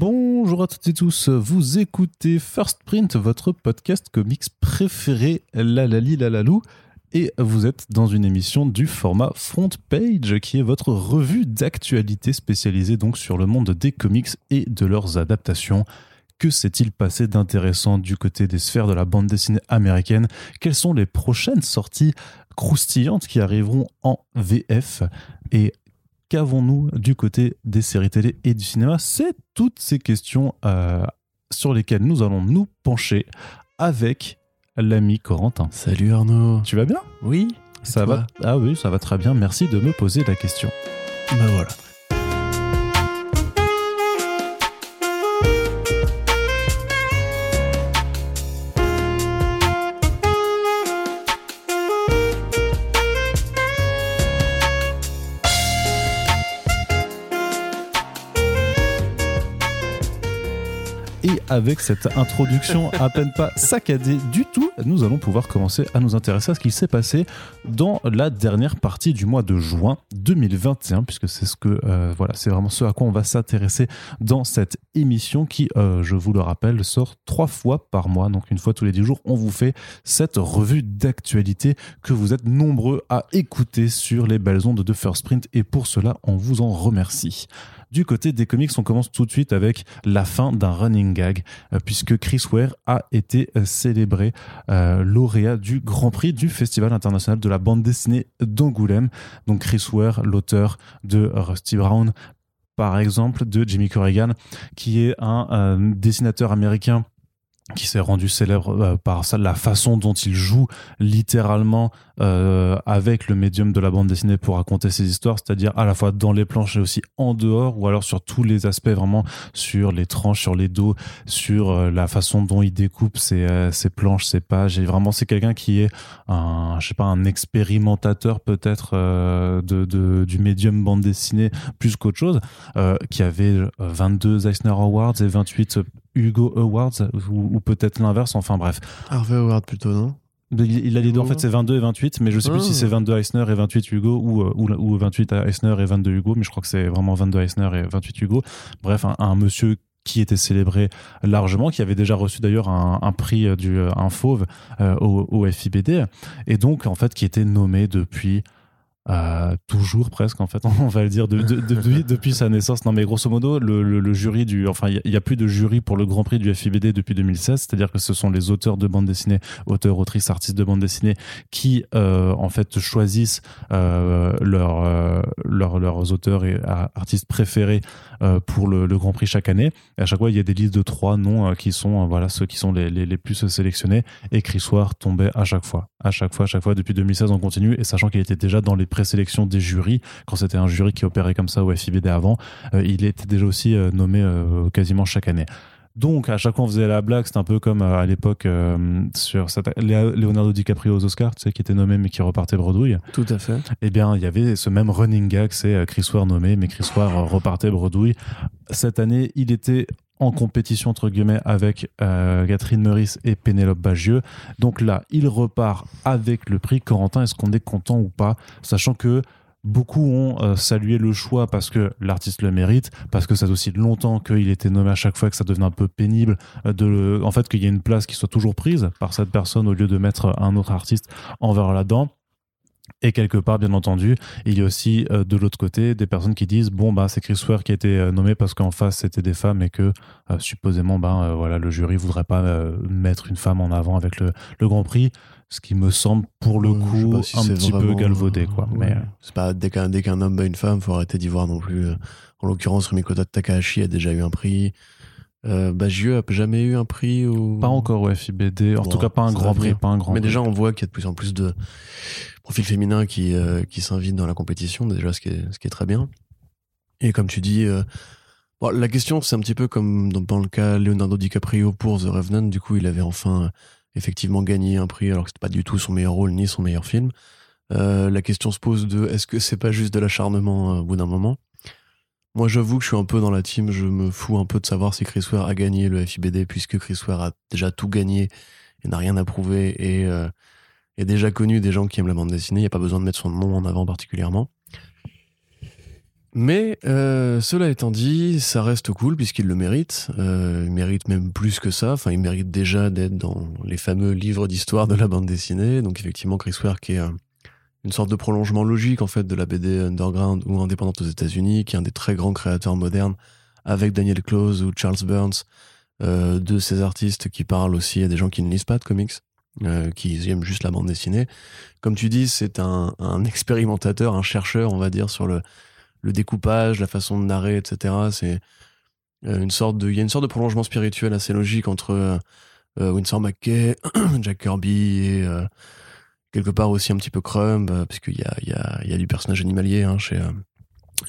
Bonjour à toutes et tous, vous écoutez First Print, votre podcast comics préféré, la la li la la lou, et vous êtes dans une émission du format Front Page, qui est votre revue d'actualité spécialisée donc sur le monde des comics et de leurs adaptations. Que s'est-il passé d'intéressant du côté des sphères de la bande dessinée américaine? Quelles sont les prochaines sorties croustillantes qui arriveront en VF Et qu'avons-nous du côté des séries télé et du cinéma C'est toutes ces questions euh, sur lesquelles nous allons nous pencher avec l'ami Corentin. Salut Arnaud. Tu vas bien? Oui. Ça va Ah oui, ça va très bien. Merci de me poser la question. Bah voilà. Et avec cette introduction à peine pas saccadée du tout, nous allons pouvoir commencer à nous intéresser à ce qui s'est passé dans la dernière partie du mois de juin 2021, puisque c'est ce que euh, voilà, c'est vraiment ce à quoi on va s'intéresser dans cette émission qui, euh, je vous le rappelle, sort trois fois par mois, donc une fois tous les dix jours, on vous fait cette revue d'actualité que vous êtes nombreux à écouter sur les belles ondes de First Print, et pour cela, on vous en remercie. Du côté des comics, on commence tout de suite avec la fin d'un running gag, euh, puisque Chris Ware a été euh, célébré euh, lauréat du Grand Prix du Festival international de la bande dessinée d'Angoulême. Donc Chris Ware, l'auteur de Rusty Brown, par exemple, de Jimmy Corrigan, qui est un, dessinateur américain qui s'est rendu célèbre par ça, la façon dont il joue littéralement euh, avec le médium de la bande dessinée pour raconter ses histoires, c'est-à-dire à la fois dans les planches et aussi en dehors, ou alors sur tous les aspects vraiment sur les tranches, sur les dos, sur euh, la façon dont il découpe ses, euh, ses planches, ses pages. Et vraiment, c'est quelqu'un qui est un, je sais pas, un expérimentateur peut-être du médium bande dessinée plus qu'autre chose, qui avait 22 Eisner Awards et 28 Hugo Awards ou, ou peut-être l'inverse, enfin bref. Harvey Award plutôt, non? Il, a les deux, en fait c'est 22 et 28, mais je sais plus Ah. si c'est 22 Eisner et 28 Hugo ou, euh, ou, ou 28 Eisner et 22 Hugo, mais je crois que c'est vraiment 22 Eisner et 28 Hugo. Bref, un, un monsieur qui était célébré largement, qui avait déjà reçu d'ailleurs un, un prix euh, du euh, un fauve euh, au, au FIBD, et donc en fait qui était nommé depuis euh, toujours presque en fait on va le dire de- de- de- depuis, sa naissance. Non mais grosso modo le, jury du enfin il n'y a, plus de jury pour le Grand Prix du FIBD depuis 2016 c'est-à-dire que ce sont les auteurs de bande dessinée auteurs autrices artistes de bande dessinée qui euh, en fait choisissent euh, leurs auteurs et artistes préférés pour le, Grand Prix chaque année. Et à chaque fois il y a des listes de trois noms qui sont voilà ceux qui sont les, plus sélectionnés. Et Chris tombait à chaque fois. À chaque fois à chaque fois. Depuis 2016 on continue et sachant qu'il était déjà dans les présélections des jurys quand c'était un jury qui opérait comme ça au FIBD avant euh, il était déjà aussi euh, nommé euh, quasiment chaque année donc, à chaque fois, on faisait la blague. C'était un peu comme à l'époque euh, sur cette- Leonardo DiCaprio aux Oscars, tu sais, qui était nommé mais qui repartait bredouille. Tout à fait. Eh bien, il y avait ce même running gag, c'est Chris Ware nommé, mais Chris Ware repartait bredouille. Cette année, il était en compétition entre guillemets avec euh, Catherine Meurice et Pénélope Bagieux. Donc là, il repart avec le prix. Corentin, est-ce qu'on est content ou pas? Sachant que beaucoup ont euh, salué le choix parce que l'artiste le mérite, parce que ça fait aussi longtemps qu'il était nommé à chaque fois, que ça devenait un peu pénible euh, en fait qu'il y ait une place qui soit toujours prise par cette personne au lieu de mettre un autre artiste envers là-dedans. Et quelque part, bien entendu, il y a aussi euh, de l'autre côté des personnes qui disent bon bah c'est Chris Ware qui a été euh, nommé parce qu'en face c'était des femmes et que euh, supposément euh, voilà le jury voudrait pas mettre une femme en avant avec le, le Grand Prix, ce qui me semble pour le sais coup si un petit peu galvaudé quoi. Mais C'est pas dès qu'un dès qu'un homme bat une femme, faut arrêter d'y voir non plus. En l'occurrence, Rumiko Takahashi a déjà eu un prix. Euh, Bagieux a jamais eu un prix ou? Pas encore au FIBD, en Bon, tout cas pas un Grand Prix, pas un Grand Mais Prix. déjà, on voit qu'il y a de plus en plus de profils féminins qui, euh, qui s'invitent dans la compétition, déjà, ce qui est, ce qui est très bien. Et comme tu dis, euh, bon, la question, c'est un petit peu comme dans, le cas Leonardo DiCaprio pour The Revenant. Du coup, il avait enfin euh, effectivement gagné un prix alors que c'était pas du tout son meilleur rôle ni son meilleur film. La question se pose de est-ce que c'est pas juste de l'acharnement au bout d'un moment? Moi, j'avoue que je suis un peu dans la team. Je me fous un peu de savoir si Chris Ware a gagné le FIBD puisque Chris Ware a déjà tout gagné et n'a rien à prouver et euh, est déjà connu des gens qui aiment la bande dessinée. Il n'y a pas besoin de mettre son nom en avant particulièrement. Mais euh, cela étant dit, ça reste cool puisqu'il le mérite. Euh, il mérite même plus que ça. Enfin, il mérite déjà d'être dans les fameux livres d'histoire de la bande dessinée. Donc effectivement, Chris Ware qui est euh, une sorte de prolongement logique en fait de la BD underground ou indépendante aux États-Unis, qui est un des très grands créateurs modernes avec Daniel Close ou Charles Burns, euh, de ces artistes qui parlent aussi à des gens qui ne lisent pas de comics. Euh, qui aiment juste la bande dessinée. Comme tu dis, c'est un, expérimentateur, un chercheur, on va dire, sur le, découpage, la façon de narrer, etc. C'est euh, une sorte de, il y a une sorte de prolongement spirituel assez logique entre euh, Winsor McKay, Jack Kirby et quelque part aussi un petit peu Crumb, puisqu'il y a, y, a, y a du personnage animalier hein, chez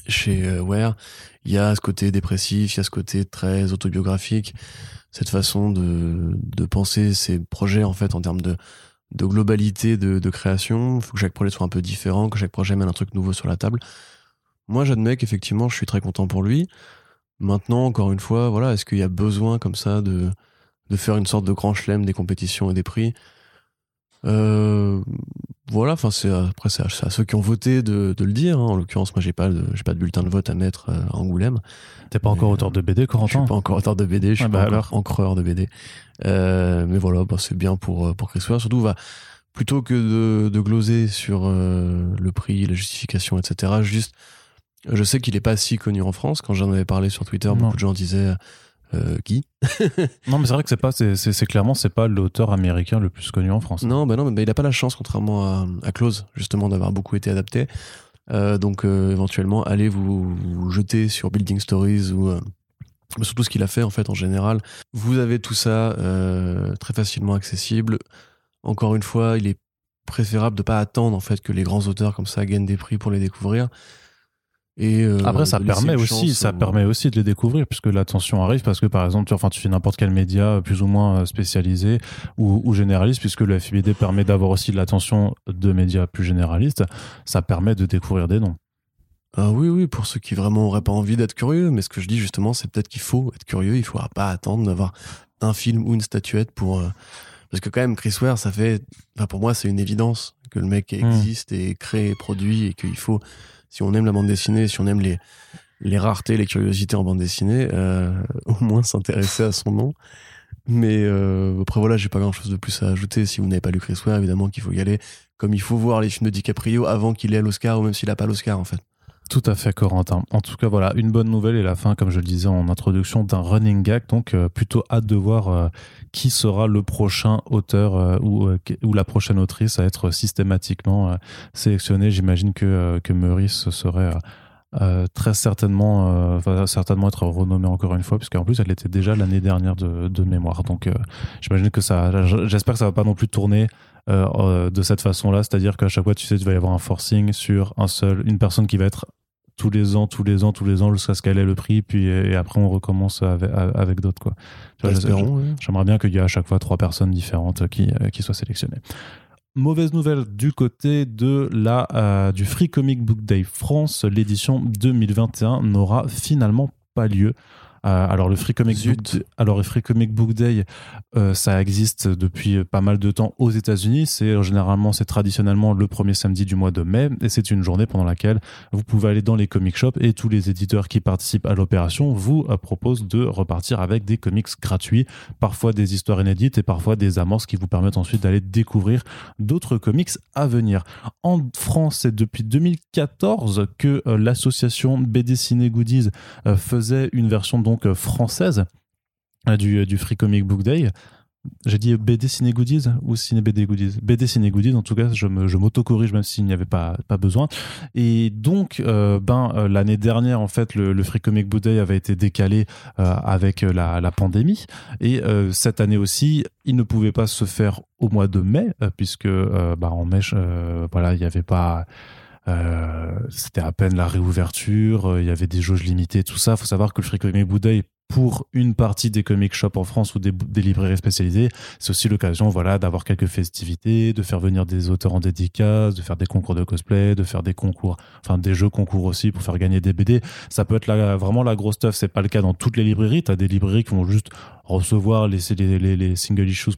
chez Ware. Il y a ce côté dépressif, il y a ce côté très autobiographique, cette façon de, de penser ces projets en fait en termes de, de globalité de, de création. Il faut que chaque projet soit un peu différent, que chaque projet mène un truc nouveau sur la table. Moi, j'admets qu'effectivement, je suis très content pour lui. Maintenant, encore une fois, voilà, est-ce qu'il y a besoin comme ça de, de faire une sorte de grand chelem des compétitions et des prix? Euh, Voilà, enfin, c'est après c'est à, ceux qui ont voté de, de le dire. Hein. En l'occurrence, moi, j'ai pas j'ai pas de bulletin de vote à mettre euh, à Angoulême. T'es pas encore auteur de BD, Je Corentin suis pas encore auteur de BD, je suis Ah pas bah encore encreur de BD. Euh, mais voilà, bah, c'est bien pour euh, pour Chris Ware. Surtout, va plutôt que de, de gloser sur euh, le prix, la justification, etc. Juste, je sais qu'il est pas si connu en France. Quand j'en avais parlé sur Twitter, Non. beaucoup de gens disaient euh, qui Non, mais c'est vrai que c'est pas, c'est, clairement, c'est pas l'auteur américain le plus connu en France. Non, bah non, mais bah, il a pas la chance, contrairement à, à Close, justement, d'avoir beaucoup été adapté. Euh, donc, euh, éventuellement, allez vous, vous jeter sur Building Stories ou euh, surtout ce qu'il a fait en fait en général. Vous avez tout ça très facilement accessible. Encore une fois, il est préférable de pas attendre en fait que les grands auteurs comme ça gagnent des prix pour les découvrir. Et euh, Après, ça permet aussi, ça aux- permet aussi de les découvrir puisque l'attention arrive parce que par exemple, tu, enfin, tu fais n'importe quel média euh, plus ou moins euh, spécialisé ou, ou généraliste puisque le FIBD permet d'avoir aussi de l'attention de médias plus généralistes. Ça permet de découvrir des noms. Ah oui, oui, pour ceux qui vraiment auraient pas envie d'être curieux. Mais ce que je dis justement, c'est peut-être qu'il faut être curieux. Il faudra pas attendre d'avoir un film ou une statuette pour. euh, Parce que quand même, Chris Ware, ça fait. Enfin, pour moi, c'est une évidence que le mec Hmm. existe et crée et produit et qu'il faut. Si on aime la bande dessinée, si on aime les les raretés, les curiosités en bande dessinée, euh, au moins s'intéresser à son nom. Mais euh, après voilà, j'ai pas grand chose de plus à ajouter. Si vous n'avez pas lu Chris Ware, évidemment qu'il faut y aller. Comme il faut voir les films de DiCaprio avant qu'il ait l'Oscar ou même s'il a pas l'Oscar en fait. Tout à fait, Corentin. En tout cas, voilà, une bonne nouvelle et la fin, comme je le disais en introduction, d'un running gag. Donc, euh, plutôt hâte de voir euh, qui sera le prochain auteur euh, ou, ou la prochaine autrice à être systématiquement sélectionnée. J'imagine que, que Meurice serait très certainement, va certainement être renommée encore une fois, puisqu'en plus, elle était déjà l'année dernière de, mémoire. Donc, j'imagine que ça, j'espère que ça va pas non plus tourner de cette façon-là, c'est-à-dire qu'à chaque fois, tu sais, il va y avoir un forcing sur un seul, une personne qui va être tous les ans, tous les ans, tous les ans, jusqu'à ce qu'elle ait le prix, puis et après on recommence avec, avec d'autres quoi. J'aimerais bien qu'il y ait à chaque fois trois personnes différentes qui, euh, qui soient sélectionnées. Mauvaise nouvelle du côté de la, euh, du Free Comic Book Day France, l'édition 2021 n'aura finalement pas lieu. Euh, alors le Free Comic Zut. Book, alors le Free Comic Book Day, euh, ça existe depuis pas mal de temps aux États-Unis. C'est euh, généralement, c'est traditionnellement le premier samedi du mois de mai, et c'est une journée pendant laquelle vous pouvez aller dans les comic shops et tous les éditeurs qui participent à l'opération vous euh, proposent de repartir avec des comics gratuits, parfois des histoires inédites et parfois des amorces qui vous permettent ensuite d'aller découvrir d'autres comics à venir. En France, c'est depuis 2014 que euh, l'association BD Ciné Goodies euh, faisait une version euh, française euh, du, du Free Comic Book Day. J'ai dit BD Ciné Goodies ou Ciné BD Goodies? BD Ciné Goodies, en tout cas, je m'auto-corrige même s'il n'y avait pas, besoin. Et donc, euh, ben, euh, l'année dernière, en fait, le, Free Comic Book Day avait été décalé euh, avec euh, la, pandémie. Et euh, cette année aussi, il ne pouvait pas se faire au mois de mai, euh, puisque euh, bah, en mai, euh, voilà, il n'y avait pas. Euh, c'était à peine la réouverture, euh, il y avait des jauges limitées, tout ça. Il faut savoir que le Book Day, pour une partie des comic shops en France ou des, librairies spécialisées, c'est aussi l'occasion voilà, d'avoir quelques festivités, de faire venir des auteurs en dédicace, de faire des concours de cosplay, de faire des concours, enfin des jeux concours aussi pour faire gagner des BD. Ça peut être la- vraiment la grosse stuff. C'est pas le cas dans toutes les librairies. Tu as des librairies qui vont juste recevoir les, les, single issues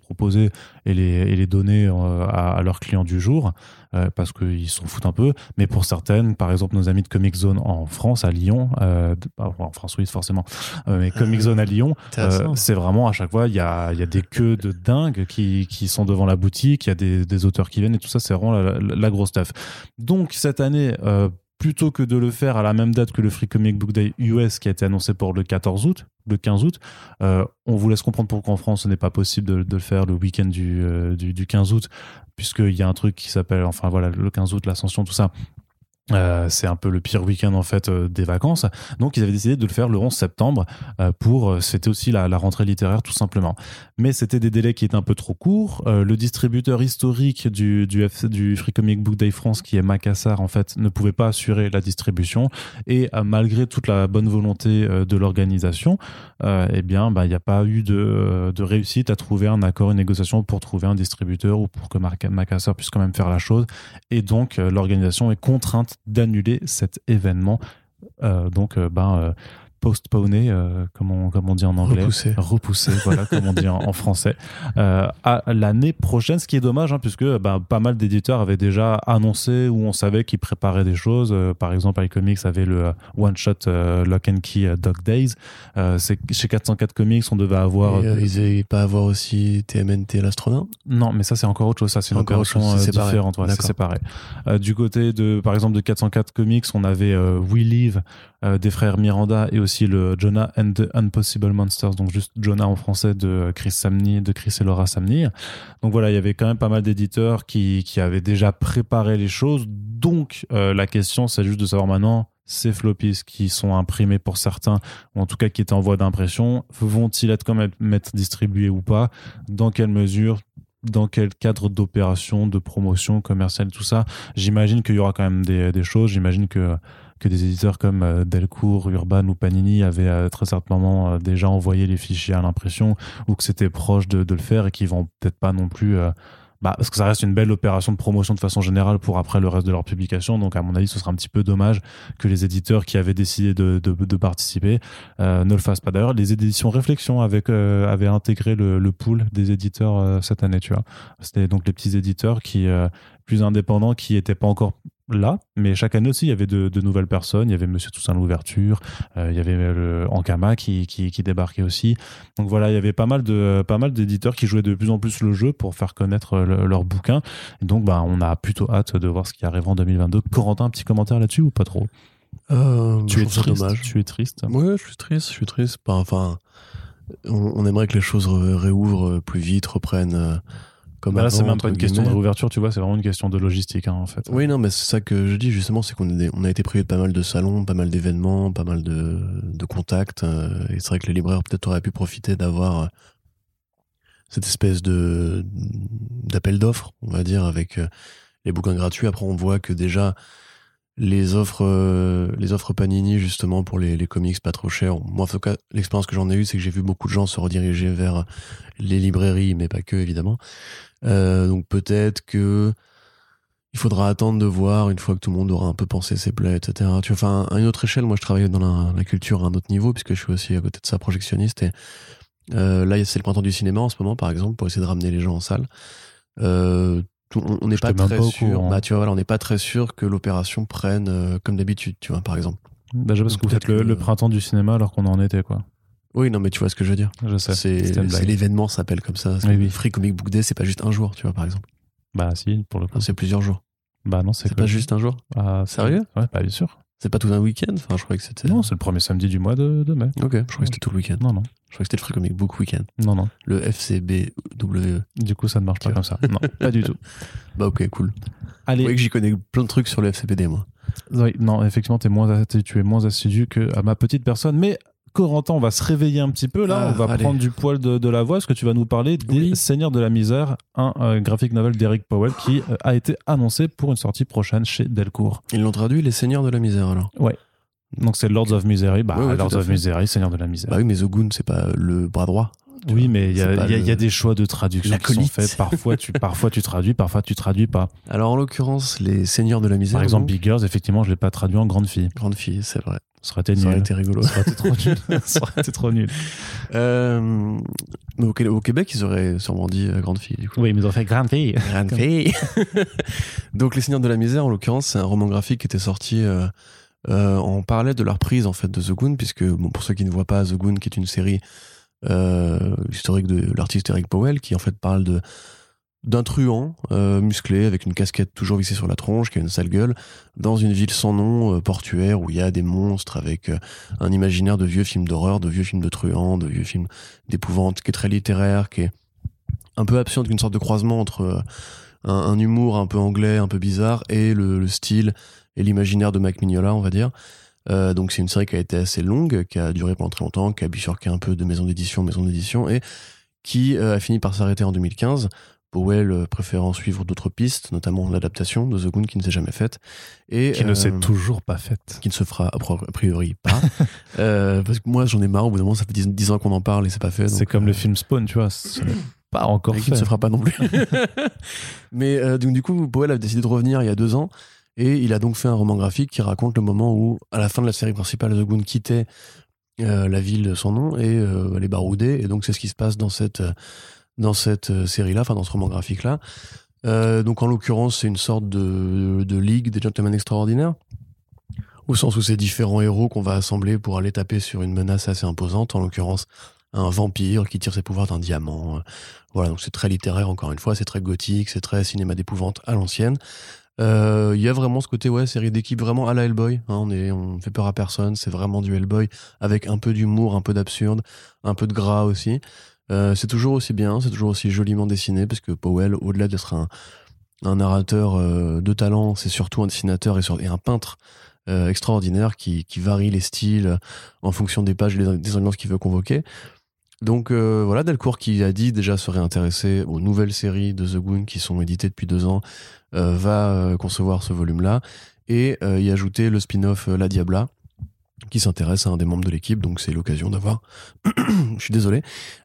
les, et les donner euh, à, à leurs clients du jour euh, parce qu'ils s'en foutent un peu. Mais pour certaines, par exemple nos amis de Comic Zone en France, à Lyon, euh, en France oui forcément, euh, mais Comic Zone à Lyon, euh, c'est vraiment à chaque fois, il y a, y a des queues de dingue qui, qui sont devant la boutique, il y a des, des auteurs qui viennent et tout ça, c'est vraiment la, la- la grosse stuff. Donc cette année, euh, plutôt que de le faire à la même date que le Free Comic Book Day US qui a été annoncé pour le 14 août, le 15 août, euh, on vous laisse comprendre pourquoi en France ce n'est pas possible de, le faire le week-end du, euh, du, du 15 août, puisqu'il y a un truc qui s'appelle, enfin voilà, le 15 août, l'ascension, tout ça. Euh, c'est un peu le pire week-end en fait euh, des vacances. Donc ils avaient décidé de le faire le 11 septembre euh, pour c'était aussi la, rentrée littéraire tout simplement. Mais c'était des délais qui étaient un peu trop courts. Le distributeur historique du du, du Free Comic Book Day France qui est Macassar en fait ne pouvait pas assurer la distribution et malgré toute la bonne volonté de l'organisation, eh bien bah il n'y a pas eu de, de réussite à trouver un accord, une négociation pour trouver un distributeur ou pour que Mac- Macassar puisse quand même faire la chose et donc l'organisation est contrainte d'annuler cet événement. Euh, donc, euh, ben, postponé, euh, comme, on, comme on dit en anglais. Repoussé. Repoussé, voilà, comme on dit en, en français, euh, à l'année prochaine, ce qui est dommage, hein, puisque ben, pas mal d'éditeurs avaient déjà annoncé ou on savait qu'ils préparaient des choses. Euh, par exemple, iComics avait le one-shot Lock and Key Dog Days. Chez 404 Comics, on devait avoir. Et, ils n'avaient pas avoir aussi TMNT l'astronaute? Non, mais ça c'est encore autre chose. Ça c'est une Encore autre opération chose, c'est séparé. différente. ouais, c'est séparé. Du côté de, par exemple, de 404 Comics, on avait We Live euh, des frères Miranda et aussi le Jonah and the Impossible Monsters, donc juste Jonah en français de Chris Samney, de Chris et Laura Samney. Donc voilà, il y avait quand même pas mal d'éditeurs qui, qui avaient déjà préparé les choses. Donc euh, la question, c'est juste de savoir maintenant. Ces floppies qui sont imprimés pour certains, ou en tout cas qui étaient en voie d'impression, vont-ils être quand même distribués ou pas? Dans quelle mesure? Dans quel cadre d'opération, de promotion commerciale, tout ça? J'imagine qu'il y aura quand même des, des choses. J'imagine que, que des éditeurs comme euh, Delcourt, Urban ou Panini avaient euh, très certainement euh, déjà envoyé les fichiers à l'impression ou que c'était proche de, le faire et qu'ils vont peut-être pas non plus. euh, bah, parce que ça reste une belle opération de promotion de façon générale pour après le reste de leur publication. Donc, à mon avis, ce sera un petit peu dommage que les éditeurs qui avaient décidé de, participer ne le fassent pas. D'ailleurs, les éditions Réflexion avec, avaient intégré le, pool des éditeurs cette année. C'était donc les petits éditeurs qui, plus indépendants, qui n'étaient pas encore là, mais chaque année aussi, il y avait de, de nouvelles personnes. Il y avait Monsieur Toussaint l'ouverture, euh, il y avait le Ankama qui, qui, qui débarquait aussi. Donc voilà, il y avait pas mal de pas mal d'éditeurs qui jouaient de plus en plus le jeu pour faire connaître le- leur bouquin. Et donc, bah, on a plutôt hâte de voir ce qui arrive en 2022. Corentin, un petit commentaire là-dessus ou pas trop? Euh, Tu je es trouve ça triste. dommage. Tu es triste. Ouais, je suis triste, je suis triste. Enfin, on, on aimerait que les choses ré- réouvrent plus vite, reprennent euh, comme Bah là, c'est même pas une question de réouverture, tu vois, c'est vraiment une question de logistique, hein, en fait. Oui, non, mais c'est ça que je dis justement, c'est qu'on on a été privé de pas mal de salons, pas mal d'événements, pas mal de, de contacts. euh, et c'est vrai que les libraires peut-être auraient pu profiter d'avoir euh, cette espèce de d'appel d'offres, on va dire, avec euh, les bouquins gratuits. Après, on voit que déjà les offres, euh, les offres Panini justement pour les, les comics pas trop chers. Moi, en tout cas, l'expérience que j'en ai eue, c'est que j'ai vu beaucoup de gens se rediriger vers les librairies, mais pas que évidemment. Euh, donc peut-être que il faudra attendre de voir une fois que tout le monde aura un peu pensé ses plaies, etc. Tu vois, enfin, à une autre échelle, moi je travaille dans la, la culture à un autre niveau, puisque je suis aussi à côté de ça projectionniste. Et euh, là, c'est le printemps du cinéma en ce moment, par exemple, pour essayer de ramener les gens en salle. Euh, tout- on n'est pas très pas sûr. Bah, tu vois, voilà, on n'est pas très sûr que l'opération prenne euh, comme d'habitude, tu vois, par exemple. Déjà parce que vous Peut-être faites le, printemps du cinéma alors qu'on en été, quoi. Oui, non, mais tu vois ce que je veux dire. Je sais. C'est l'événement s'appelle comme ça. Oui, oui. Free Comic Book Day, c'est pas juste un jour, tu vois, par exemple. Bah si, pour le coup. C'est plusieurs jours. Bah non, c'est C'est que- pas juste un jour. Ah, Sérieux? Ouais, bah bien sûr. C'est pas tout un week-end? Enfin, je croyais que c'était. Non, c'est le premier samedi du mois de, de mai. Ok, je croyais que c'était tout le week-end. Non, non. Je croyais que c'était le Free Comic Book Weekend. Non, non. Le FCBWE. Du coup, ça ne marche pas comme ça. Non, pas du tout. Bah ok, cool. Vous Allez, voyez que j'y connais plein de trucs sur le FCBD, moi. Oui, non, effectivement, t'es moins, tu es moins assidu que à ma petite personne. Mais Corentin, on va se réveiller un petit peu là. Ah, on va allez. prendre du poil de, de la voix. Est-ce que tu vas nous parler des Oui. Seigneurs de la misère, un euh, graphic novel d'Eric Powell qui euh, a été annoncé pour une sortie prochaine chez Delcourt. Ils l'ont traduit, les seigneurs de la misère, alors. Donc c'est Lords of Misery. Bah, Ouais, ouais, Lords of fait. Misery, Seigneurs de la misère. Bah oui, mais Goon, c'est pas le bras droit. oui, vois. mais il y, a- y des choix de traduction qui sont faits. Parfois tu, parfois tu traduis, parfois tu traduis pas. Alors, en l'occurrence, les seigneurs de la misère. Par exemple, donc, Big Girls, effectivement, je l'ai pas traduit en grande fille. Grande fille, c'est vrai. Ça aurait été Ça aurait nul. été rigolo. Ça aurait été trop nul. Ça aurait été trop nul. Euh, mais au, Qué- au Québec, ils auraient sûrement dit euh, grande fille, du coup. Oui, mais ils ont fait grande fille. Grande fille. Donc, Les Seigneurs de la Misère, en l'occurrence, c'est un roman graphique qui était sorti euh, euh, parallèle de la reprise en fait de The Goon, puisque bon, pour ceux qui ne voient pas The Goon, qui est une série historique de l'artiste Eric Powell, qui en fait parle de d'un truand euh, musclé avec une casquette toujours vissée sur la tronche, qui a une sale gueule, dans une ville sans nom euh, portuaire où il y a des monstres avec euh, un imaginaire de vieux films d'horreur, de vieux films de truands, de vieux films d'épouvante, qui est très littéraire, qui est un peu absurde, une sorte de croisement entre un, humour un peu anglais, un peu bizarre, et le, le style et l'imaginaire de Mac Mignola, on va dire. Donc c'est une série qui a été assez longue, qui a duré pendant très longtemps, qui a bifurqué un peu de maison d'édition en maison d'édition, et qui a fini par s'arrêter en 2015. Powell euh, préférant suivre d'autres pistes, notamment l'adaptation de The Goon qui ne s'est jamais faite. Et, Qui ne euh, s'est toujours pas faite. qui ne se fera a priori pas. Euh, parce que moi j'en ai marre, au bout d'un moment ça fait 10, 10 ans qu'on en parle et c'est pas fait. C'est comme euh, le film Spawn, tu vois. Pas encore et fait. qui ne se fera pas non plus. Mais euh, donc, du coup, Powell a décidé de revenir il y a deux ans et il a donc fait un roman graphique qui raconte le moment où, à la fin de la série principale, The Goon quittait euh, la ville de son nom et euh, les baroudait. Et donc, c'est ce qui se passe dans cette, euh, dans cette euh, série-là, enfin dans ce roman graphique-là. Euh, donc, en l'occurrence, c'est une sorte de, de ligue des gentlemen extraordinaires. Au sens où c'est différents héros qu'on va assembler pour aller taper sur une menace assez imposante, en l'occurrence un vampire qui tire ses pouvoirs d'un diamant. Voilà, donc c'est très littéraire encore une fois, c'est très gothique, c'est très cinéma d'épouvante à l'ancienne. Euh, Il y a vraiment ce côté ouais série d'équipe vraiment à la Hellboy. hein, on est on fait peur à personne, c'est vraiment du Hellboy avec un peu d'humour, un peu d'absurde, un peu de gras aussi. Euh, c'est toujours aussi bien, c'est toujours aussi joliment dessiné parce que Powell, au-delà d'être un, narrateur euh, de talent, c'est surtout un dessinateur et, un peintre euh, extraordinaire qui, varie les styles en fonction des pages et des, ambiances qu'il veut convoquer. Donc voilà, Delcourt qui a dit déjà serait intéressé aux nouvelles séries de The Goon qui sont éditées depuis deux ans, va concevoir ce volume-là et y ajouter le spin-off La Diabla qui s'intéresse à un des membres de l'équipe, donc c'est l'occasion d'avoir, je suis désolé,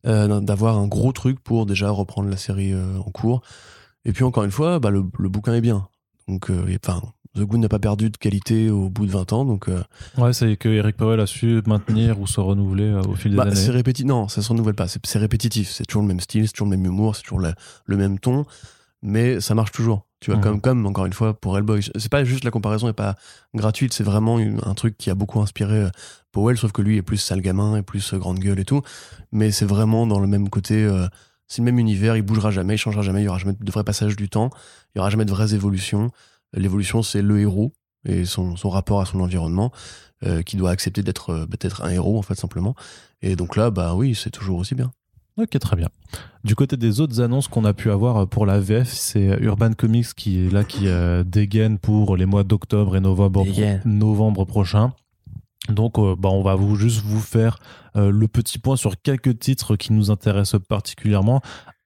euh, d'avoir un gros truc pour déjà reprendre la série euh, en cours. Et puis encore une fois, bah, le, le bouquin est bien. Donc, euh, enfin, The Goon n'a pas perdu de qualité au bout de 20 ans, donc euh, Ouais, c'est que Eric Powell a su maintenir ou se renouveler euh, au fil des Bah, années. c'est répétitif. Non, ça se renouvelle pas. C'est c'est répétitif. C'est toujours le même style, c'est toujours le même humour, c'est toujours la- le même ton, mais ça marche toujours. Tu vois, Mhm. comme, comme encore une fois pour Hellboy, c'est pas juste la comparaison est pas gratuite, c'est vraiment une- un truc qui a beaucoup inspiré euh, Powell, sauf que lui est plus sale gamin et plus euh, grande gueule et tout, mais c'est vraiment dans le même côté. euh, c'est le même univers, il bougera jamais, il changera jamais, il y aura jamais de vrai passage du temps, il y aura jamais de vraies évolutions. L'évolution, c'est le héros et son, son rapport à son environnement euh, qui doit accepter d'être peut-être un héros en fait simplement. Et donc là, bah oui, c'est toujours aussi bien. Ok, très bien. Du côté des autres annonces qu'on a pu avoir euh, pour la VF, c'est euh, Urban Comics qui est là, qui euh, dégaine pour les mois d'octobre et novembre, novembre prochain. Donc, euh, bah, on va vous, juste vous faire euh, le petit point sur quelques titres qui nous intéressent particulièrement,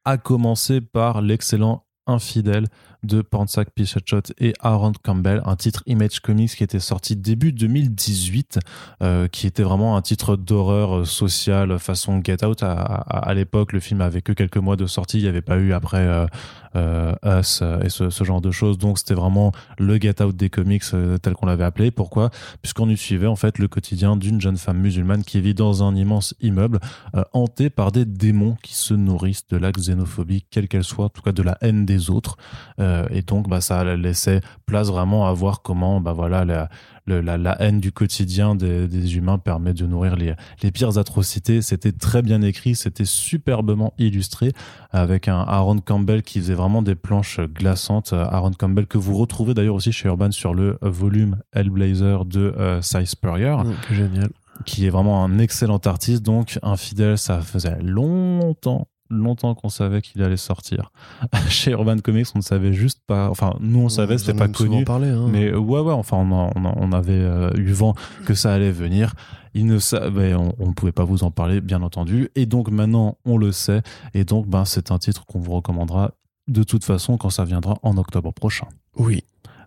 à commencer par l'excellent Infidèle de Pansak Pichachot et Aaron Campbell, un titre Image Comics qui était sorti début 2018, euh, qui était vraiment un titre d'horreur euh, sociale façon Get Out. À, l'époque, le film avait que quelques mois de sortie, il n'y avait pas eu après euh, Us euh, et ce, genre de choses. Donc c'était vraiment le Get Out des comics euh, tel qu'on l'avait appelé. Pourquoi? Puisqu'on y suivait en fait le quotidien d'une jeune femme musulmane qui vit dans un immense immeuble euh, hanté par des démons qui se nourrissent de la xénophobie, quelle qu'elle soit, en tout cas de la haine des autres. Euh, et donc bah, ça laissait place vraiment à voir comment bah, voilà, la, le- la, la haine du quotidien des, des humains permet de nourrir les, les pires atrocités. C'était très bien écrit, c'était superbement illustré avec un Aaron Campbell qui faisait vraiment des planches glaçantes. Aaron Campbell que vous retrouvez d'ailleurs aussi chez Urban sur le volume Hellblazer de euh, Cy Spurrier génial. qui est vraiment un excellent artiste. Donc, Infidèle, ça faisait longtemps, longtemps qu'on savait qu'il allait sortir. Chez Urban Comics, on ne savait juste pas. Enfin, nous, on savait, c'était pas connu. Parlé, hein. Mais euh, ouais, ouais, enfin, on, on, avait euh, eu vent que ça allait venir. Il ne savait, on on ne pouvait pas vous en parler, bien entendu. Et donc maintenant, on le sait. Et donc, ben, c'est un titre qu'on vous recommandera de toute façon quand ça viendra en octobre prochain. oui.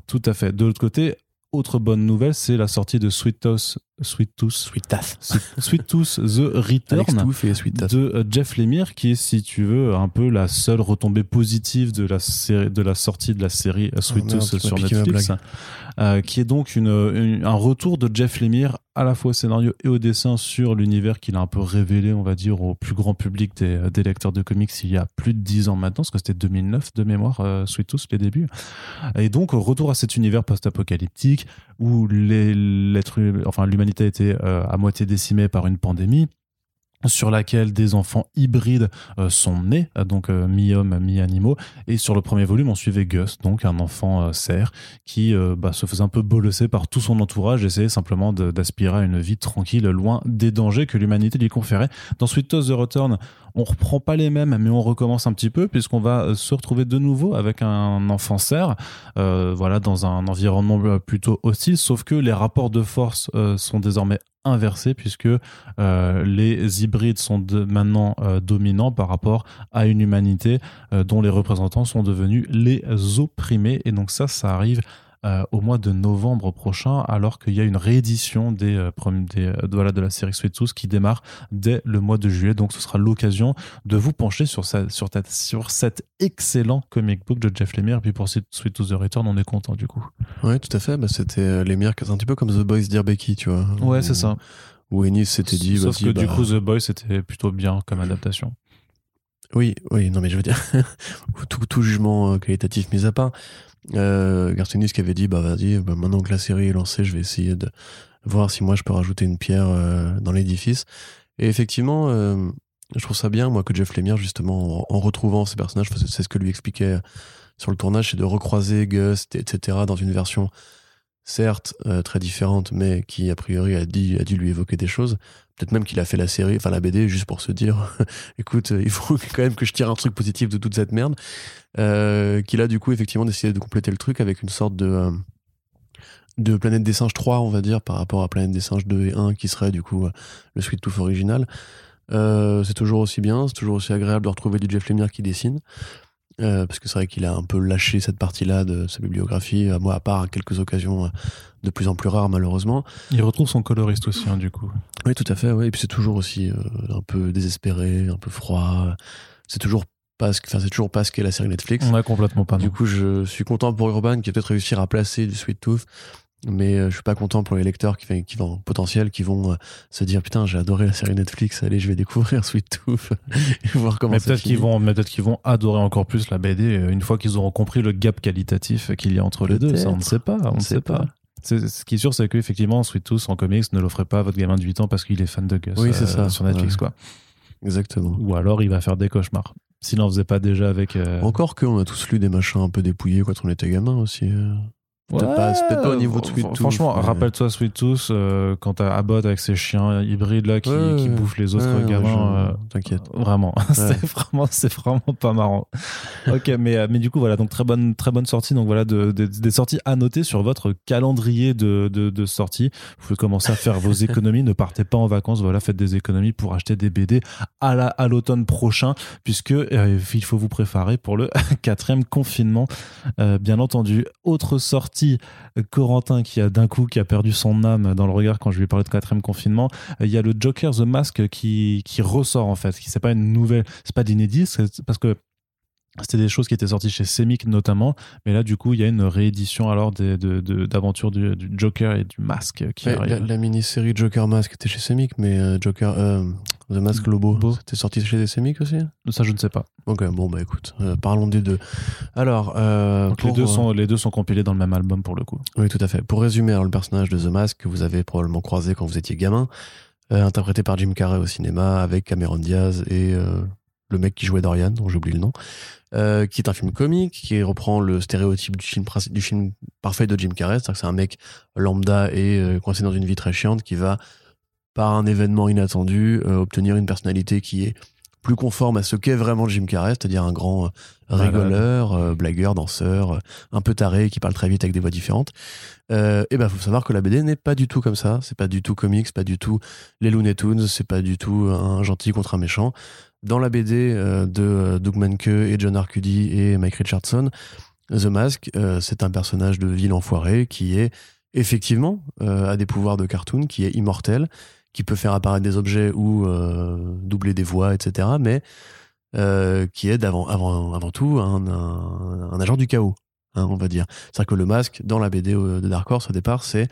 Tout à fait. De l'autre côté, autre bonne nouvelle, c'est la sortie de Sweet Toss Sweet Tooth. Sweet Tath. Sweet Tooth The Return Tooth et Sweet de euh, Jeff Lemire, qui est, si tu veux, un peu la seule retombée positive de la, série, de la sortie de la série euh, Sweet Oh merde, Tooth sur Netflix, euh, qui est donc une, une- un retour de Jeff Lemire à la fois au scénario et au dessin sur l'univers qu'il a un peu révélé, on va dire, au plus grand public des, des lecteurs de comics il y a plus de 10 ans maintenant, parce que c'était 2009 de mémoire, euh, Sweet Tooth, les débuts. Et donc, retour à cet univers post-apocalyptique où l'être, enfin, l'humanité a été euh, à moitié décimée par une pandémie sur laquelle des enfants hybrides euh, sont nés, euh, donc euh, mi-hommes, mi-animaux. Et sur le premier volume, on suivait Gus, donc un enfant cerf, qui bah, se faisait un peu bolosser par tout son entourage, essayait simplement d'aspirer à une vie tranquille, loin des dangers que l'humanité lui conférait. Dans Sweet Toast The Return, on reprend pas les mêmes, mais on recommence un petit peu, puisqu'on va se retrouver de nouveau avec un enfant cerf, voilà, dans un environnement plutôt hostile, sauf que les rapports de force sont désormais inversés, puisque euh, les hybrides sont maintenant euh, dominants par rapport à une humanité euh, dont les représentants sont devenus les opprimés. Et donc ça, ça arrive euh, au mois de novembre prochain, alors qu'il y a une réédition des, euh, des, euh, de, voilà, de la série Sweet Tooth qui démarre dès le mois de juillet. Donc ce sera l'occasion de vous pencher sur, sa, sur, ta- sur cet excellent comic book de Jeff Lemire. Et puis pour Sweet Tooth The Return, on est content du coup. Ouais, tout à fait. Bah, c'était euh, meilleurs, c'est un petit peu comme The Boys Dear Becky, tu vois. Ouais, c'est ça. Où Ennis s'était dit, Sauf que du bah, coup, The Boy, c'était plutôt bien comme adaptation. Oui, oui, non, mais je veux dire, tout, tout jugement qualitatif mis à part, euh, Garcenis qui avait dit, bah vas-y, bah, maintenant que la série est lancée, je vais essayer de voir si moi je peux rajouter une pierre euh, dans l'édifice. Et effectivement, euh, je trouve ça bien, moi, que Jeff Lemire, justement, en, retrouvant ces personnages, c'est ce que lui expliquait sur le tournage, c'est de recroiser Gus, etc., dans une version certes euh, très différente, mais qui a priori a, dit, a dû lui évoquer des choses. Peut-être même qu'il a fait la série, enfin la BD, juste pour se dire, écoute, euh, il faut quand même que je tire un truc positif de toute cette merde. Euh, qu'il a du coup effectivement décidé de compléter le truc avec une sorte de euh, de Planète des Singes 3, on va dire, par rapport à Planète des Singes 2 et 1, qui serait du coup le Sweet Tooth original. C'est toujours aussi bien, c'est toujours aussi agréable de retrouver du Jeff Lemire qui dessine. Parce que c'est vrai qu'il a un peu lâché cette partie-là de sa bibliographie, à moi, à part à quelques occasions de plus en plus rares, malheureusement. Il retrouve son coloriste aussi, hein, du coup. Oui, tout à fait, ouais. Et puis c'est toujours aussi euh, un peu désespéré, un peu froid. C'est toujours pas ce, enfin, c'est toujours pas ce qu'est la série Netflix. On a complètement pas. Du non. coup, je suis content pour Urban qui va peut-être réussir à placer du Sweet Tooth, mais euh, je suis pas content pour les lecteurs qui, qui vont potentiel qui vont euh, se dire putain j'ai adoré la série Netflix, allez je vais découvrir Sweet Tooth et voir comment mais ça peut-être qu'ils vont, mais peut-être qu'ils vont adorer encore plus la BD une fois qu'ils auront compris le gap qualitatif qu'il y a entre les deux. Ça, on ne sait pas. On ne sait pas. Ce qui est sûr, c'est qu'effectivement, Sweet Tooth en comics ne l'offrez pas à votre gamin de 8 ans parce qu'il est fan de Gus Oui, c'est euh, ça. sur Netflix, Ouais. quoi. Exactement. Ou alors il va faire des cauchemars. S'il n'en faisait pas déjà avec. euh, Encore qu'on a tous lu des machins un peu dépouillés quand on était gamin aussi. Peut-être Ouais, pas, pas au niveau de Sweet Tooth. Franchement, mais- rappelle-toi Sweet Tooth euh, quand t'as Abbott avec ses chiens hybrides là qui, Ouais, qui bouffent les autres Ouais, gamins. je- euh, T'inquiète. Vraiment, c'est vraiment, c'est vraiment pas marrant. ok, mais euh, mais du coup voilà, donc très bonne très bonne sortie. Donc voilà, de, de- des sorties à noter sur votre calendrier de de, de sorties. Vous pouvez commencer à faire vos économies. ne partez pas en vacances. Voilà, faites des économies pour acheter des BD à la à l'automne prochain, puisque euh, il faut vous préparer pour le quatrième confinement, euh, bien entendu. Autre sortie, euh, Corentin qui a d'un coup qui a perdu son âme dans le regard quand je lui ai parlé de quatrième confinement. Euh, Il y a le Joker The Mask qui, qui ressort en fait, qui c'est pas une nouvelle, c'est pas d'inédit, parce que c'était des choses qui étaient sorties chez Semic notamment, mais là du coup il y a une réédition alors des- de- de- d'aventures du, du Joker et du Masque qui Ouais, arrive. la, la mini-série Joker Mask était chez Semic, mais euh, Joker, euh, The Mask Lobo, c'était sorti chez Semic aussi? Ça je ne sais pas. Ok, bon bah écoute, euh, parlons des deux. Alors, euh, Donc les deux euh, sont les deux sont compilés dans le même album pour le coup. Oui, tout à fait. Pour résumer, alors, le personnage de The Mask que vous avez probablement croisé quand vous étiez gamin, euh, interprété par Jim Carrey au cinéma avec Cameron Diaz et euh, le mec qui jouait Dorian, dont j'oublie le nom, euh, qui est un film comique qui reprend le stéréotype du film, princi- du film parfait de Jim Carrey, c'est-à-dire que c'est un mec lambda et euh, coincé dans une vie très chiante qui va, par un événement inattendu, euh, obtenir une personnalité qui est plus conforme à ce qu'est vraiment Jim Carrey, c'est-à-dire un grand rigoleur, blagueur, danseur, un peu taré, qui parle très vite avec des voix différentes. Euh, et ben, faut savoir que la BD n'est pas du tout comme ça. C'est pas du tout comics, c'est pas du tout les Looney Tunes, c'est pas du tout un gentil contre un méchant. Dans la BD euh, de euh, Doug Manke et John Arcudi et Mike Richardson, The Mask, euh, c'est un personnage de ville enfoiré qui est effectivement, a des pouvoirs de cartoon, qui est immortel, qui peut faire apparaître des objets ou doubler des voix, etc. Mais qui est avant, avant, avant tout un, un, un agent du chaos, hein, on va dire. C'est-à-dire que le masque, dans la BD de Dark Horse, au départ, c'est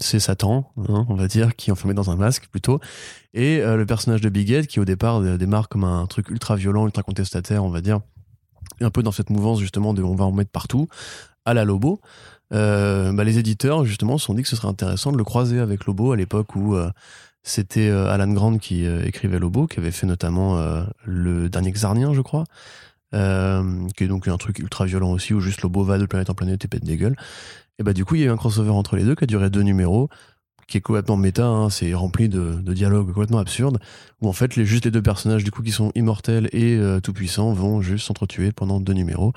c'est Satan, hein, on va dire, qui est enfermé dans un masque plutôt, et euh, le personnage de Big Ed qui au départ démarre comme un truc ultra violent, ultra contestataire, on va dire, un peu dans cette mouvance justement de on va en mettre partout, à la Lobo. Euh, bah, les éditeurs justement se sont dit que ce serait intéressant de le croiser avec Lobo à l'époque où euh, c'était Alan Grant qui écrivait Lobo, qui avait fait notamment le dernier Xarnien, je crois. qui est donc un truc ultra violent aussi où juste Lobo va de planète en planète et pète des gueules et bah du coup, il y a eu un crossover entre les deux qui a duré deux numéros, qui est complètement méta, hein, c'est rempli de, de, dialogues complètement absurdes, où en fait, les, juste les deux personnages du coup qui sont immortels et euh, tout-puissants vont juste s'entretuer pendant deux numéros.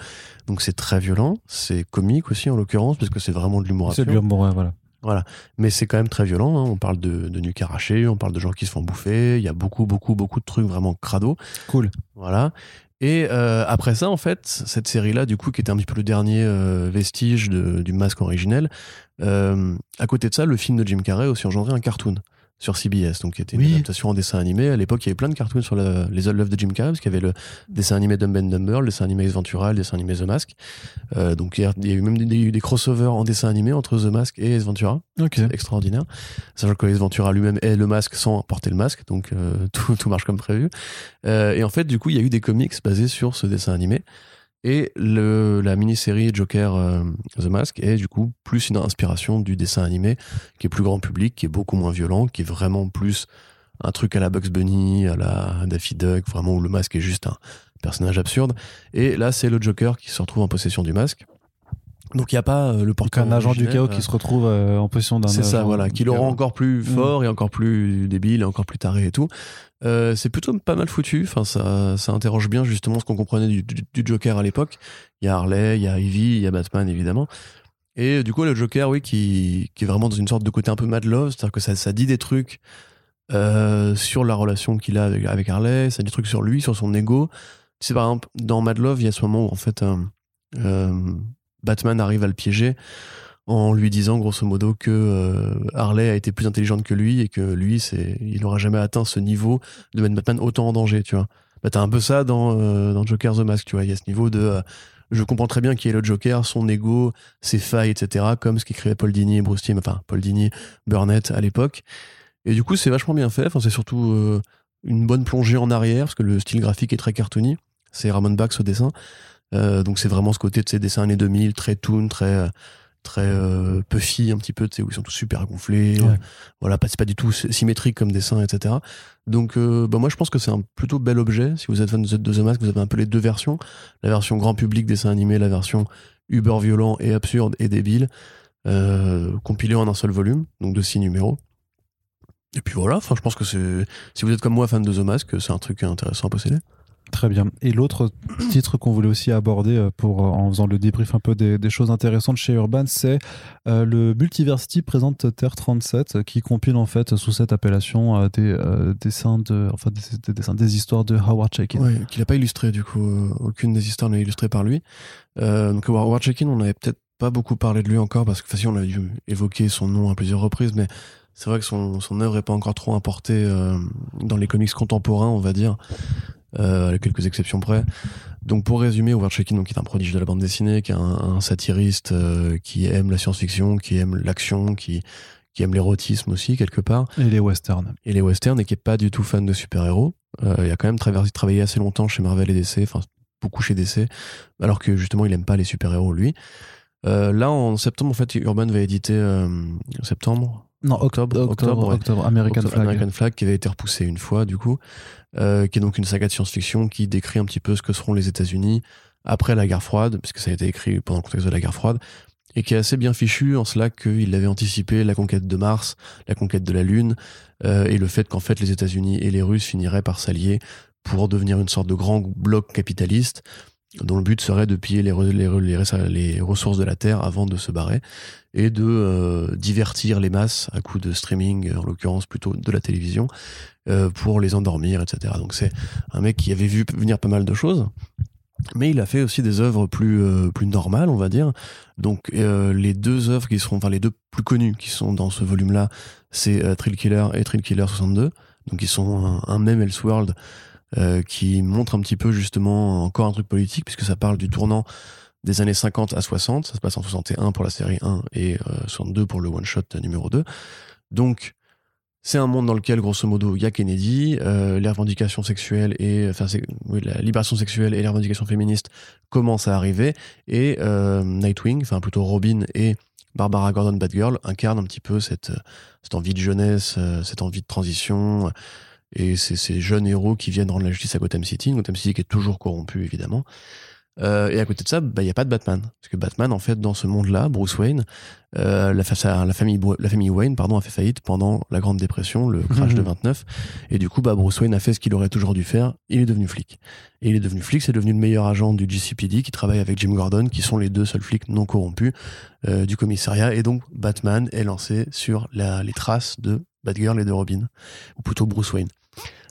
Donc c'est très violent, c'est comique aussi en l'occurrence, parce que c'est vraiment de l'humour C'est de l'humour, voilà. Voilà. Mais c'est quand même très violent. Hein. On parle de, de nuques arrachées, on parle de gens qui se font bouffer. Il y a beaucoup, beaucoup, beaucoup de trucs vraiment crado. Cool. Voilà. Et euh, après ça, en fait, cette série-là, du coup, qui était un petit peu le dernier euh, vestige du masque originel, euh, à côté de ça, le film de Jim Carrey a aussi engendré un cartoon sur CBS, donc qui était une adaptation en dessin animé. À l'époque, il y avait plein de cartoons sur les old love de Jim Carrey, parce qu'il y avait le dessin animé Dumb and Dumber, le dessin animé Ace Ventura, le dessin animé The Mask. Euh, donc il y, a, eu même des, des, crossovers en dessin animé entre The Mask et Ace Ventura. Okay. extraordinaire. Sachant que Ace Ventura lui-même est le masque sans porter le masque, donc euh, tout, tout marche comme prévu. Euh, et en fait, du coup, il y a eu des comics basés sur ce dessin animé. Et le, la mini-série Joker euh, The Mask est du coup plus une inspiration du dessin animé qui est plus grand public, qui est beaucoup moins violent, qui est vraiment plus un truc à la Bugs Bunny, à la Daffy Duck, vraiment où le masque est juste un personnage absurde. Et là, c'est le Joker qui se retrouve en possession du masque. Donc il n'y a pas euh, le porteur. Un agent du chaos qui se retrouve euh, en possession d'un. C'est ça, voilà, qui le rend encore plus mm. fort et encore plus débile et encore plus taré et tout. Euh, c'est plutôt pas mal foutu. Enfin, ça, ça interroge bien justement ce qu'on comprenait du, Joker à l'époque. Il y a Harley, il y a Ivy, il y a Batman évidemment. Et du coup, le Joker, oui, qui, qui est vraiment dans une sorte de côté un peu mad love, c'est-à-dire que ça, ça dit des trucs euh, sur la relation qu'il a avec, avec, Harley, ça dit des trucs sur lui, sur son ego. Tu sais, par exemple, dans Mad Love, il y a ce moment où en fait euh, Batman arrive à le piéger en lui disant grosso modo que euh, Harley a été plus intelligente que lui et que lui c'est il n'aura jamais atteint ce niveau de mettre Batman autant en danger tu vois. Bah t'as un peu ça dans euh, dans Joker the Mask tu vois. Il y a ce niveau de euh, je comprends très bien qui est le Joker son ego ses failles etc comme ce qu'écrivait Paul Dini et Bruce enfin Paul Dini Burnett à l'époque. Et du coup c'est vachement bien fait. C'est surtout une bonne plongée en arrière parce que le style graphique est très cartoony. C'est Ramon Bax au dessin. Donc c'est vraiment ce côté de ces dessins années 2000 très toon très très euh, puffy un petit peu, tu sais, où ils sont tous super gonflés. Euh, voilà, pas, c'est pas du tout symétrique comme dessin, etc. Donc, euh, bah moi, je pense que c'est un plutôt bel objet. Si vous êtes fan de The Mask, vous avez un peu les deux versions. La version grand public dessin animé, la version uber violent et absurde et débile, euh, compilée en un seul volume, donc de six numéros. Et puis voilà, enfin, je pense que c'est, si vous êtes comme moi fan de The Mask, c'est un truc intéressant à posséder. Très bien. Et l'autre titre qu'on voulait aussi aborder euh, pour, euh, en faisant le débrief un peu des, choses intéressantes chez Urban, c'est euh, le Multiversity présente Terre 37 qui compile en fait sous cette appellation des dessins de, enfin des, des histoires de Howard Chaykin. Oui, qu'il n'a pas illustré du coup. aucune des histoires n'est illustrée par lui. donc Howard Chaykin, on n'avait peut-être pas beaucoup parlé de lui encore parce que facilement on a dû évoquer son nom à plusieurs reprises, mais c'est vrai que son, son œuvre est pas encore trop importée dans les comics contemporains, on va dire euh, à quelques exceptions près. Donc pour résumer, Howard Chaykin, donc qui est un prodige de la bande dessinée, qui est un, satiriste euh, qui aime la science-fiction, qui aime l'action, qui qui aime l'érotisme aussi quelque part. Et les westerns. Et les westerns et qui est pas du tout fan de super-héros. Euh, il a quand même travaillé assez longtemps chez Marvel et DC, enfin beaucoup chez DC, alors que justement il aime pas les super-héros lui. Euh, là en septembre en fait Urban va éditer euh, septembre? Non, octobre, octobre, octobre, American, Flag. American Flag qui avait été repoussé une fois du coup, euh, qui est donc une saga de science-fiction qui décrit un petit peu ce que seront les États-Unis après la guerre froide, puisque ça a été écrit pendant le contexte de la guerre froide, et qui est assez bien fichu en cela qu'il avait anticipé la conquête de Mars, la conquête de la Lune, euh, et le fait qu'en fait les États-Unis et les Russes finiraient par s'allier pour devenir une sorte de grand bloc capitaliste dont le but serait de piller les, ressources de la Terre avant de se barrer et de euh, divertir les masses à coup de streaming, en l'occurrence plutôt de la télévision, euh, pour les endormir, etc. Donc c'est un mec qui avait vu venir pas mal de choses Mais il a fait aussi des œuvres plus euh, plus normales, on va dire. Donc les deux œuvres qui seront, enfin les deux plus connues qui sont dans ce volume-là, c'est Thrill Killer et Thrill Killer 62. Donc ils sont un même Elseworld euh, qui montre un petit peu justement encore un truc politique puisque ça parle du tournant des années 50 à 60. Ça se passe en 61 pour la série 1 et euh, 62 pour le one shot numéro 2. Donc c'est un monde dans lequel, grosso modo, il y a Kennedy, euh, les revendications sexuelles et, enfin, oui, la libération sexuelle et les revendications féministes commencent à arriver, et euh, Nightwing, enfin plutôt Robin et Barbara Gordon Batgirl incarnent un petit peu cette, cette envie de jeunesse, euh, cette envie de transition, euh, et c'est ces jeunes héros qui viennent rendre la justice à Gotham City, Gotham City qui est toujours corrompu évidemment. Euh, et à côté de ça, bah, il n'y a pas de Batman. Parce que Batman, en fait, dans ce monde-là, Bruce Wayne, euh, la, fa- la, famille, Bro- la famille Wayne pardon, a fait faillite pendant la Grande Dépression, le crash Mhm. de 29. Et du coup, bah, Bruce Wayne a fait ce qu'il aurait toujours dû faire. Il est devenu flic. Et il est devenu flic, c'est devenu le meilleur agent du GCPD qui travaille avec Jim Gordon, qui sont les deux seuls flics non corrompus euh, du commissariat. Et donc, Batman est lancé sur la, les traces de Batgirl et de Robin, ou plutôt Bruce Wayne.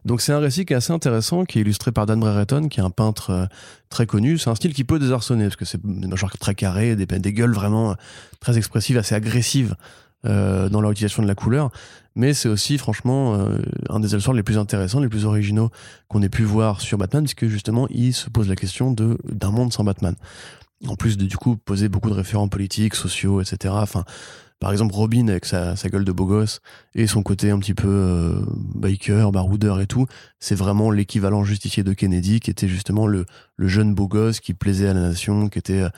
Donc c'est un récit qui est assez intéressant, qui est illustré par Dan Brereton, qui est un peintre euh, très connu. C'est un style qui peut désarçonner, parce que c'est un genre très carré, des, gueules vraiment euh, très expressives, assez agressives euh, dans leur utilisation de la couleur. Mais c'est aussi, franchement, un des Elseworlds les plus intéressants, les plus originaux qu'on ait pu voir sur Batman, puisque justement, il se pose la question de d'un monde sans Batman. En plus de, du coup, poser beaucoup de référents politiques, sociaux, etc. Enfin, par exemple, Robin avec sa, gueule de beau gosse et son côté un petit peu euh, biker, baroudeur et tout, c'est vraiment l'équivalent justicier de Kennedy, qui était justement le, jeune beau gosse qui plaisait à la nation, qui était euh,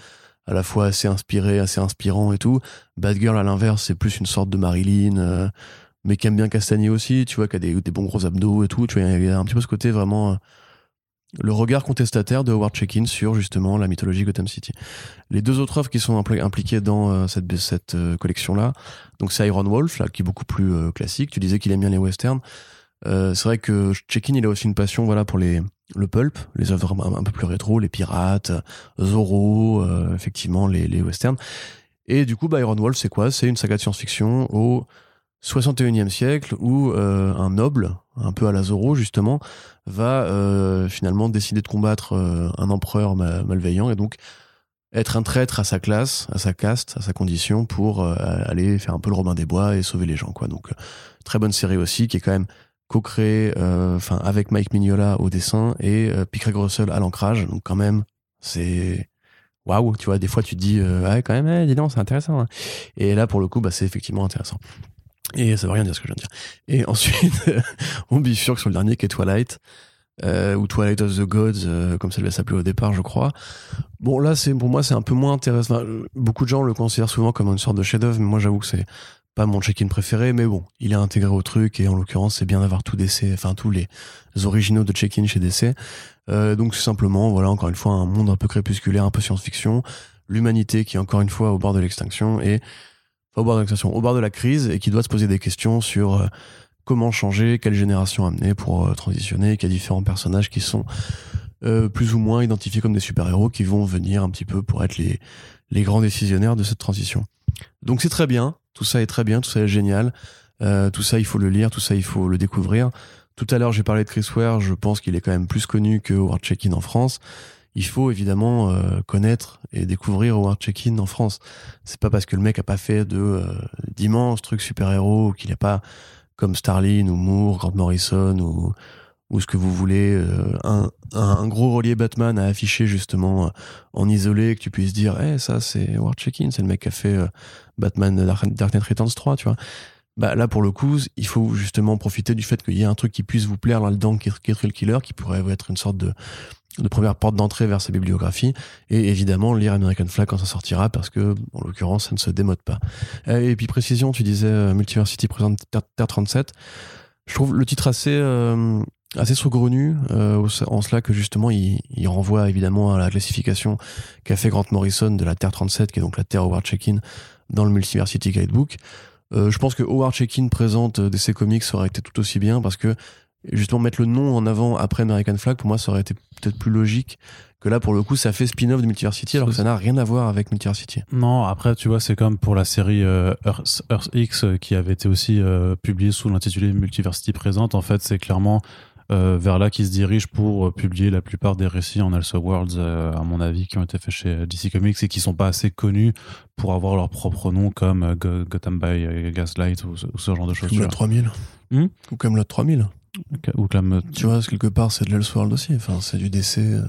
à la fois assez inspiré, assez inspirant et tout. Batgirl, à l'inverse, c'est plus une sorte de Marilyn, euh, mais qui aime bien castagner aussi, tu vois, qui a des, bons gros abdos et tout. Tu vois, il y a un petit peu ce côté vraiment... le regard contestataire de Howard Chaykin sur justement la mythologie Gotham City. Les deux autres œuvres qui sont impli- impliquées dans euh, cette, cette euh, collection-là, donc c'est Iron Wolf, là, qui est beaucoup plus euh, classique. Tu disais qu'il aime bien les westerns. C'est vrai que Chaykin, il a aussi une passion voilà, pour les, le pulp, les œuvres un, peu plus rétro, les pirates, Zorro, effectivement, les, les westerns. Et du coup, bah, Iron Wolf, c'est quoi? C'est une saga de science-fiction au 61e siècle où euh, un noble, un peu à la Zorro justement, va euh, finalement décider de combattre euh, un empereur ma- malveillant et donc être un traître à sa classe, à sa caste, à sa condition pour aller faire un peu le Robin des Bois et sauver les gens quoi. Donc très bonne série aussi qui est quand même co-créée avec Mike Mignola au dessin et Craig Russell à l'ancrage. Donc quand même c'est waouh, tu vois, des fois tu te dis ouais quand même, eh, dis donc c'est intéressant. hein. Et là pour le coup bah c'est effectivement intéressant. Et ça veut rien dire ce que je viens de dire. Et ensuite, on bifurque sur le dernier qui est Twilight, euh, ou Twilight of the Gods, euh, comme ça devait s'appeler au départ, je crois. Bon, là, c'est pour moi, c'est un peu moins intéressant. Beaucoup de gens le considèrent souvent comme une sorte de chef-d'œuvre, mais moi, j'avoue que c'est pas mon check-in préféré, mais bon, il est intégré au truc, et en l'occurrence, c'est bien d'avoir tout DC, enfin, tous les originaux de check-in chez DC. Euh, donc, c'est simplement, voilà, encore une fois, un monde un peu crépusculaire, un peu science-fiction, l'humanité qui est encore une fois au bord de l'extinction, et au bord de la crise, et qui doit se poser des questions sur euh, comment changer, quelle génération amener pour euh, transitionner, qu'il y a différents personnages qui sont euh, plus ou moins identifiés comme des super-héros qui vont venir un petit peu pour être les, les grands décisionnaires de cette transition. Donc c'est très bien, tout ça est très bien, tout ça est génial, euh, tout ça il faut le lire, tout ça il faut le découvrir. Tout à l'heure j'ai parlé de Chris Ware, je pense qu'il est quand même plus connu que Howard Chaykin en France. Il faut évidemment euh, connaître et découvrir Howard Chaykin en France. C'est pas parce que le mec a pas fait de euh, d'immenses trucs super-héros qu'il n'est pas comme Starlin ou Moore, Grant Morrison ou ou ce que vous voulez, euh, un, un, gros relier Batman à afficher justement euh, en isolé, que tu puisses dire, eh ça c'est Howard Chaykin, c'est le mec qui a fait euh, Batman Dark, Knight Returns 3, tu vois. Bah là pour le coup, il faut justement profiter du fait qu'il y ait un truc qui puisse vous plaire là-dedans, qui est Thrill Killer, qui pourrait être une sorte de, de première porte d'entrée vers sa bibliographie, et évidemment lire American Flag quand ça sortira, parce que en l'occurrence ça ne se démode pas. Euh, Et puis précision, tu disais euh, Multiversity présente Terre, Terre 37. Je trouve le titre assez euh, assez saugrenu euh, en cela que justement il, il renvoie évidemment à la classification qu'a fait Grant Morrison de la Terre 37 qui est donc la Terre Howard Chaykin dans le Multiversity Guidebook. Euh, je pense que Howard Chaykin présente euh, DC Comics aurait été tout aussi bien parce que justement mettre le nom en avant après American Flag pour moi ça aurait été peut-être plus logique que là pour le coup ça fait spin-off de Multiversity alors que ça n'a rien à voir avec Multiversity. Non, après, tu vois, c'est comme pour la série euh, Earth, Earth X euh, qui avait été aussi euh, publiée sous l'intitulé Multiversity Présente. En fait, c'est clairement euh, vers là qu'ils se dirigent pour euh, publier la plupart des récits en Elseworlds, euh, à mon avis, qui ont été faits chez DC Comics et qui sont pas assez connus pour avoir leur propre nom comme euh, Go- Gotham by Gaslight ou, ce- ou ce genre de choses. Camelot vois. 3000. Hmm? Ou Camelot 3000. Ou Clam... Tu vois, quelque part, c'est de l'Elseworld aussi. Enfin, c'est du DC. euh.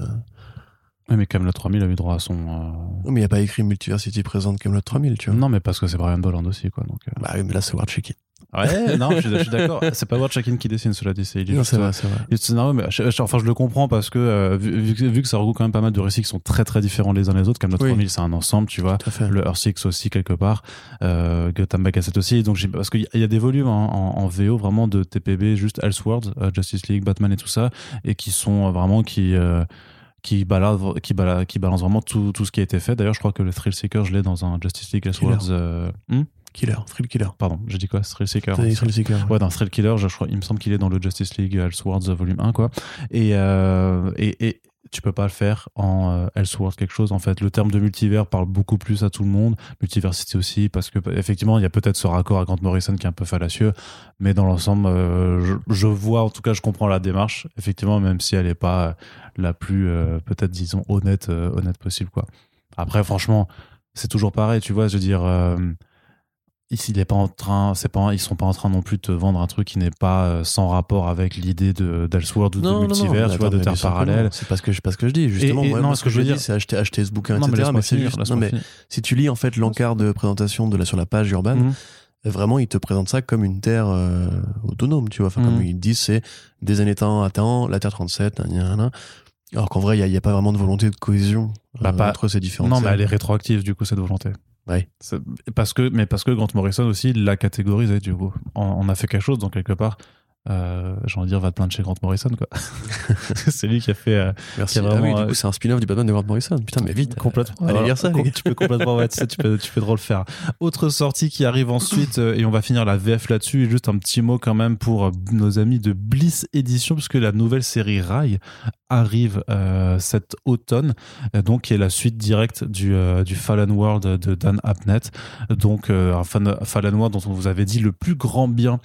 Ouais, mais Camelot 3000 a eu droit à son. euh, Oui, mais il n'y a pas écrit Multiversity présente Camelot 3000, tu vois. Non, mais parce que c'est Brian Bolland aussi, quoi. Donc, euh. Bah oui, mais là, c'est Ward Shaking. Ouais, non, je suis, je suis d'accord. C'est pas Shakin qui dessine, cela dit. C'est Non, c'est euh, vrai, c'est vrai. Le scénario, mais je- je- enfin, je le comprends parce que euh, vu, vu que- vu que ça regroupe quand même pas mal de récits qui sont très très différents les uns les autres, comme notre Oui. 3000, c'est un ensemble, tu vois. Le Earth Six aussi quelque part, euh, Gotham Gaslight aussi. Donc parce qu'il y y a des volumes en, en, en VO vraiment de TPB, juste Elseworld, euh, Justice League, Batman et tout ça, et qui sont euh, vraiment qui euh, qui baladent, qui baladent, qui balancent vraiment tout, tout ce qui a été fait. D'ailleurs, je crois que le Thrill Seeker, je l'ai dans un Justice League Elseworlds. Euh, Killer, Thrill Killer. Pardon, j'ai dit quoi Thrill Seeker. Dit Thrill Seeker. Ouais, dans Thrill Killer, je, je crois, il me semble qu'il est dans le Justice League Elseworlds volume 1, quoi. Et, euh, et, et tu peux pas le faire en euh, Elseworlds quelque chose. En fait, le terme de multivers parle beaucoup plus à tout le monde. Multiversité aussi, parce que effectivement, il y a peut-être ce raccord à Grant Morrison qui est un peu fallacieux, mais dans l'ensemble, euh, je, je vois, en tout cas, je comprends la démarche. Effectivement, même si elle est pas euh, la plus, euh, peut-être, disons, honnête, euh, honnête possible, quoi. Après, franchement, c'est toujours pareil, tu vois. Je veux dire. Ici, il est pas en train, c'est pas, ils sont pas en train non plus de te vendre un truc qui n'est pas euh, sans rapport avec l'idée de d'Elseworld ou de multivers, tu vois, de terres parallèles. C'est pas ce que je, pas ce que je dis. Justement, Et- et moi, non, moi, ce que que je dis, dire- c'est acheter, acheter ce bouquin, Non, mais etc. Mais finir, juste, non, mais finir. si tu lis en fait l'encart de présentation de la, sur la page urbaine, Mhm. vraiment, ils te présentent ça comme une terre euh, autonome, tu vois. Enfin, Mhm. comme ils disent, c'est des années temps à temps, la terre 37, nan, nan, nan. Alors qu'en vrai, il n'y a, pas vraiment de volonté de cohésion Bah, euh, pas- entre ces différentes Non, mais elle est rétroactive, du coup, cette volonté. Ouais. Parce que, mais parce que Grant Morrison aussi l'a catégorisé, du coup. On, on a fait quelque chose, donc quelque part, euh, j'ai envie de dire, va te plaindre chez Grant Morrison, quoi. c'est lui qui a fait, euh, Merci. qui a Ah oui, vraiment, du euh, coup, c'est un spin-off du Batman de Grant Morrison. Putain, mais vite. complètement. Allez lire ça, com-. Tu peux complètement, ouais, tu sais, tu peux, tu peux trop le faire. Autre sortie qui arrive ensuite, et on va finir la VF là-dessus, juste un petit mot quand même pour nos amis de Bliss Edition, puisque la nouvelle série Rai arrive cet automne, donc qui est la suite directe du, du Fallen World de Dan Abnett. Donc un fan- Fallen World dont on vous avait dit le plus grand bien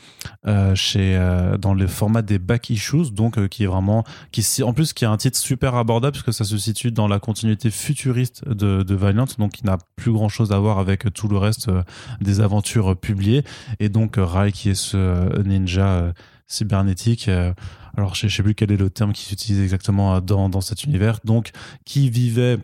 chez euh, dans le format des back issues, donc euh, qui est vraiment qui en plus qui a un titre super abordable puisque ça se situe dans la continuité futuriste de, Valiant, donc qui n'a plus grand chose à voir avec tout le reste euh, des aventures publiées. Et donc Rai qui est ce ninja cybernétique. alors je je sais plus quel est le terme qui s'utilise exactement dans, dans cet univers. Donc qui vivait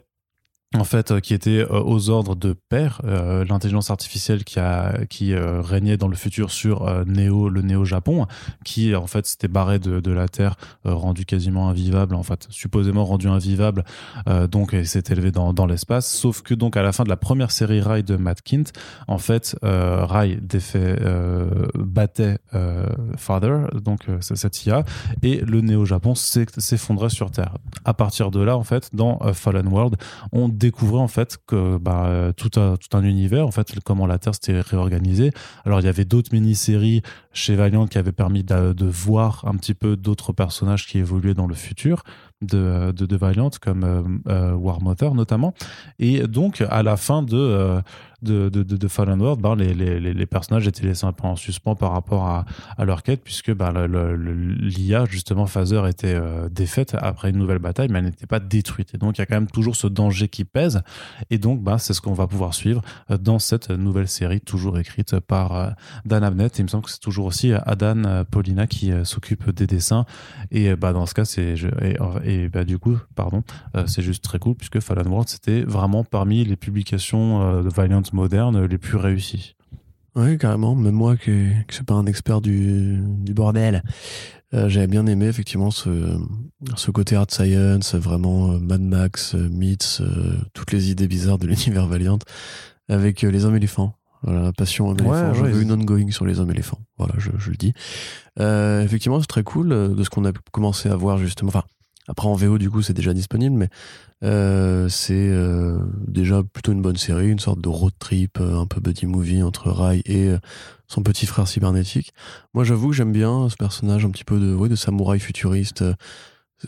en fait, euh, qui était euh, aux ordres de Père, euh, l'intelligence artificielle qui a qui régnait dans le futur sur Néo, le Néo Japon, qui en fait s'était barré de, de la Terre, rendu quasiment invivable, en fait supposément rendu invivable, donc il s'est élevé dans, dans l'espace. Sauf que donc à la fin de la première série Rai de Matt Kint, en fait, Rai défait, battait Father, donc cette IA, et le Néo Japon s'est- s'effondrait sur Terre. À partir de là, en fait, dans Fallen World, on découvrait en fait que bah, tout, un, tout un univers, en fait, comment la Terre s'était réorganisée. Alors, il y avait d'autres mini-séries chez Valiant qui avaient permis de, voir un petit peu d'autres personnages qui évoluaient dans le futur de, de, Valiant, comme euh, euh, War Mother notamment. Et donc, à la fin de, euh, de, de, Fallen World, ben, les, les, les personnages étaient laissés un peu en suspens par rapport à, leur quête, puisque ben, le- le- l'IA, justement, Phaser, était euh, défaite après une nouvelle bataille, mais elle n'était pas détruite. Et donc, il y a quand même toujours ce danger qui pèse. Et donc, ben, c'est ce qu'on va pouvoir suivre euh, dans cette nouvelle série, toujours écrite par euh, Dan Abnett. Et il me semble que c'est toujours aussi Adan Paulina qui s'occupe des dessins. Et bah, dans ce cas, c'est et, bah, du coup, pardon, c'est juste très cool puisque Fallen World c'était vraiment parmi les publications de Valiant modernes les plus réussies. Oui, carrément. Même moi, qui ne suis pas un expert du, du bordel, euh, j'avais bien aimé effectivement ce, ce côté art science, vraiment euh, Mad Max, euh, Myths, euh, toutes les idées bizarres de l'univers Valiant, avec euh, les hommes éléphants. Voilà, passion Ouais, éléphants. Je ouais, veux ils- une ongoing sur les hommes éléphants. Voilà, je, je le dis. Effectivement, c'est très cool de ce qu'on a commencé à voir justement. Enfin, après en VO du coup, c'est déjà disponible, mais euh, c'est euh, déjà plutôt une bonne série, une sorte de road trip, euh, un peu buddy movie entre Rai et son petit frère cybernétique. Moi, j'avoue que j'aime bien ce personnage un petit peu de, ouais, de samouraï futuriste.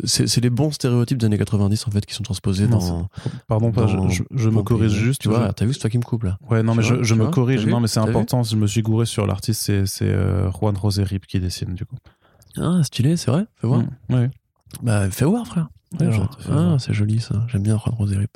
C'est c'est les bons stéréotypes des années 90 en fait qui sont transposés Non, dans. Pardon, pas, dans je, me corrige juste. Tu vois, je- t'as vu, c'est toi qui me coupe là. Ouais, non, Tu mais vois, je, me vois, corrige. Non, mais c'est important. Je me suis gouré sur l'artiste. C'est c'est, Juan José Rip qui dessine du coup. Ah, stylé, c'est vrai Fais voir. Mm, ouais. Bah, fais voir, frère. Ouais, Alors, ah, c'est joli ça. J'aime bien Juan Roserip.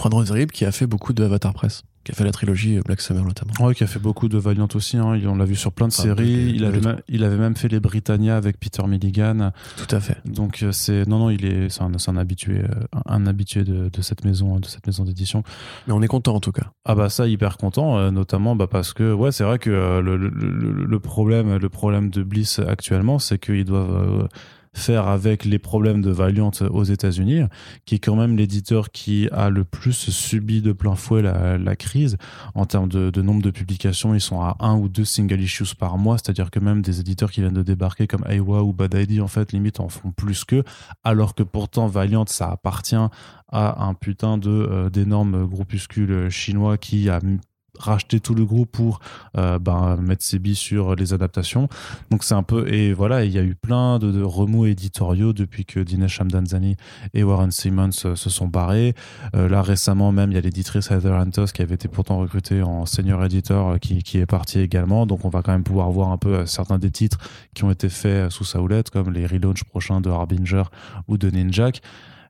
Juan Roserip qui a fait beaucoup de Avatar Press, qui a fait la trilogie euh, Black Summer notamment. Ouais, qui a fait beaucoup de Valiant aussi. Hein. On l'a vu sur plein de séries. Il avait, même, il avait même fait les Britannia avec Peter Milligan. Tout à fait. Donc euh, c'est non non il est c'est un, c'est un habitué euh, un habitué de, de cette maison de cette maison d'édition. Mais on est content en tout cas. Ah bah ça hyper content notamment bah, parce que ouais c'est vrai que le, le, le- le problème le problème de Bliss actuellement c'est qu'ils doivent euh, faire avec les problèmes de Valiant aux États-Unis qui est quand même l'éditeur qui a le plus subi de plein fouet la, crise. En termes de, nombre de publications ils sont à un ou deux single issues par mois c'est-à-dire que même des éditeurs qui viennent de débarquer comme Aiwa ou Bad ID en fait limite en font plus qu'eux alors que pourtant Valiant ça appartient à un putain euh, d'énormes groupuscules chinois qui a racheté tout le groupe pour euh, ben, mettre ses billes sur les adaptations. Donc c'est un peu et voilà il y a eu plein de, remous éditoriaux depuis que Dinesh Shamdanzani et Warren Simmons euh, se sont barrés. Euh, là récemment même il y a l'éditrice Heather Antos qui avait été pourtant recrutée en senior éditeur qui, qui est partie également. Donc on va quand même pouvoir voir un peu certains des titres qui ont été faits sous sa houlette comme les relaunchs prochains de Harbinger ou de Ninjak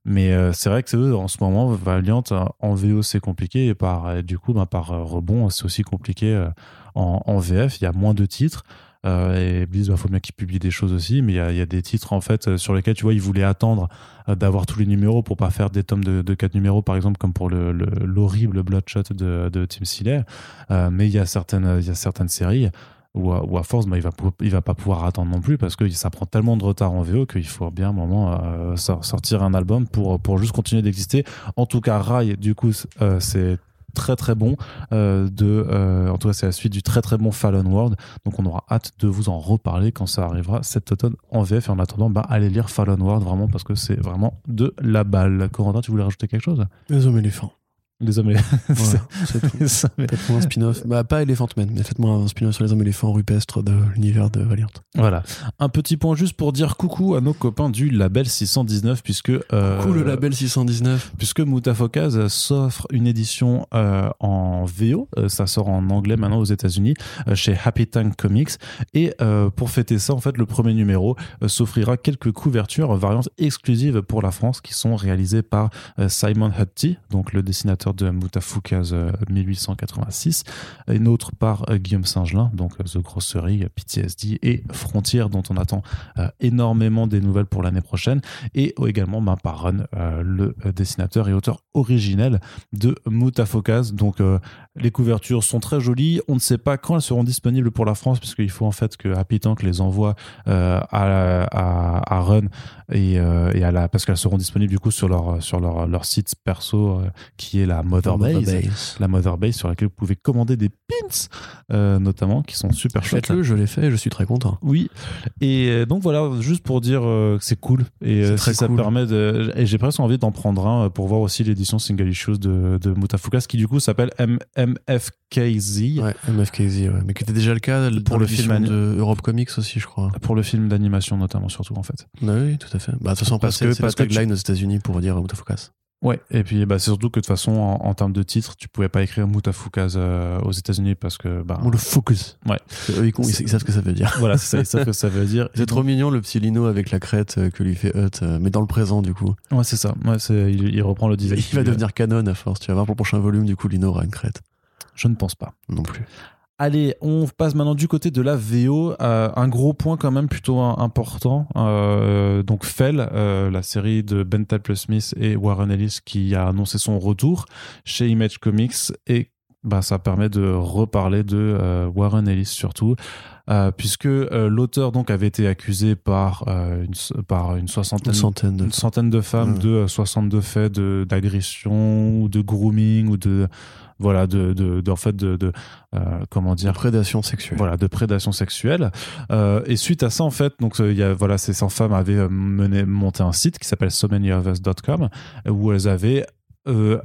mais euh, c'est vrai que eux, en ce moment, Valiant euh, en VO c'est compliqué et par euh, du coup, ben, par rebond, c'est aussi compliqué en, VF. Il y a moins de titres. Et Bliss, il faut bien qu'ils publient des choses aussi, mais il y a, des titres en fait sur lesquels tu vois ils voulaient attendre d'avoir tous les numéros pour pas faire des tomes de, de 4 numéros par exemple comme pour le le- l'horrible Bloodshot de, Tim Seeley. Euh, mais il y a certaines séries où, à- force bah, il va va pas pouvoir attendre non plus parce que ça prend tellement de retard en VO qu'il faut bien un moment euh, sor- sortir un album pour juste continuer d'exister. En tout cas, Rai du coup euh, c'est très très bon euh, en tout cas c'est la suite du très très bon Fallen World donc on aura hâte de vous en reparler quand ça arrivera cet automne en VF et en attendant bah allez lire Fallen World vraiment parce que c'est vraiment de la balle Corentin tu voulais rajouter quelque chose? Les hommes. Les hommes et Voilà, Faites-moi un spin-off. Bah, pas Elephant Man, mais faites-moi un spin-off sur les hommes éléphants rupestres de l'univers de Valiant. Voilà. Un petit point juste pour dire coucou à nos copains du label 619 puisque euh, Cool, le label 619. puisque Mutafokaz s'offre une édition euh, en VO, euh, ça sort en anglais maintenant aux États-Unis euh, chez Happy Tank Comics et euh, pour fêter ça en fait le premier numéro s'offrira quelques couvertures variantes exclusives pour la France qui sont réalisées par Simon Hutty donc le dessinateur de Mutafukaz euh, 1886 une autre par euh, Guillaume Singelin donc euh, The Grossery, PTSD et Frontières dont on attend euh, énormément des nouvelles pour l'année prochaine et également ben, par Run, euh, le euh, dessinateur et auteur originel de Mutafokaz. Donc euh, les couvertures sont très jolies. On ne sait pas quand elles seront disponibles pour la France puisqu'il faut en fait que Happy Tank les envoie euh, à, à, à Run et, euh, et à la parce qu'elles seront disponibles du coup sur leur sur leur, leur site perso euh, qui est la Mother Base. Base. La Mother Base sur laquelle vous pouvez commander des pins notamment qui sont super chouettes. Faites-le, je l'ai fait, je suis très content. Oui, et donc voilà, juste pour dire que c'est cool et C'est très ça cool. permet de. Et j'ai presque envie d'en prendre un pour voir aussi l'édition single issues de, de Mutafukas qui du coup s'appelle M- MFKZ Ouais, MFKZ, ouais. Mais qui était déjà le cas Pour pour le film de Europe Comics aussi, je crois. pour le film d'animation notamment surtout en fait. Bah oui, tout à fait. Bah, de toute façon, Parce que- c'est la tu- tagline aux États-Unis pour dire Mutafocus. Ouais, et puis bah, c'est surtout que de toute façon en, en termes de titre, tu pouvais pas écrire Mutafukas euh, aux États-Unis parce que bah, le focus. Ouais. Eux, ils, ils savent ce que ça veut dire. voilà, c'est ça, ils savent ce que ça veut dire. C'est trop mignon le petit Lino avec la crête euh, que lui fait Hut, euh, mais dans le présent du coup. Ouais, c'est ça. Ouais, il, il reprend le Il design. va devenir canon à force. Tu vas voir pour le prochain volume, du coup, Lino aura une crête. Je ne pense pas. Non plus. Allez, on passe maintenant du côté de la VO. Euh, un gros point quand même plutôt important. Euh, donc Fell, euh, la série de Ben Smith et Warren Ellis qui a annoncé son retour chez Image Comics et bah, ça permet de reparler de Warren Ellis surtout. Euh, puisque euh, l'auteur donc avait été accusé par, euh, une, par une soixantaine Une centaine de. une centaine de femmes Ouais. de euh, 62 faits de d'agression ou de grooming ou de voilà de de, de- en fait de, de euh, comment dire? Prédation sexuelle. voilà de prédation sexuelle Euh, et suite à ça en fait donc euh, il y a voilà ces 100 femmes avaient euh, mené monté un site qui s'appelle so many of us.com où elles avaient euh,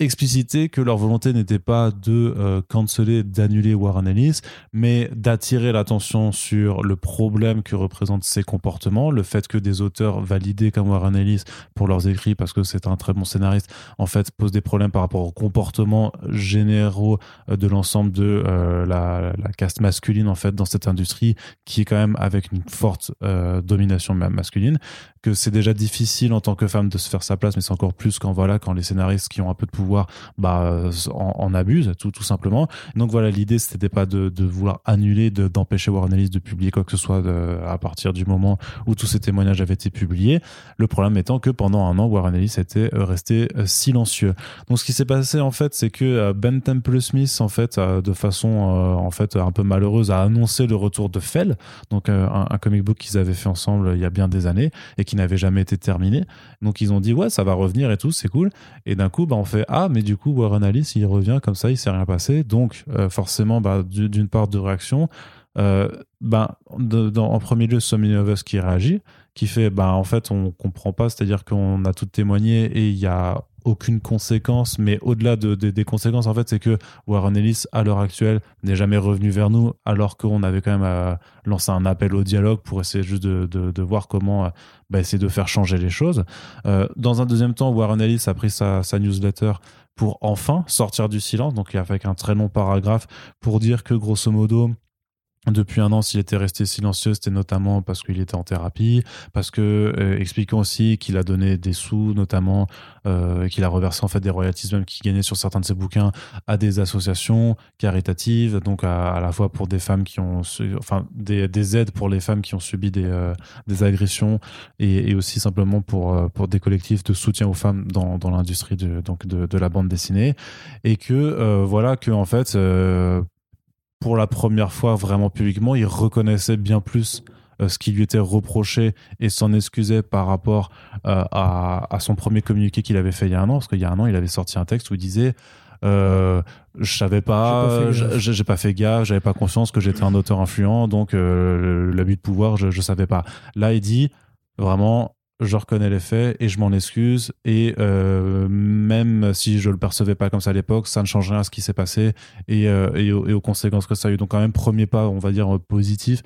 explicité que leur volonté n'était pas de euh, canceller, d'annuler Warren Ellis, mais d'attirer l'attention sur le problème que représentent ces comportements, le fait que des auteurs validés comme Warren Ellis pour leurs écrits, parce que c'est un très bon scénariste, en fait, posent des problèmes par rapport aux comportements généraux euh, de l'ensemble de euh, la, caste masculine, en fait, dans cette industrie, qui est quand même avec une forte euh, domination masculine, que c'est déjà difficile en tant que femme de se faire sa place, mais c'est encore plus quand, voilà, quand les scénaristes qui ont un peu de pouvoir bah, en, en abuse tout, tout simplement. Donc voilà, l'idée c'était pas de, de, vouloir annuler, d'empêcher Warren Ellis de publier quoi que ce soit de, à partir du moment où tous ces témoignages avaient été publiés. Le problème étant que pendant un an, Warren Ellis était euh, resté euh, silencieux. Donc ce qui s'est passé en fait, c'est que euh, Ben Temple Smith en fait, de façon en fait un peu malheureuse, a annoncé le retour de Fell, donc un, un comic book qu'ils avaient fait ensemble il y a bien des années et qui n'avait jamais été terminé. Donc ils ont dit ouais ça va revenir et tout, c'est cool. Et d'un coup bah on fait ah mais du coup, Warren Alice, il revient comme ça, il s'est rien passé. Donc, euh, forcément, bah, d'une part de réaction, euh, bah, en premier lieu, Us qui réagit, qui fait, bah, en fait, on comprend pas, c'est-à-dire qu'on a tout témoigné et il y a aucune conséquence, mais au-delà de, des conséquences, en fait, c'est que Warren Ellis, à l'heure actuelle, n'est jamais revenu vers nous, alors qu'on avait quand même euh, lancé un appel au dialogue pour essayer juste de, de, de voir comment euh, bah, essayer de faire changer les choses. Euh, dans un deuxième temps, Warren Ellis a pris sa, sa newsletter pour enfin sortir du silence, donc avec un très long paragraphe pour dire que grosso modo, depuis un an, s'il était resté silencieux, c'était notamment parce qu'il était en thérapie, parce que euh, aussi qu'il a donné des sous, notamment euh, qu'il a reversé en fait des royalties même qu'il gagnait sur certains de ses bouquins à des associations caritatives, donc à, la fois pour des femmes qui ont, enfin des, des, aides pour les femmes qui ont subi des, euh, des agressions et, aussi simplement pour euh, pour des collectifs de soutien aux femmes dans, dans l'industrie de donc de, de, la bande dessinée. Et que voilà que en fait pour la première fois vraiment publiquement, il reconnaissait bien plus euh, ce qui lui était reproché et s'en excusait par rapport euh, à, à, son premier communiqué qu'il avait fait il y a un an, parce qu'il y a un an, il avait sorti un texte où il disait euh, je savais pas, j'ai pas fait gaffe, j'avais pas conscience que j'étais un auteur influent, donc euh, l'abus de pouvoir, je, je savais pas. Là, il dit vraiment, je reconnais les faits et je m'en excuse. Et euh, même si je le percevais pas comme ça à l'époque, ça ne change rien à ce qui s'est passé et, euh, et, aux, conséquences que ça a eu. Donc quand même premier pas, on va dire positif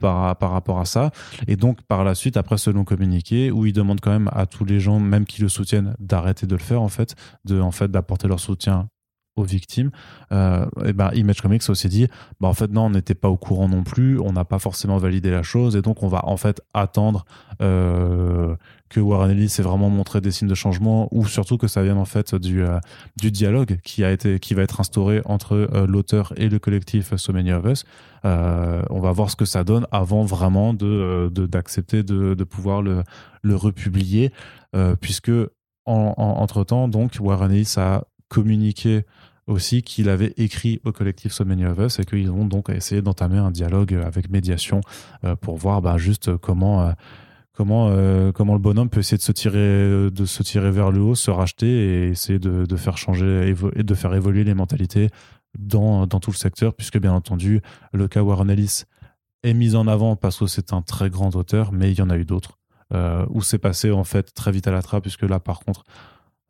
par par rapport à ça. Et donc par la suite, après ce long communiqué où il demande quand même à tous les gens, même qui le soutiennent, d'arrêter de le faire en fait, de en fait d'apporter leur soutien aux victimes, euh, et ben Image Comics aussi dit, bah en fait non, on n'était pas au courant non plus, on n'a pas forcément validé la chose, et donc on va en fait attendre euh, que Warren Ellis ait vraiment montré des signes de changement, ou surtout que ça vienne en fait du euh, du dialogue qui a été qui va être instauré entre l'auteur et le collectif So Many of Us. On va voir ce que ça donne avant vraiment de d'accepter de, de, de, pouvoir le le republier, puisque en, en, entre temps donc Warren Ellis a communiqué aussi qu'il avait écrit au collectif So Many of Us et qu'ils vont donc essayer d'entamer un dialogue avec médiation euh, pour voir bah, juste comment euh, comment euh, comment le bonhomme peut essayer de se tirer de se tirer vers le haut, se racheter et essayer de, faire changer et de faire évoluer les mentalités dans dans tout le secteur puisque bien entendu le cas Warren Ellis est mis en avant parce que c'est un très grand auteur mais il y en a eu d'autres où c'est passé en fait très vite à la trappe puisque là par contre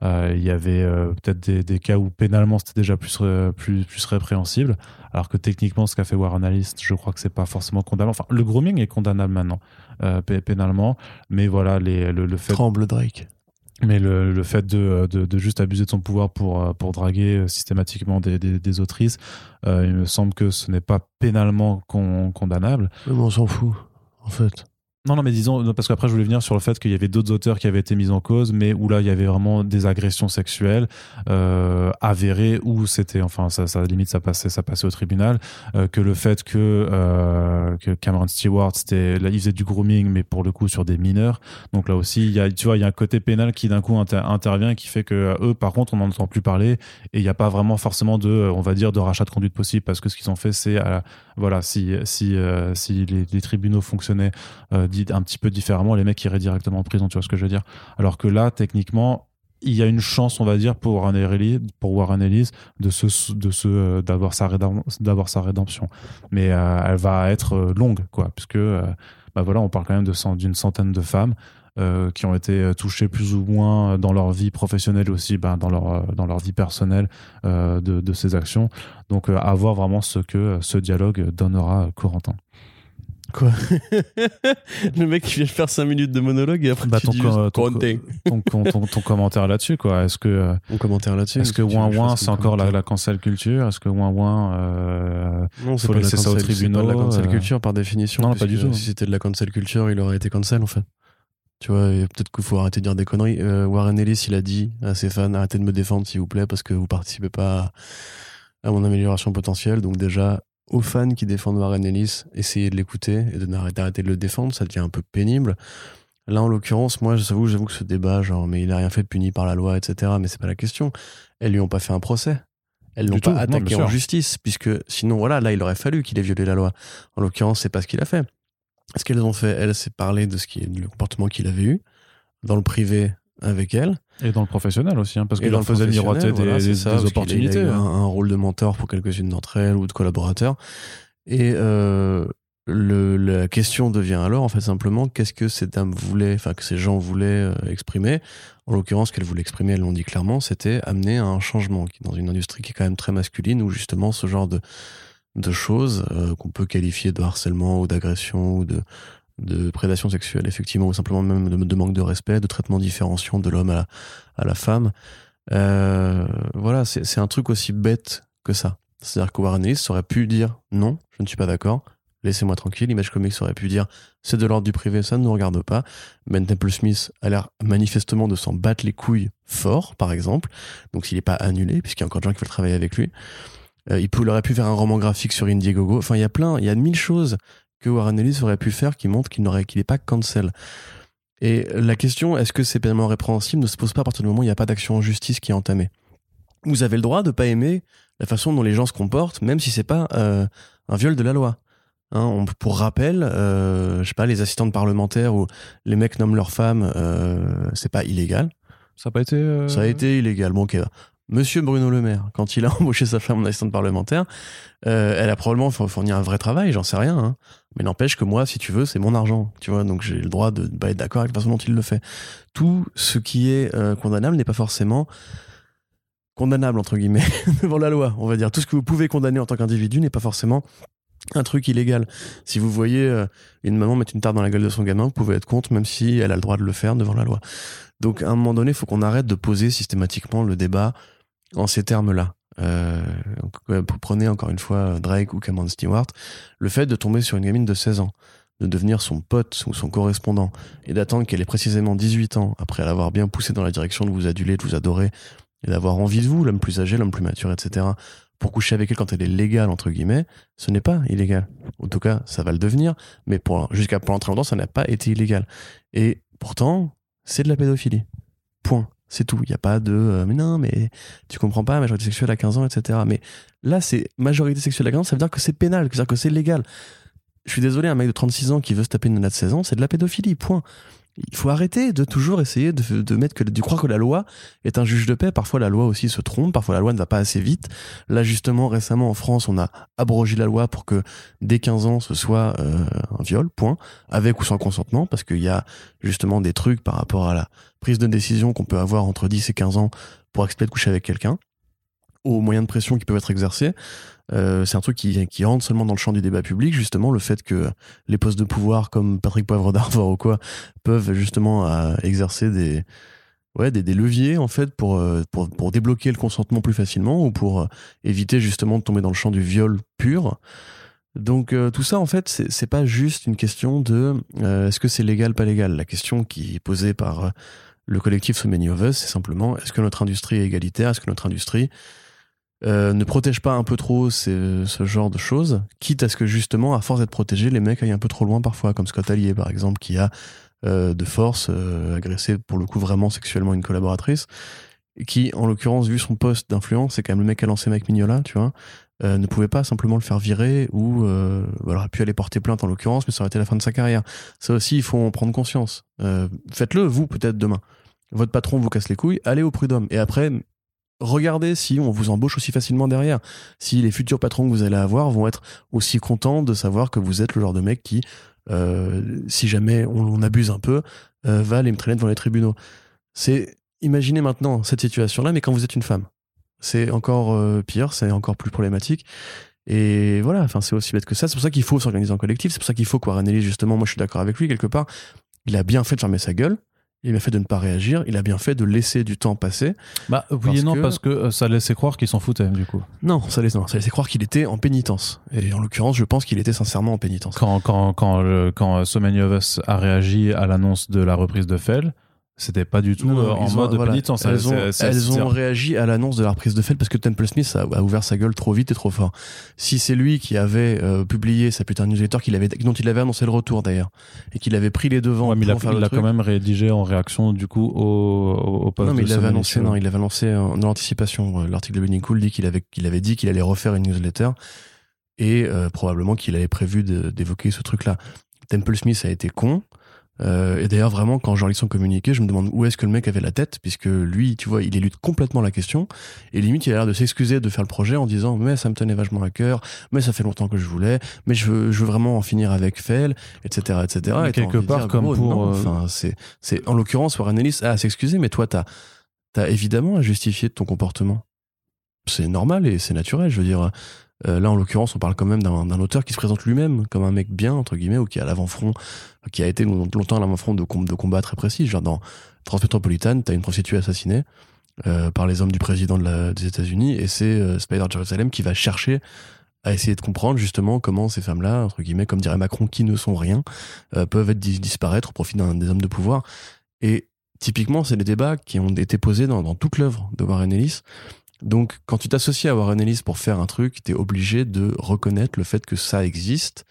euh, il y avait euh, peut-être des, des, cas où pénalement c'était déjà plus, euh, plus, plus répréhensible, alors que techniquement ce qu'a fait Warren Ellis, je crois que c'est pas forcément condamnable. Enfin, le grooming est condamnable maintenant, euh, pénalement, mais voilà, les, le, le fait. Tremble Drake. Mais le, le fait de, de, de, juste abuser de son pouvoir pour, pour draguer systématiquement des, des, des autrices, il me semble que ce n'est pas pénalement con, condamnable. Mais on s'en fout, en fait. Non, non, mais disons, parce qu'après, je voulais venir sur le fait qu'il y avait d'autres auteurs qui avaient été mis en cause, mais où là, il y avait vraiment des agressions sexuelles euh, avérées, où c'était, enfin, ça, ça, limite, ça passait, ça passait au tribunal, euh, que le fait que, euh, que Cameron Stewart, c'était, là, il faisait du grooming, mais pour le coup, sur des mineurs. Donc là aussi, il y a, tu vois, il y a un côté pénal qui d'un coup inter intervient, qui fait que eux, par contre, on n'en entend plus parler, et il n'y a pas vraiment forcément de, on va dire, de rachat de conduite possible, parce que ce qu'ils ont fait, c'est, voilà, si, si, si les, les, tribunaux fonctionnaient un petit peu différemment, les mecs iraient directement en prison, tu vois ce que je veux dire. Alors que là, techniquement, il y a une chance, on va dire, pour Warren Ellis, pour Warren Ellis de se, de se, d'avoir sa d'avoir sa rédemption. Mais euh, elle va être longue, quoi, puisque euh, bah voilà, on parle quand même de d'une centaine de femmes. euh, qui ont été touchés plus ou moins dans leur vie professionnelle aussi, ben, dans, leur, dans leur vie personnelle de, ces actions. Donc à voir vraiment ce que ce dialogue donnera Corentin. Quoi Le mec qui vient faire 5 minutes de monologue et après bah, tu ton, dis ton, ton, ton, commentaire là-dessus quoi. Est-ce que mon commentaire là-dessus Est-ce que ouin ouin c'est encore la, la, cancel culture? Est-ce que ouin ouin euh, Non, c'est pas laisser ça au tribunal. Pas de la cancel euh, culture par définition. Non, pas du tout. Si c'était de la cancel culture, il aurait été cancel en fait. Tu vois, peut-être qu'il faut arrêter de dire des conneries. Euh, Warren Ellis, il a dit à ses fans arrêtez de me défendre s'il vous plaît parce que vous participez pas à, à mon amélioration potentielle. Donc déjà, aux fans qui défendent Warren Ellis, essayez de l'écouter et de d'arrêter de le défendre, ça devient un peu pénible. Là, en l'occurrence, moi, j'avoue, j'avoue que ce débat, genre, mais il a rien fait de puni par la loi, etc. Mais c'est pas la question. Elles lui ont pas fait un procès. Elles l'ont pas attaqué en justice, puisque sinon, voilà, là, il aurait fallu qu'il ait violé la loi. En l'occurrence, c'est pas ce qu'il a fait. Ce qu'elles ont fait, elles, c'est parler de ce qui est le comportement qu'il avait eu dans le privé avec elle. Et dans le professionnel aussi, hein, parce qu'il leur faisait miroiter des, opportunités. Il a hein. un, rôle de mentor pour quelques-unes d'entre elles ou de collaborateurs. Et euh, le, la question devient alors, en fait, simplement, qu'est-ce que ces dames voulaient, enfin, que ces gens voulaient euh, exprimer? En l'occurrence, qu'elles voulaient exprimer, elles l'ont dit clairement, c'était amener à un changement dans une industrie qui est quand même très masculine, où justement ce genre de, de choses euh, qu'on peut qualifier de harcèlement ou d'agression ou de de prédation sexuelle, effectivement, ou simplement même de, manque de respect, de traitement différenciant de l'homme à la, femme. Euh, voilà, c'est un truc aussi bête que ça. C'est-à-dire que Ellis aurait pu dire non, je ne suis pas d'accord, laissez-moi tranquille. Image Comics aurait pu dire c'est de l'ordre du privé, ça ne nous regarde pas. Ben Temple Smith a l'air manifestement de s'en battre les couilles fort, par exemple. Donc s'il n'est pas annulé, puisqu'il y a encore des gens qui veulent travailler avec lui. Euh, il, peut, il aurait pu faire un roman graphique sur Indiegogo. Enfin, il y a plein, il y a mille choses que Warren Ellis aurait pu faire qui montre qu'il n'aurait qu'il n'est pas cancel. Et la question, est-ce que c'est pénalement répréhensible, ne se pose pas à partir du moment où il n'y a pas d'action en justice qui est entamée. Vous avez le droit de pas aimer la façon dont les gens se comportent, même si c'est pas euh, un viol de la loi. Hein, pour rappel, euh, je sais pas, les assistantes parlementaires où les mecs nomment leurs femmes, euh, c'est pas illégal. Ça n'a pas été. Euh, Ça a été illégal. Bon, ok. Monsieur Bruno Le Maire, quand il a embauché sa femme en assistante parlementaire, euh, elle a probablement fourni un vrai travail, j'en sais rien. Hein. Mais n'empêche que moi, si tu veux, c'est mon argent, tu vois, donc j'ai le droit de être d'accord avec la façon dont il le fait. Tout ce qui est euh, condamnable n'est pas forcément condamnable, entre guillemets, devant la loi, on va dire. Tout ce que vous pouvez condamner en tant qu'individu n'est pas forcément un truc illégal. Si vous voyez euh, une maman mettre une tarte dans la gueule de son gamin, vous pouvez être contre, même si elle a le droit de le faire devant la loi. Donc à un moment donné, il faut qu'on arrête de poser systématiquement le débat en ces termes-là. Euh, prenez encore une fois Drake ou Cameron Stewart, le fait de tomber sur une gamine de 16 ans, de devenir son pote ou son correspondant, et d'attendre qu'elle ait précisément 18 ans, après l'avoir bien poussé dans la direction de vous aduler, de vous adorer, et d'avoir envie de vous, l'homme plus âgé, l'homme plus mature, etc., pour coucher avec elle quand elle est légale, entre guillemets, ce n'est pas illégal. En tout cas, ça va le devenir, mais jusqu'à pour l'entrée longtemps, ça n'a pas été illégal. Et pourtant, c'est de la pédophilie. Point. C'est tout. Il n'y a pas de euh, mais non, mais tu comprends pas, majorité sexuelle à 15 ans, etc. Mais là, c'est majorité sexuelle à 15 ans, ça veut dire que c'est pénal, c'est-à-dire que c'est légal. Je suis désolé, un mec de 36 ans qui veut se taper une nana de 16 ans, c'est de la pédophilie, point il faut arrêter de toujours essayer de, de mettre que de croire que la loi est un juge de paix. Parfois la loi aussi se trompe, parfois la loi ne va pas assez vite. Là justement récemment en France on a abrogé la loi pour que dès 15 ans ce soit euh, un viol, point, avec ou sans consentement, parce qu'il y a justement des trucs par rapport à la prise de décision qu'on peut avoir entre 10 et 15 ans pour accepter de coucher avec quelqu'un, aux moyens de pression qui peuvent être exercés. Euh, c'est un truc qui, rentre seulement dans le champ du débat public, justement, le fait que les postes de pouvoir comme Patrick Poivre d'Arvor ou quoi peuvent justement euh, exercer des, ouais, des, des, leviers en fait pour, euh, pour, débloquer le consentement plus facilement ou pour éviter justement de tomber dans le champ du viol pur. Donc tout ça en fait c'est pas juste une question de est-ce que c'est légal pas légal? La question qui est posée par le collectif So Many of Us c'est simplement est-ce que notre industrie est égalitaire, est-ce que notre industrie euh, ne protège pas un peu trop ce genre de choses, quitte à ce que justement, à force d'être protégé, les mecs aillent un peu trop loin parfois, comme Scott Allier par exemple, qui a euh, de force euh, agressé pour le coup vraiment sexuellement une collaboratrice, qui en l'occurrence, vu son poste d'influence, c'est quand même le mec qui a lancé Mignola, tu vois, ne pouvait pas simplement le faire virer ou alors aurait pu aller porter plainte en l'occurrence, mais ça aurait été la fin de sa carrière. Ça aussi, il faut en prendre conscience. Faites-le, vous, peut-être demain. Votre patron vous casse les couilles, allez au prud'homme. Et après, regardez si on vous embauche aussi facilement derrière. Si les futurs patrons que vous allez avoir vont être aussi contents de savoir que vous êtes le genre de mec qui, euh, si jamais on, abuse un peu, euh, Val et me traîner devant les tribunaux. C'est imaginez maintenant cette situation-là, mais quand vous êtes une femme, c'est encore euh, pire, c'est encore plus problématique. Et voilà, enfin c'est aussi bête que ça. C'est pour ça qu'il faut s'organiser en collectif. C'est pour ça qu'il faut qu'Warren Ellis, justement, moi je suis d'accord avec lui quelque part. Il a bien fait de fermer sa gueule. Il a bien fait de ne pas réagir. Il a bien fait de laisser du temps passer. Bah oui Parce et non, que- parce que euh, ça laissait croire qu'il s'en foutait, du coup. Non, ça laissait, non, ça laissait croire qu'il était en pénitence. Et en l'occurrence, je pense qu'il était sincèrement en pénitence. Quand, quand, quand, le- quand So Many of Us a réagi à l'annonce de la reprise de Fell, c'était pas du tout Non, euh, en ils ont- mode voilà. pénitence. Elles, ont, elles ont réagi à l'annonce de la reprise de fait parce que Temple Smith a, a ouvert sa gueule trop vite et trop fort. Si c'est lui qui avait euh, publié sa putain de newsletter qu'il avait, dont il avait annoncé le retour d'ailleurs, et qu'il avait pris les devants Ouais, mais il a- il quand même rédigé en réaction du coup au, au, au Non, mais il Many annoncé, non, il l'avait annoncé en, dans l'anticipation. Euh, L'article de Benning Cool dit qu'il avait, qu'il avait dit qu'il allait refaire une newsletter et euh, probablement qu'il avait prévu d'évoquer ce truc-là. Temple Smith a été con. Euh, et d'ailleurs, vraiment, quand j'en lis son communiqué, je me demande où est-ce que le mec avait la tête, puisque lui, tu vois, il élude complètement la question. Et limite, il a l'air de s'excuser de faire le projet en disant, mais ça me tenait vachement à cœur, mais ça fait longtemps que je voulais, mais je veux, je veux vraiment en finir avec Fell, etc., etc. Et quelque part, dire, comme pour, non, euh, enfin, c'est, c'est, en l'occurrence, Warren Ellis a à s'excuser, mais toi, t'as, t'as évidemment à justifier ton comportement. C'est normal et c'est naturel. Je veux dire, euh, là, en l'occurrence, on parle quand même d'un auteur qui se présente lui-même comme un mec bien, entre guillemets, ou qui est l'avant-front, qui a été long- longtemps à l'avant-front de, com- de combats très précis. Genre, dans Transmétropolitane, t'as une prostituée assassinée euh, par les hommes du président des États-Unis, et c'est euh, Spider Jerusalem qui va chercher à essayer de comprendre justement comment ces femmes-là, entre guillemets, comme dirait Macron, qui ne sont rien, euh, peuvent être dis- disparaître au profit d'un des hommes de pouvoir. Et typiquement, c'est des débats qui ont été posés dans, dans toute l'œuvre de Warren Ellis. Donc, quand tu t'associes à Warren Ellis pour faire un truc, t'es obligé de reconnaître le fait que ça existe,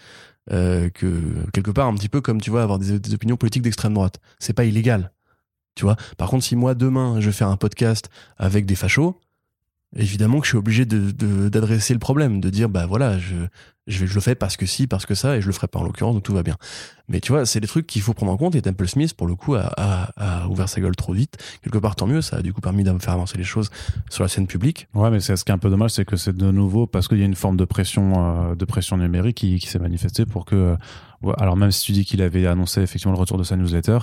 euh, que quelque part, un petit peu comme tu vois, avoir des, des opinions politiques d'extrême droite. C'est pas illégal. Tu vois? Par contre, si moi, demain, je fais un podcast avec des fachos, évidemment que je suis obligé de- de- d'adresser le problème, de dire, bah voilà, je, je, le fais parce que si, parce que ça, et je le ferai pas en l'occurrence, donc tout va bien. Mais tu vois, c'est des trucs qu'il faut prendre en compte, et Temple Smith, pour le coup, a, a- ouvert sa gueule trop vite. Quelque part, tant mieux, ça a du coup permis de faire avancer les choses sur la scène publique. Ouais, mais c'est ce qui est un peu dommage, c'est que c'est de nouveau parce qu'il y a une forme de pression, euh, de pression numérique qui, s'est manifestée pour que. euh, alors même si tu dis qu'il avait annoncé effectivement le retour de sa newsletter,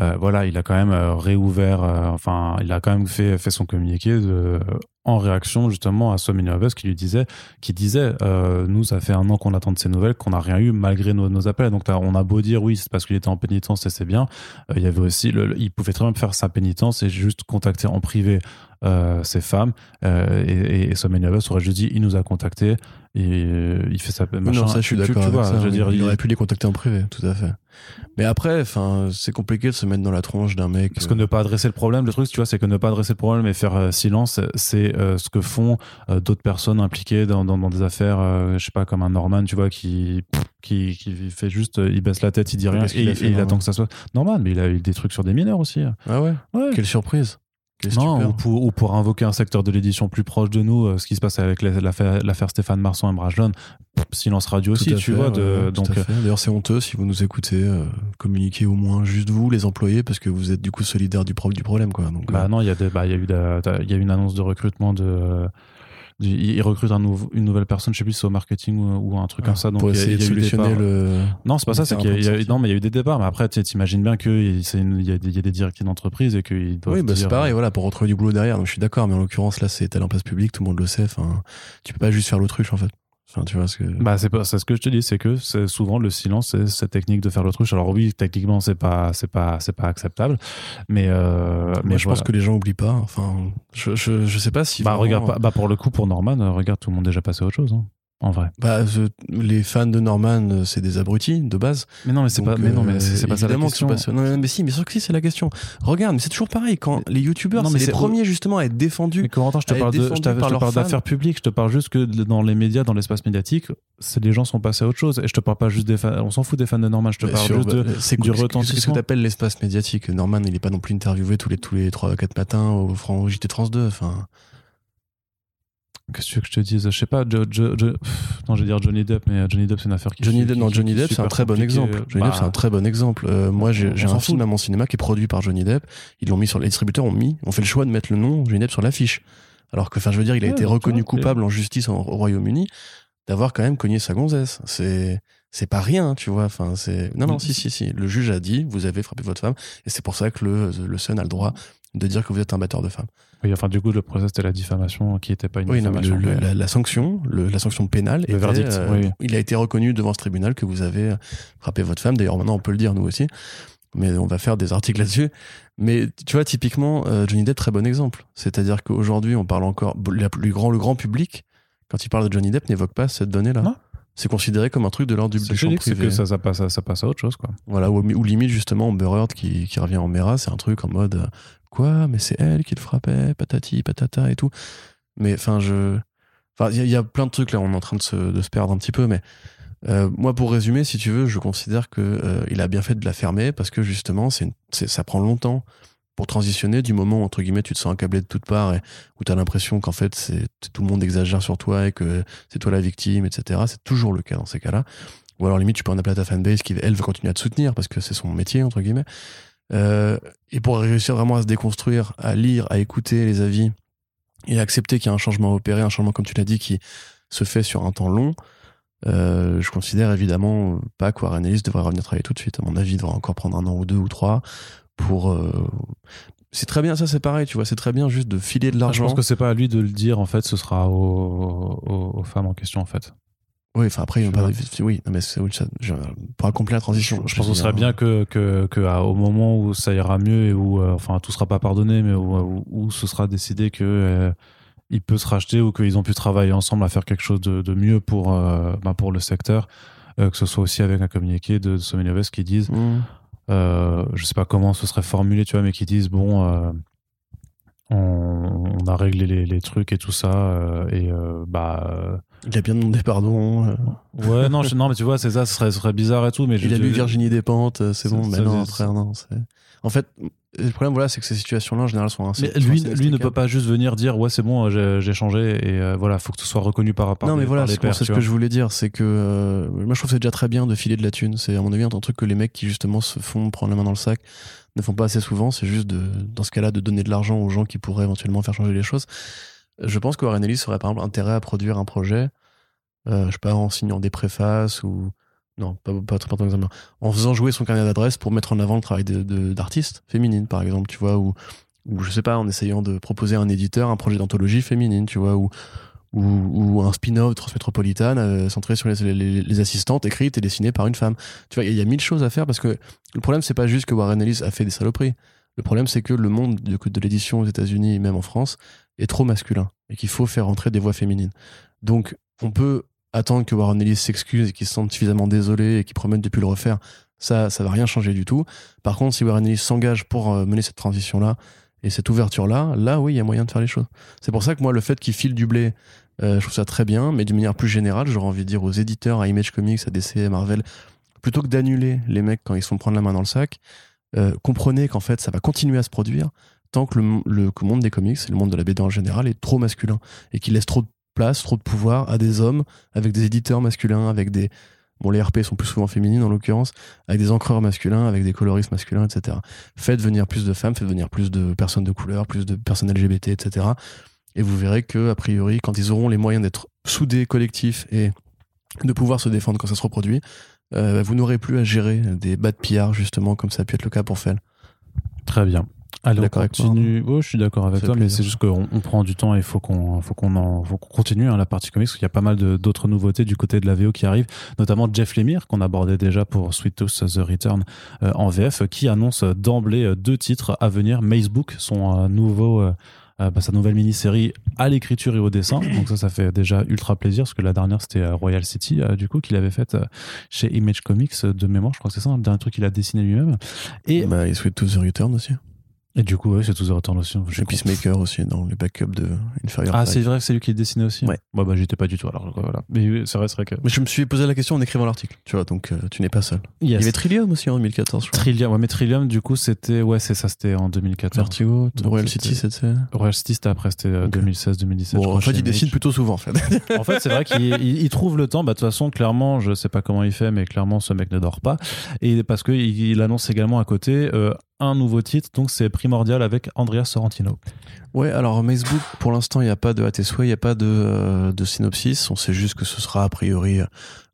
euh, voilà, il a quand même euh, réouvert, euh, enfin, il a quand même fait, fait son communiqué de, euh, en réaction justement à of Us qui lui disait, qui disait, euh, nous, ça fait un an qu'on attend de ces nouvelles, qu'on n'a rien eu malgré nos, nos appels. Donc on a beau dire oui, c'est parce qu'il était en pénitence et c'est bien. Euh, il y avait aussi, le- il pouvait très bien faire sa pénitence et juste contacter en privé euh, ces femmes. Euh, et, et, et So Many of Us aurait juste dit, il nous a contactés et euh, il fait sa machin. non, ça, je suis d'accord. Tu avec vois, ça, je veux oui. dire, il, il- aurait pu les contacter en privé, tout à fait. Mais après, enfin, c'est compliqué de se mettre dans la tronche d'un mec. Parce que ne pas adresser le problème, le truc, tu vois, c'est que ne pas adresser le problème et faire euh, silence, c'est euh, ce que font euh, d'autres personnes impliquées dans, dans, dans des affaires, je sais pas, comme un Norman, tu vois, qui, qui, qui fait juste, il baisse la tête, il dit rien et, et il attend que ça soit. Norman, mais il a eu des trucs sur des mineurs aussi. Ah ouais? Ouais. Quelle surprise. Non, ou pour, ou pour invoquer un secteur de l'édition plus proche de nous, euh, ce qui se passe avec la- l'affaire l'affaire Stéphane Marsan et Brajlon, silence radio Tout aussi, tu fait, vois. De, ouais, donc. D'ailleurs, c'est honteux si vous nous écoutez. euh, communiquez au moins juste vous, les employés, parce que vous êtes du coup solidaires du, pro- du problème, quoi. Donc, Bah euh, non, il y a des, bah, il y a eu de- il y a eu une annonce de recrutement de du- il recrute un nouveau- une nouvelle personne, je sais plus si c'est au marketing ou, ou un truc comme ça. Donc pour il y a- essayer il y de a des solutionner le. Non, c'est pas ça, c'est qu'il y a, il y a- de sortie. non, mais il y a eu des départs. Mais après, tu t'imagines bien qu'il y, a des- il y a des directives d'entreprise et qu'ils doivent. Oui, bah, c'est pareil, voilà, pour retrouver du boulot derrière. Donc, je suis d'accord, mais en l'occurrence, là, c'est en place publique, tout le monde le sait. Enfin, tu peux pas juste faire l'autruche, en fait. Enfin, tu vois ce que. Bah, c'est pas, c'est ce que je te dis, c'est que c'est souvent le silence, c'est cette technique de faire l'autruche. Alors oui, techniquement, c'est pas, c'est pas, c'est pas acceptable, mais, euh, Moi, mais je voilà. pense que les gens oublient pas. Enfin, je, je, je sais pas si. Bah, vraiment- regarde, pas- bah, pour le coup, pour Norman, regarde, tout le monde est déjà passé à autre chose, hein, en vrai. Bah, je- les fans de Norman, euh, c'est des abrutis de base. Mais non, mais c'est pas, mais non, mais euh, c'est c'est pas ça la que question. c'est. Non, non, mais si, mais sûr que si, c'est la question. Regarde, mais c'est toujours pareil. Quand les youtubeurs, c'est les c'est- premiers justement à être défendus. Mais Corentin, je te parle de, je par te parle d'affaires publiques, je te parle juste que dans les médias, dans l'espace médiatique, c'est les gens sont passés à autre chose. Et je te parle pas juste des fans, on s'en fout des fans de Norman, je te Bien parle sûr, juste de, bah, c'est du quoi- Qu'est-ce que retentissement. t'appelles l'espace médiatique? Norman, il est pas non plus interviewé tous les tous les 3 4 matins au, au JT Trans 2. Enfin, Qu'est-ce que tu veux que je te dise? Je sais pas, Jo- Jo- Jo- non, je vais dire Johnny Depp, mais euh, Johnny Depp, c'est une affaire qui Johnny Depp, non, qui- Johnny Depp, c'est un très bon exemple. Johnny Bah, Depp, c'est un très bon exemple. Euh, moi, j'ai un film à mon cinéma qui est produit par Johnny Depp. Ils l'ont mis sur les distributeurs ont mis, ont fait le choix de mettre le nom Johnny Depp sur l'affiche. Alors que, enfin, je veux dire, il a Ouais, été reconnu vois, coupable en justice en- au Royaume-Uni. d'avoir quand même cogné sa gonzesse. C'est c'est pas rien, tu vois. Enfin, c'est non, non, si, si, si. Le juge a dit, vous avez frappé votre femme, et c'est pour ça que le, le Sun a le droit de dire que vous êtes un batteur de femmes. Oui, enfin, du coup, le procès, c'était la diffamation qui n'était pas une Oui, non, diffamation. le- le- mais- la, la sanction, le- la sanction pénale, Le était, verdict, euh, oui. il a été reconnu devant ce tribunal que vous avez frappé votre femme. D'ailleurs, maintenant, on peut le dire nous aussi, mais on va faire des articles là-dessus. Mais tu vois, typiquement, euh, Johnny Depp, très bon exemple. C'est-à-dire qu'aujourd'hui, on parle encore, la plus grand, le grand public, quand il parle de Johnny Depp, n'évoque pas cette donnée-là. C'est considéré comme un truc de l'ordre du c'est privé. que ça, ça, passe à, ça passe à autre chose, quoi. Voilà, ou, ou limite justement Amber Heard qui, qui revient en Mera, c'est un truc en mode euh, quoi, mais c'est elle qui le frappait, patati, patata et tout. Mais enfin, je. Enfin, il y, a- il y a plein de trucs là, on est en train de se, de se perdre un petit peu, mais euh, moi, pour résumer, si tu veux, je considère que euh, il a bien fait de la fermer parce que justement, c'est- ça prend longtemps pour transitionner du moment où, entre guillemets, tu te sens accablé de toutes parts et où tu as l'impression qu'en fait, c'est tout le monde exagère sur toi et que c'est toi la victime, etc. C'est toujours le cas dans ces cas-là. Ou alors, limite, tu peux en appeler à ta fanbase qui, elle, veut continuer à te soutenir parce que c'est son métier, entre guillemets. Euh, et pour réussir vraiment à se déconstruire, à lire, à écouter les avis et à accepter qu'il y a un changement à opérer, un changement, comme tu l'as dit, qui se fait sur un temps long, euh, je considère évidemment pas que Warren Ellis devrait revenir travailler tout de suite. À mon avis, il devrait encore prendre un an ou deux ou trois pour. euh, C'est très bien, ça c'est pareil, tu vois, c'est très bien juste de filer de Ah, je l'argent. pense que c'est pas à lui de le dire, en fait, ce sera aux, aux- aux femmes en question, en fait. Oui, enfin après, il pas- oui, non, mais c'est oui, ça- je- pour accomplir la transition. Je pense que ce serait hein. bien que, que, que à- au moment où ça ira mieux et où, euh, enfin, tout sera pas pardonné, mais où, où, où ce sera décidé que euh, il peut se racheter ou qu'ils ont pu travailler ensemble à faire quelque chose de, de mieux pour, euh, ben, pour le secteur, euh, que ce soit aussi avec un communiqué de Sommelier West qui disent, Mmh. Euh, je sais pas comment ce serait formulé, tu vois, mais qui disent, bon, euh, on, on a réglé les, les trucs et tout ça, euh, et euh, bah. Il a bien demandé pardon. euh, Ouais, non, je- non, mais tu vois, c'est ça, ce serait, ce serait bizarre et tout, mais je il a je- lu Virginie Despentes, c'est bon, mais non, frère, non. En fait, le problème, voilà, c'est que ces situations-là, en général, sont assez. Mais lui, assez lui ne peut pas juste venir dire ouais c'est bon j'ai j'ai changé et euh, voilà faut que ce soit reconnu par par non, mais voilà, les c'est ce que je voulais dire, c'est que euh, moi je trouve que c'est déjà très bien de filer de la thune. C'est à mon avis un truc que les mecs qui justement se font prendre la main dans le sac ne font pas assez souvent. C'est juste de, dans ce cas-là, de donner de l'argent aux gens qui pourraient éventuellement faire changer les choses. Je pense que Warren Ellis aurait par exemple intérêt à produire un projet, euh, je sais pas, en signant des préfaces ou non, pas, pas, pas, tant que ça, mais en faisant jouer son carnet d'adresse pour mettre en avant le travail d'artistes féminines, par exemple, tu vois, ou, ou je sais pas, en essayant de proposer à un éditeur un projet d'anthologie féminine, tu vois, ou, ou, un spin-off Transmétropolitane euh, centré sur les, les- assistantes écrites et dessinées par une femme. Tu vois, il y, y a mille choses à faire parce que le problème, c'est pas juste que Warren Ellis a fait des saloperies. Le problème, c'est que le monde de, de l'édition aux États-Unis et même en France est trop masculin et qu'il faut faire entrer des voix féminines. Donc, on peut attendre que Warren Ellis s'excuse et qu'il se sente suffisamment désolé et qu'il promette de plus le refaire. Ça, ça va rien changer du tout. Par contre, si Warren Ellis s'engage pour euh, mener cette transition-là et cette ouverture-là, là, oui, il y a moyen de faire les choses. C'est pour ça que moi, le fait qu'il file du blé, euh, je trouve ça très bien, mais d'une manière plus générale, j'aurais envie de dire aux éditeurs, à Image Comics, à DC, à Marvel, plutôt que d'annuler les mecs quand ils se font prendre la main dans le sac, euh, comprenez qu'en fait, ça va continuer à se produire tant que le, monde des comics, et le monde de la BD en général, est trop masculin et qu'il laisse trop de place, trop de pouvoir à des hommes, avec des éditeurs masculins, avec des... Bon, les RP sont plus souvent féminines en l'occurrence, avec des encreurs masculins, avec des coloristes masculins, etc. Faites venir plus de femmes, faites venir plus de personnes de couleur, plus de personnes LGBT, etc. Et vous verrez que, a priori, quand ils auront les moyens d'être soudés, collectifs et de pouvoir se défendre quand ça se reproduit, euh, vous n'aurez plus à gérer des bad PR, justement, comme ça a pu être le cas pour Fell. très bien allez on moi, continue oh, je suis d'accord avec Ça toi mais c'est juste qu'on on prend du temps et il faut qu'on faut qu'on en faut qu'on continue hein, la partie comics parce qu'il y a pas mal d'autres nouveautés du côté de la VO qui arrivent notamment Jeff Lemire qu'on abordait déjà pour Sweet Tooth The Return euh, en VF qui annonce d'emblée euh, deux titres à venir Macebook son euh, nouveau euh, euh, bah, sa nouvelle mini-série à l'écriture et au dessin. Donc ça, ça fait déjà ultra plaisir parce que la dernière c'était euh, Royal City, euh, du coup, qu'il avait faite chez Image Comics de mémoire. Je crois que c'est ça, le dernier truc qu'il a dessiné lui-même. Et, Bah, et Sweet to the Return aussi. Et du coup, ouais, c'est tous les Return aussi. Je. Peacemaker aussi, dans les backups de Inferior. Ah, c'est vrai que c'est lui qui est dessiné aussi. Ouais. Ouais, bah j'y étais pas du tout. Alors voilà. Mais oui, c'est vrai, c'est vrai que. Mais je me suis posé la question en écrivant l'article, tu vois, donc euh, tu n'es pas seul. Il y avait Trillium aussi en 2014, je crois. Trillium, ouais, mais Trillium, du coup, c'était, ouais, c'est ça, c'était en 2014. Vertigo, Royal City, c'était. Royal City, c'était après, c'était euh, Ok. 2016, 2017. je Bon, en fait, il dessine plutôt souvent, en fait. En fait, c'est vrai qu'il il- il trouve le temps. Bah, de toute façon, clairement, je sais pas comment il fait, mais clairement, ce mec ne dort pas. Et parce que il, il annonce également à côté euh, un nouveau titre, donc c'est Primordial avec Andrea Sorrentino. Ouais, alors Facebook, pour l'instant, il n'y a pas de à tes souhaits, il n'y a pas de, euh, de synopsis. On sait juste que ce sera a priori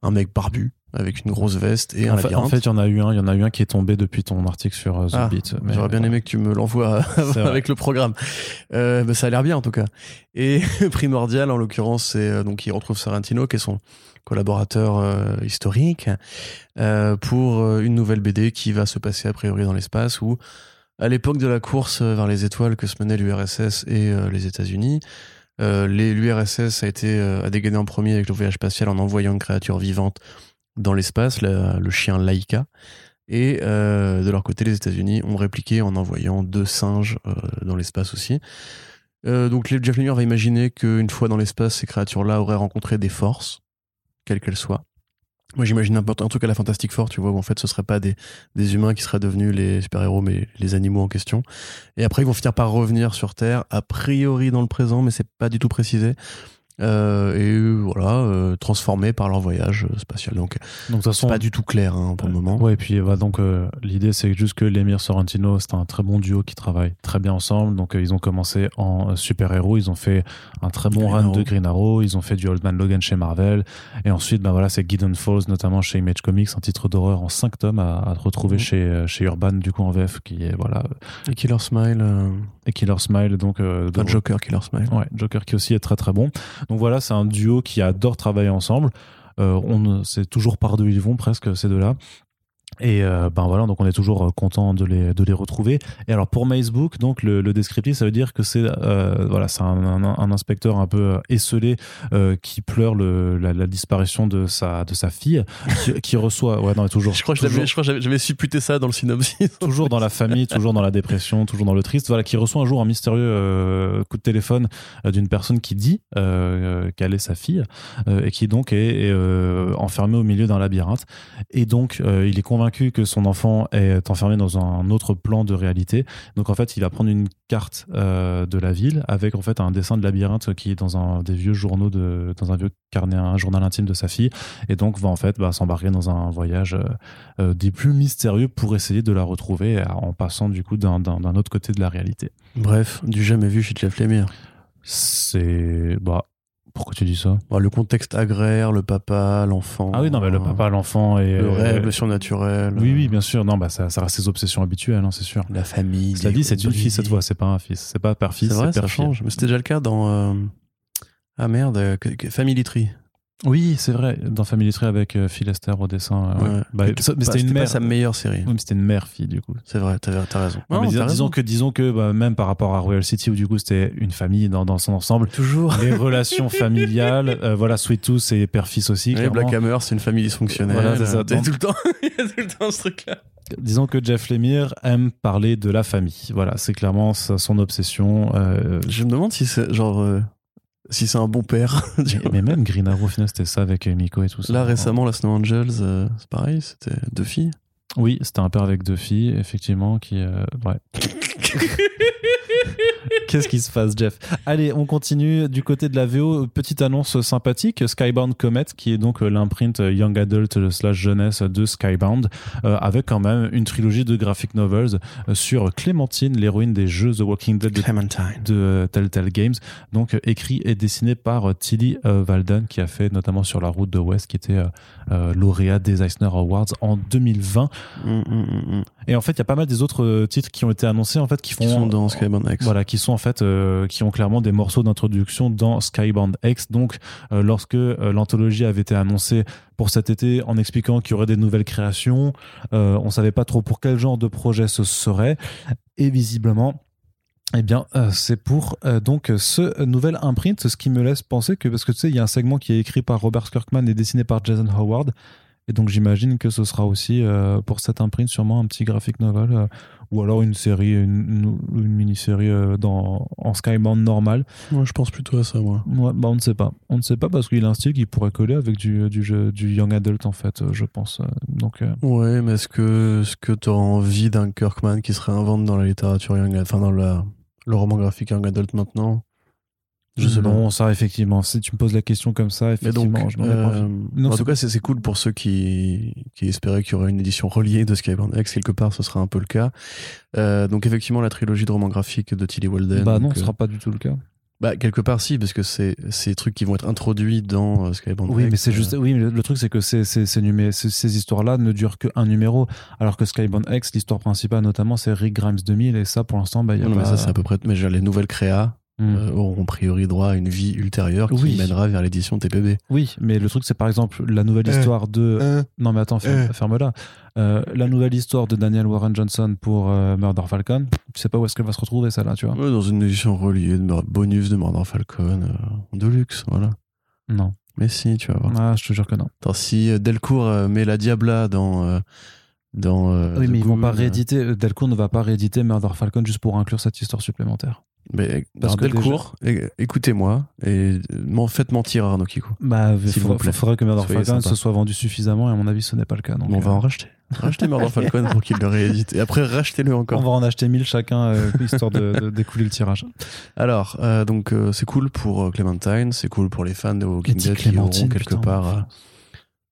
un mec barbu avec une grosse veste et En un fait, labyrinthe. en fait, il y en a eu un, il y en a eu un qui est tombé depuis ton article sur euh, The Ah, Beat. J'aurais bien aimé que tu me l'envoies vrai. avec le programme. Euh, bah, ça a l'air bien en tout cas. Et Primordial, en l'occurrence, c'est euh, donc il retrouve Sorrentino, qui est son collaborateur euh, historique, euh, pour euh, une nouvelle BD qui va se passer a priori dans l'espace où, à l'époque de la course euh, vers les étoiles que se menait l'URSS et euh, les États-Unis, euh, l'URSS a été euh, a dégainé en premier avec le voyage spatial en envoyant une créature vivante dans l'espace, le chien Laika. Et euh, de leur côté, les États-Unis ont répliqué en envoyant deux singes euh, dans l'espace aussi. Euh, donc Jeff Lemire va imaginer qu'une fois dans l'espace, ces créatures-là auraient rencontré des forces, quelles qu'elles soient. Moi j'imagine un, un truc à la Fantastic Four, tu vois, où en fait ce seraient pas des, des humains qui seraient devenus les super-héros, mais les animaux en question. Et après ils vont finir par revenir sur Terre, a priori dans le présent, mais c'est pas du tout précisé. Euh, et euh, voilà, euh, transformés par leur voyage euh, spatial. Donc Donc, c'est pas du tout clair hein, pour le moment. Ouais, et puis bah, donc euh, l'idée c'est juste que Lemire Sorrentino, c'est un très bon duo qui travaille très bien ensemble. Donc euh, ils ont commencé en euh, super-héros, ils ont fait un très bon Green run Arrow. de Green Arrow, ils ont fait du Old Man Logan chez Marvel, et ensuite bah voilà c'est Gideon Falls notamment chez Image Comics, un titre d'horreur en 5 tomes à, à retrouver Mhm. chez euh, chez Urban du coup en VF qui est voilà Et Killer Smile, euh, et Killer Smile donc euh, enfin, de- Joker Killer Smile. Ouais, Joker qui aussi est très très bon. Donc voilà, c'est un duo qui adore travailler ensemble. Euh, on c'est toujours par deux ils vont presque ces deux-là. Et euh, ben voilà, donc on est toujours euh, content de les de les retrouver. Et alors pour Facebook, donc le, le descriptif, ça veut dire que c'est euh, voilà, c'est un, un, un inspecteur un peu esselé euh, qui pleure le, la, la disparition de sa de sa fille, qui, qui reçoit ouais non toujours Je crois que toujours- que j'avais, j'avais supputé ça dans le synopsis. toujours dans la famille, toujours dans la dépression, toujours dans le triste, voilà, qui reçoit un jour un mystérieux coup de téléphone d'une personne qui dit qu'elle est sa fille et qui donc est, est, enfermée au milieu d'un labyrinthe. Et donc, il est convaincu que son enfant est enfermé dans un autre plan de réalité. Donc, en fait, il va prendre une carte euh, de la ville avec en fait un dessin de labyrinthe qui est dans un des vieux journaux de, dans un vieux carnet, un journal intime de sa fille. Et donc, va en fait bah, s'embarquer dans un voyage euh, euh, des plus mystérieux pour essayer de la retrouver en passant du coup d'un autre côté de la réalité. Bref, du jamais vu chez Jeff Lemire. C'est bah pourquoi tu dis ça? Bon, le contexte agraire, le papa, l'enfant. Ah oui non mais le euh, papa, l'enfant et Le euh, rêve, le surnaturel. Oui oui euh, bien sûr non bah ça, ça reste ses obsessions habituelles hein, c'est sûr. La famille. Cela dit c'est une fille cette fois c'est pas un fils c'est pas père fils C'est vrai, ça père change. Mais c'était déjà le cas dans. euh, Ah merde, euh, Family Tree. Oui c'est vrai dans Family Tree avec euh, Phil Lester au dessin. euh, ouais. Ouais. Bah, Mais ça- mais pas- c'était une pas mère. sa meilleure série. Oui, mais c'était une mère fille du coup. C'est vrai, t'as, t'as raison. Non, mais Non, disons raison. que disons que bah, même par rapport à Royal City où du coup c'était une famille dans, dans son ensemble Toujours. les relations familiales euh, voilà Sweet Tooth et père fils aussi Et. Black Hammer, c'est une famille dysfonctionnelle. Voilà, c'est ça. Donc- tout le temps. Il y a tout le temps ce truc-là. disons que Jeff Lemire aime parler de la famille voilà c'est clairement son obsession euh, Je me demande si c'est genre. euh, si c'est un bon père. mais, même Green Arrow au final c'était ça avec Miko et tout ça Là, récemment, la Snow Angels, euh, c'est pareil, c'était deux filles. oui c'était un père avec deux filles effectivement qui euh, ouais Qu'est-ce qui se passe, Jeff? Allez, on continue du côté de la VO. Petite annonce sympathique Skybound Comet, qui est donc euh, l'imprint euh, Young Adult euh, slash jeunesse de Skybound, euh, avec quand même une trilogie de graphic novels sur Clémentine, l'héroïne des jeux The Walking Dead de, Clementine. de Telltale Games, donc écrit et dessiné par Tilly euh, Valden, qui a fait notamment sur la route de West, qui était euh, lauréat des Eisner Awards en 2020. Mm, mm, mm, mm. Et en fait, il y a pas mal des autres euh, titres qui ont été annoncés, en fait, qui font Qui sont dans Skybound X. voilà, qui sont en fait, euh, qui ont clairement des morceaux d'introduction dans Skybound X. Donc, euh, lorsque euh, l'anthologie avait été annoncée pour cet été, en expliquant qu'il y aurait des nouvelles créations, on savait pas trop pour quel genre de projet ce serait. Et visiblement, eh bien, euh, c'est pour euh, donc ce nouvel imprint, ce qui me laisse penser que parce que tu sais, il y a un segment qui est écrit par Robert Kirkman et dessiné par Jason Howard. Et donc j'imagine que ce sera aussi euh, pour cet imprint sûrement un petit graphic novel euh, ou alors une série, une, mini-série euh, dans, en Skybound normal. Moi, je pense plutôt à ça, moi. Ouais, bah on ne sait pas. On ne sait pas parce qu'il a un style qui pourrait coller avec du, du, jeu, du young adult en fait, je pense. Donc Ouais, mais est-ce que, est-ce que tu auras envie d'un Kirkman qui se réinvente dans la littérature young, enfin dans la, le roman graphique young adult maintenant? Je sais pas. non, ça, effectivement. Si tu me poses la question comme ça, effectivement, donc, je euh. Non, en tout cas, c'est cool pour ceux qui, qui espéraient qu'il y aurait une édition reliée de Skybound X. Quelque part, ce sera un peu le cas. Euh, donc, effectivement, la trilogie de romans graphiques de Tilly Walden. Bah non, donc, ce euh, sera pas du tout le cas. bah, quelque part, si, parce que c'est ces trucs qui vont être introduits dans euh, Skybound Oui, X. mais c'est euh, juste. Oui, mais le, le truc, c'est que ces, ces, ces, histoires-là ne durent qu'un numéro. Alors que Skybound X, l'histoire principale, notamment, c'est Rick Grimes 2000. Et ça, pour l'instant, bah, il y a Non, pas... mais ça, c'est à peu près. Mais dire, les nouvelles créas Hmm. euh, auront a priori droit à une vie ultérieure qui Oui. mènera vers l'édition TPB. Oui, mais le truc, c'est par exemple la nouvelle Euh, histoire de. Euh, Non, mais attends, ferme, Euh. ferme-la. Euh, la nouvelle histoire de Daniel Warren Johnson pour Murder Falcon. Tu sais pas où est-ce qu'elle va se retrouver, celle-là, tu vois? Ouais, dans une édition reliée, de bonus de Murder Falcon, en deluxe, voilà. Non. Mais si, tu vas voir. Ah, je te jure que non. Attends, si Delcourt met la Diabla dans. dans oui, mais ils vont pas Goon, rééditer. Delcourt ne va pas rééditer Murder Falcon juste pour inclure cette histoire supplémentaire. Mais Parce que Delcourt, é- écoutez-moi et euh, m'en faites mentir à Arnaud Kiko. Bah, il S'il vous faudra, plaît. faudrait que Murder Soyez Falcon sympa. se soit vendu suffisamment, et à mon avis, ce n'est pas le cas. Donc, on va euh, en racheter. Racheter Murder Falcon pour qu'il le réédite. Et après, rachetez-le on encore. va en acheter 1000 chacun, euh, histoire de, de- d'écouler le tirage. Alors, euh, donc, euh, c'est cool pour euh, Clementine, c'est cool pour les fans de Walking Dead qui auront quelque putain. part. euh,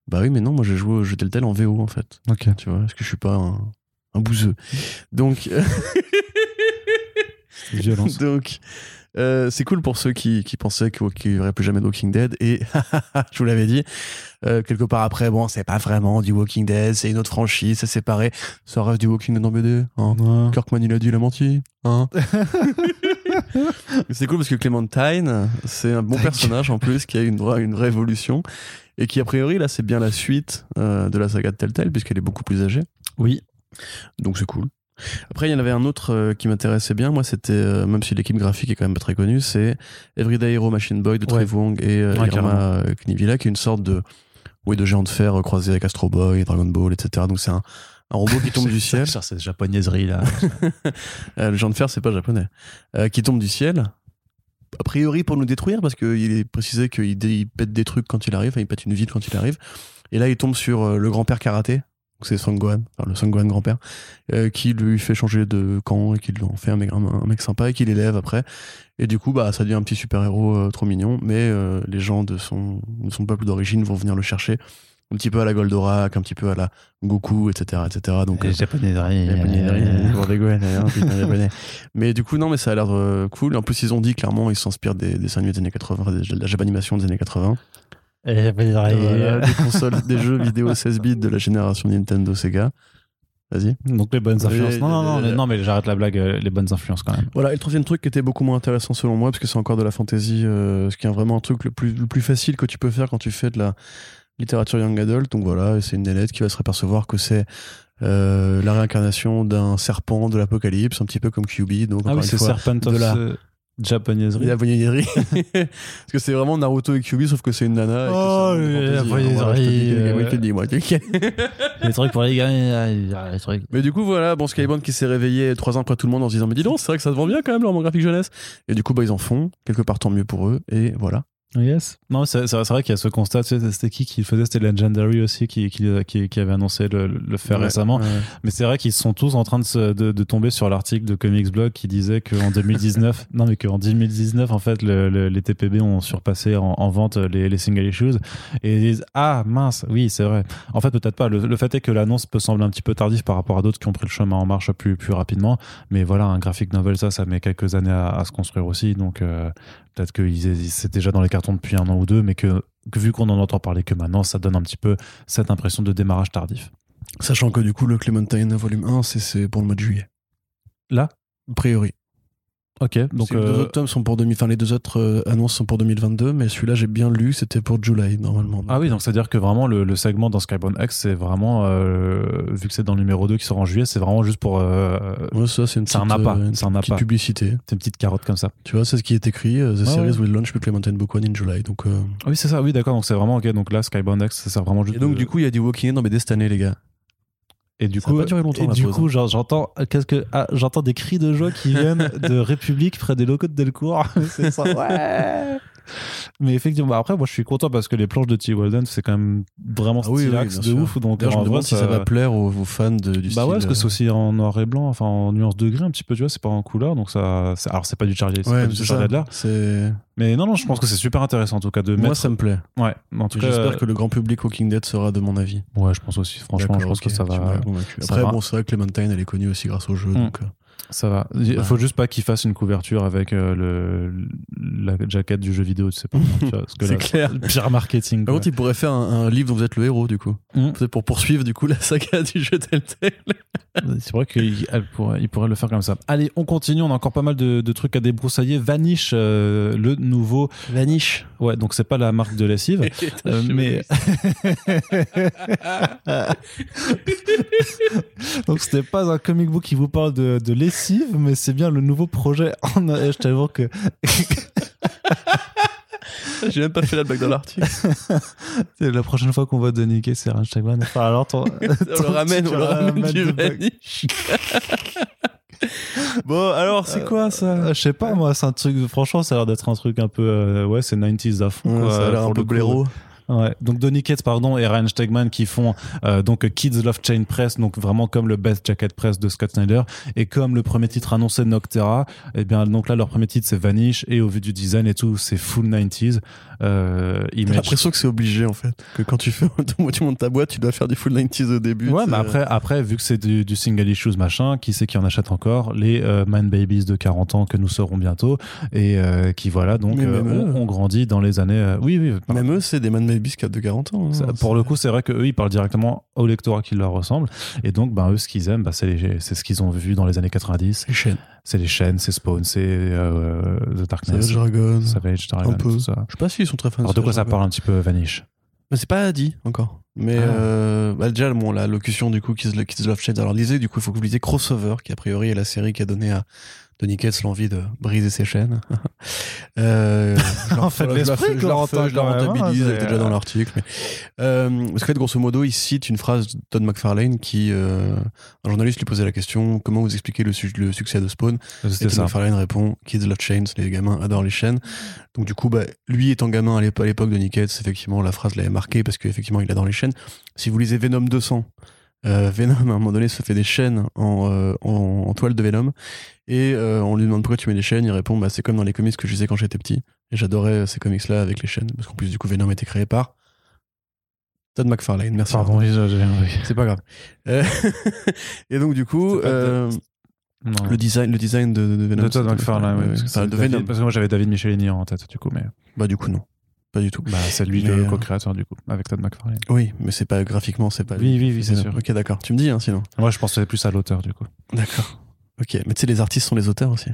Bah oui, mais non, moi j'ai joué au jeu Telltale en VO en fait. Ok. Tu vois, parce que je suis pas un, un bouseux. Donc. Violence. Donc, euh, c'est cool pour ceux qui, qui pensaient qu'il n'y aurait plus jamais de Walking Dead. Et je vous l'avais dit, euh, quelque part après, bon, c'est pas vraiment du Walking Dead, c'est une autre franchise, c'est séparé. Ça reste du Walking Dead en BD. Hein. Ouais. Kirkman, il a dit, il a menti. Hein c'est cool parce que Clementine, c'est un bon personnage en plus qui a une vraie, une vraie évolution. Et qui, a priori, là, c'est bien la suite euh, de la saga de Telltale, puisqu'elle est beaucoup plus âgée. Oui. Donc c'est cool. Après, il y en avait un autre euh, qui m'intéressait bien. Moi, c'était, euh, même si l'équipe graphique est quand même pas très connue, c'est Everyday Hero Machine Boy de Ouais. Trev Wong et euh, Ouais, Irma euh, Knivilla, qui est une sorte de, oui, de géant de fer croisé avec Astro Boy, Dragon Ball, etc. Donc c'est un, un robot qui tombe du ciel. Sur cette japonaiserie là. Le géant de fer, c'est pas japonais. Qui tombe du ciel. A priori pour nous détruire, parce qu'il est précisé qu'il pète des trucs quand il arrive, enfin, il pète une ville quand il arrive. Et là, il tombe sur le grand-père karaté, c'est Sanggohan, enfin, le Sanggohan grand-père, euh, qui lui fait changer de camp et qui lui en fait un mec, un, un mec sympa et qui l'élève après. Et du coup, bah, ça devient un petit super-héros euh, trop mignon, mais euh, les gens de son, de son peuple d'origine vont venir le chercher. Un petit peu à la Goldorak, un petit peu à la Goku, etc. etc. Donc, euh, japonaiserie. Japonais. Mais du coup, non, mais ça a l'air euh, cool. En plus, ils ont dit clairement, ils s'inspirent des, des dessins animés des années 80, enfin, de la Japanimation des années 80. Voilà, des consoles, des jeux vidéo 16 bits de la génération Nintendo Sega. Vas-y. Donc les bonnes influences. Non, non, non, euh, les- non, mais j'arrête la blague. euh, Les bonnes influences quand même. Voilà, et le troisième truc qui était beaucoup moins intéressant selon moi, parce que c'est encore de la fantasy, euh, ce qui est vraiment un truc le plus, le plus facile que tu peux faire quand tu fais de la littérature young adult. Donc voilà, et c'est une nénette qui va se apercevoir que c'est euh, la réincarnation d'un serpent de l'apocalypse, un petit peu comme QB. Donc Ah encore oui, c'est Serpent de of la- japonaiserie. La voyeuserie. Parce que c'est vraiment Naruto et Kyuubi, sauf que c'est une nana. et Oh, la je te dis, moi, je te dis, moi, tu- Les trucs pour les gars, les trucs. Mais du coup, voilà, bon, Skybound qui s'est réveillé trois ans après tout le monde en se disant, mais dis donc, c'est vrai que ça se vend bien quand même, leur roman graphique jeunesse. Et du coup, bah, ils en font, quelque part tant mieux pour eux, et voilà. Yes. Non, c'est vrai, qu'il y a ce constat. Tu sais, c'était qui qui le faisait? C'était Legendary aussi qui, qui, qui, qui avait annoncé le, le faire Ouais, récemment. ouais. Mais c'est vrai qu'ils sont tous en train de, se- de, de tomber sur l'article de Comics Blog qui disait qu'en 2019, non mais qu'en 2019 en fait le- le- les TPB ont surpassé en, en vente les, les single issues et ils disent ah mince oui c'est vrai. En fait peut-être pas. Le, fait est que l'annonce peut sembler un petit peu tardive par rapport à d'autres qui ont pris le chemin en marche plus plus rapidement. Mais voilà un graphic novel ça ça met quelques années à, à se construire aussi donc euh, peut-être que c'est déjà dans les cartons depuis un an ou deux mais que, que vu qu'on en entend parler que maintenant ça donne un petit peu cette impression de démarrage tardif. Sachant que du coup, le Clementine volume 1, c'est- c'est pour le mois de juillet. Là? A priori. Ok donc les deux euh, autres tomes sont pour 2000, enfin, les deux autres euh, annonces sont pour 2022, mais celui-là, j'ai bien lu, c'était pour July, normalement. Ah oui, donc c'est-à-dire que vraiment le, le segment dans Skybound X, c'est vraiment, euh, vu que c'est dans le numéro 2 qui sort en juillet, c'est vraiment juste pour... euh, Ouais, ça, c'est une C'est un petite, appât, euh, une c'est un petite appât. publicité. c'est une petite carotte comme ça. Tu vois, c'est ce qui est écrit. euh, The Ouais, series ouais. will launch with Clementine Book One in July. Donc, euh, Ah oui, c'est ça, oui, d'accord, donc c'est vraiment, ok, donc là, Skybound X, ça sert vraiment juste... Et donc, de- du coup, il y a du Walking Dead dans BD cette année, les gars. Et du ça coup, pas duré longtemps, et la du pause. coup, genre, j'entends, qu'est-ce que, ah, j'entends des cris de joie qui viennent de République près des locaux de Delcourt. c'est ça, ouais Mais effectivement, après, moi, je suis content parce que les planches de T. Walden, c'est quand même vraiment Ah oui, oui, stylax bien de sûr. ouf. Donc, je me demande si ça va plaire aux, aux fans de- du Bah ouais, parce style, que c'est euh, aussi en noir et blanc, enfin en nuance de gris un petit peu, tu vois, c'est pas en couleur, donc ça. Alors c'est pas du Charlie, c'est Ouais, pas du Charlie. Adler, C'est- mais non, non, je pense que c'est super intéressant en tout cas de Moi, mettre. ça me plaît. Ouais, en tout cas. J'espère que le grand public Walking Dead sera de mon avis. Ouais, je pense aussi. Franchement, je pense que ça va. ça Après, bon, c'est vrai que Clementine, elle est connue aussi grâce au jeu. Mm. Donc, euh, Ça va. Il Ouais. faut juste pas qu'il fasse une couverture avec euh, le la jaquette du jeu vidéo, tu sais pas. C'est clair. le Pire marketing. Par contre, il pourrait faire un, un livre dont vous êtes le héros, du coup. Mm. Peut-être pour poursuivre, du coup, la saga du jeu Telltale. C'est vrai qu'il pourrait, il pourrait le faire comme ça. Allez, on continue. On a encore pas mal de, de trucs à débroussailler. Vanish, euh, le nouveau. Vanish. Ouais, donc c'est pas la marque de lessive. Euh, mais donc c'était pas un comic book qui vous parle de, de lessive, mais c'est bien le nouveau projet. En... Je t'avoue que J'ai même pas fait la blague dans l'article. c'est la prochaine fois qu'on voit de niquer, c'est Chagrin. Enfin, alors ton- On le ramène, on le ramène du de. Vanish. bon, alors, c'est quoi ça Euh, je sais pas, moi, c'est un truc. Franchement, ça a l'air d'être un truc un peu. euh, ouais, c'est 90s à fond. Ouais, quoi, Ça a l'air un peu le coup. Ouais. Donc Donny Cates, pardon, et Ryan Stegman qui font euh, donc Kids Love Chain Press, donc vraiment comme le Best Jacket Press de Scott Snyder, et comme le premier titre annoncé Noctera, et bien donc là leur premier titre c'est Vanish, et au vu du design et tout, c'est full 90s. Euh, J'ai l'impression que c'est obligé en fait. Que quand tu fais tu montes ta boîte, tu dois faire du full 90s au début. Ouais, mais après, après, vu que c'est du, du single issues machin, qui c'est qui en achète encore? Les euh, Man Babies de 40 ans que nous serons bientôt et euh, qui voilà donc Mais euh, même eux. ont, ont grandi dans les années. euh, oui, oui. par- Même eux, c'est des man babies qui de 40 ans. hein. Ça, pour le coup, c'est vrai qu'eux, ils parlent directement au lectorat qui leur ressemble. Et donc, ben, eux, ce qu'ils aiment, ben, c'est ce qu'ils ont vu dans les années 90. les chaînes. C'est les chaînes, c'est Spawn, c'est euh, The Darkness, Savage Dragon. Savage Dragon, Un peu. tout ça. Je sais pas s'ils sont très fans. Alors, de quoi ça parle un petit peu, Vanish? Mais c'est pas dit encore. Mais Ah. euh, bah, déjà, bon, la locution du coup, Kids, Kids Love Shades. Alors, lisez, du coup, il faut que vous lisiez Crossover, qui a priori est la série qui a donné à Donny Cates l'envie de briser ses chaînes. euh, En fait, l'esprit, je leur- je même, hein, rentabilise, elle était déjà dans l'article. Mais, euh, parce fait, grosso modo, il cite une phrase de Todd McFarlane qui, euh, un journaliste lui posait la question, comment vous expliquez le, su- le succès de Spawn? Et C'était Todd. McFarlane répond Kids love chains, les gamins adorent les chaînes. Donc du coup, bah, lui étant gamin à l'épo- à l'époque de Nick Cage, effectivement, la phrase l'avait marqué parce qu'effectivement, il adore les chaînes. Si vous lisez Venom 200, euh, Venom à un moment donné se fait des chaînes en, euh, en, en toile de Venom et euh, on lui demande pourquoi tu mets des chaînes, il répond bah c'est comme dans les comics que je lisais quand j'étais petit et j'adorais ces comics là avec les chaînes parce qu'en plus du coup Venom a été créé par Todd McFarlane. Merci. Pardon, oui. C'est pas grave. Et donc du coup, Non. le design, le design de, de Venom. de Todd McFarlane, oui, parce que David- Venom. Parce que moi, j'avais David Michelini en tête, du coup, mais Bah du coup non, pas du tout. bah, c'est lui Mais, le euh, co-créateur, du coup, avec Todd McFarlane. Oui, mais c'est pas graphiquement, c'est pas. Oui, oui, oui, c'est sûr. Ok, d'accord. Tu me dis, hein, sinon. Moi, je pensais plus à l'auteur, du coup. D'accord. Ok, mais tu sais, les artistes sont les auteurs aussi.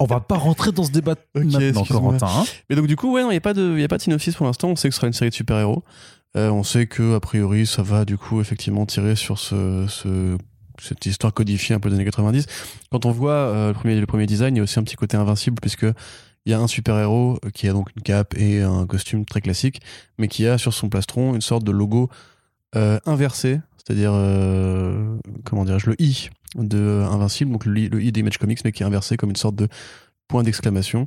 On va pas rentrer dans ce débat Ok, maintenant. Corentin. hein. Mais donc du coup, ouais, il n'y a pas de, y a pas de synopsis pour l'instant. On sait que ce sera une série de super-héros. Euh, on sait que a priori, ça va du coup effectivement tirer sur ce, ce cette histoire codifiée un peu des années 90. Quand on voit euh, le premier le premier design, il y a aussi un petit côté invincible puisque il y a un super-héros euh, qui a donc une cape et un costume très classique, mais qui a sur son plastron une sorte de logo euh, inversé, c'est-à-dire euh, comment dirais-je le i de invincible, donc le, i- le i d'Image Comics, mais qui est inversé comme une sorte de point d'exclamation.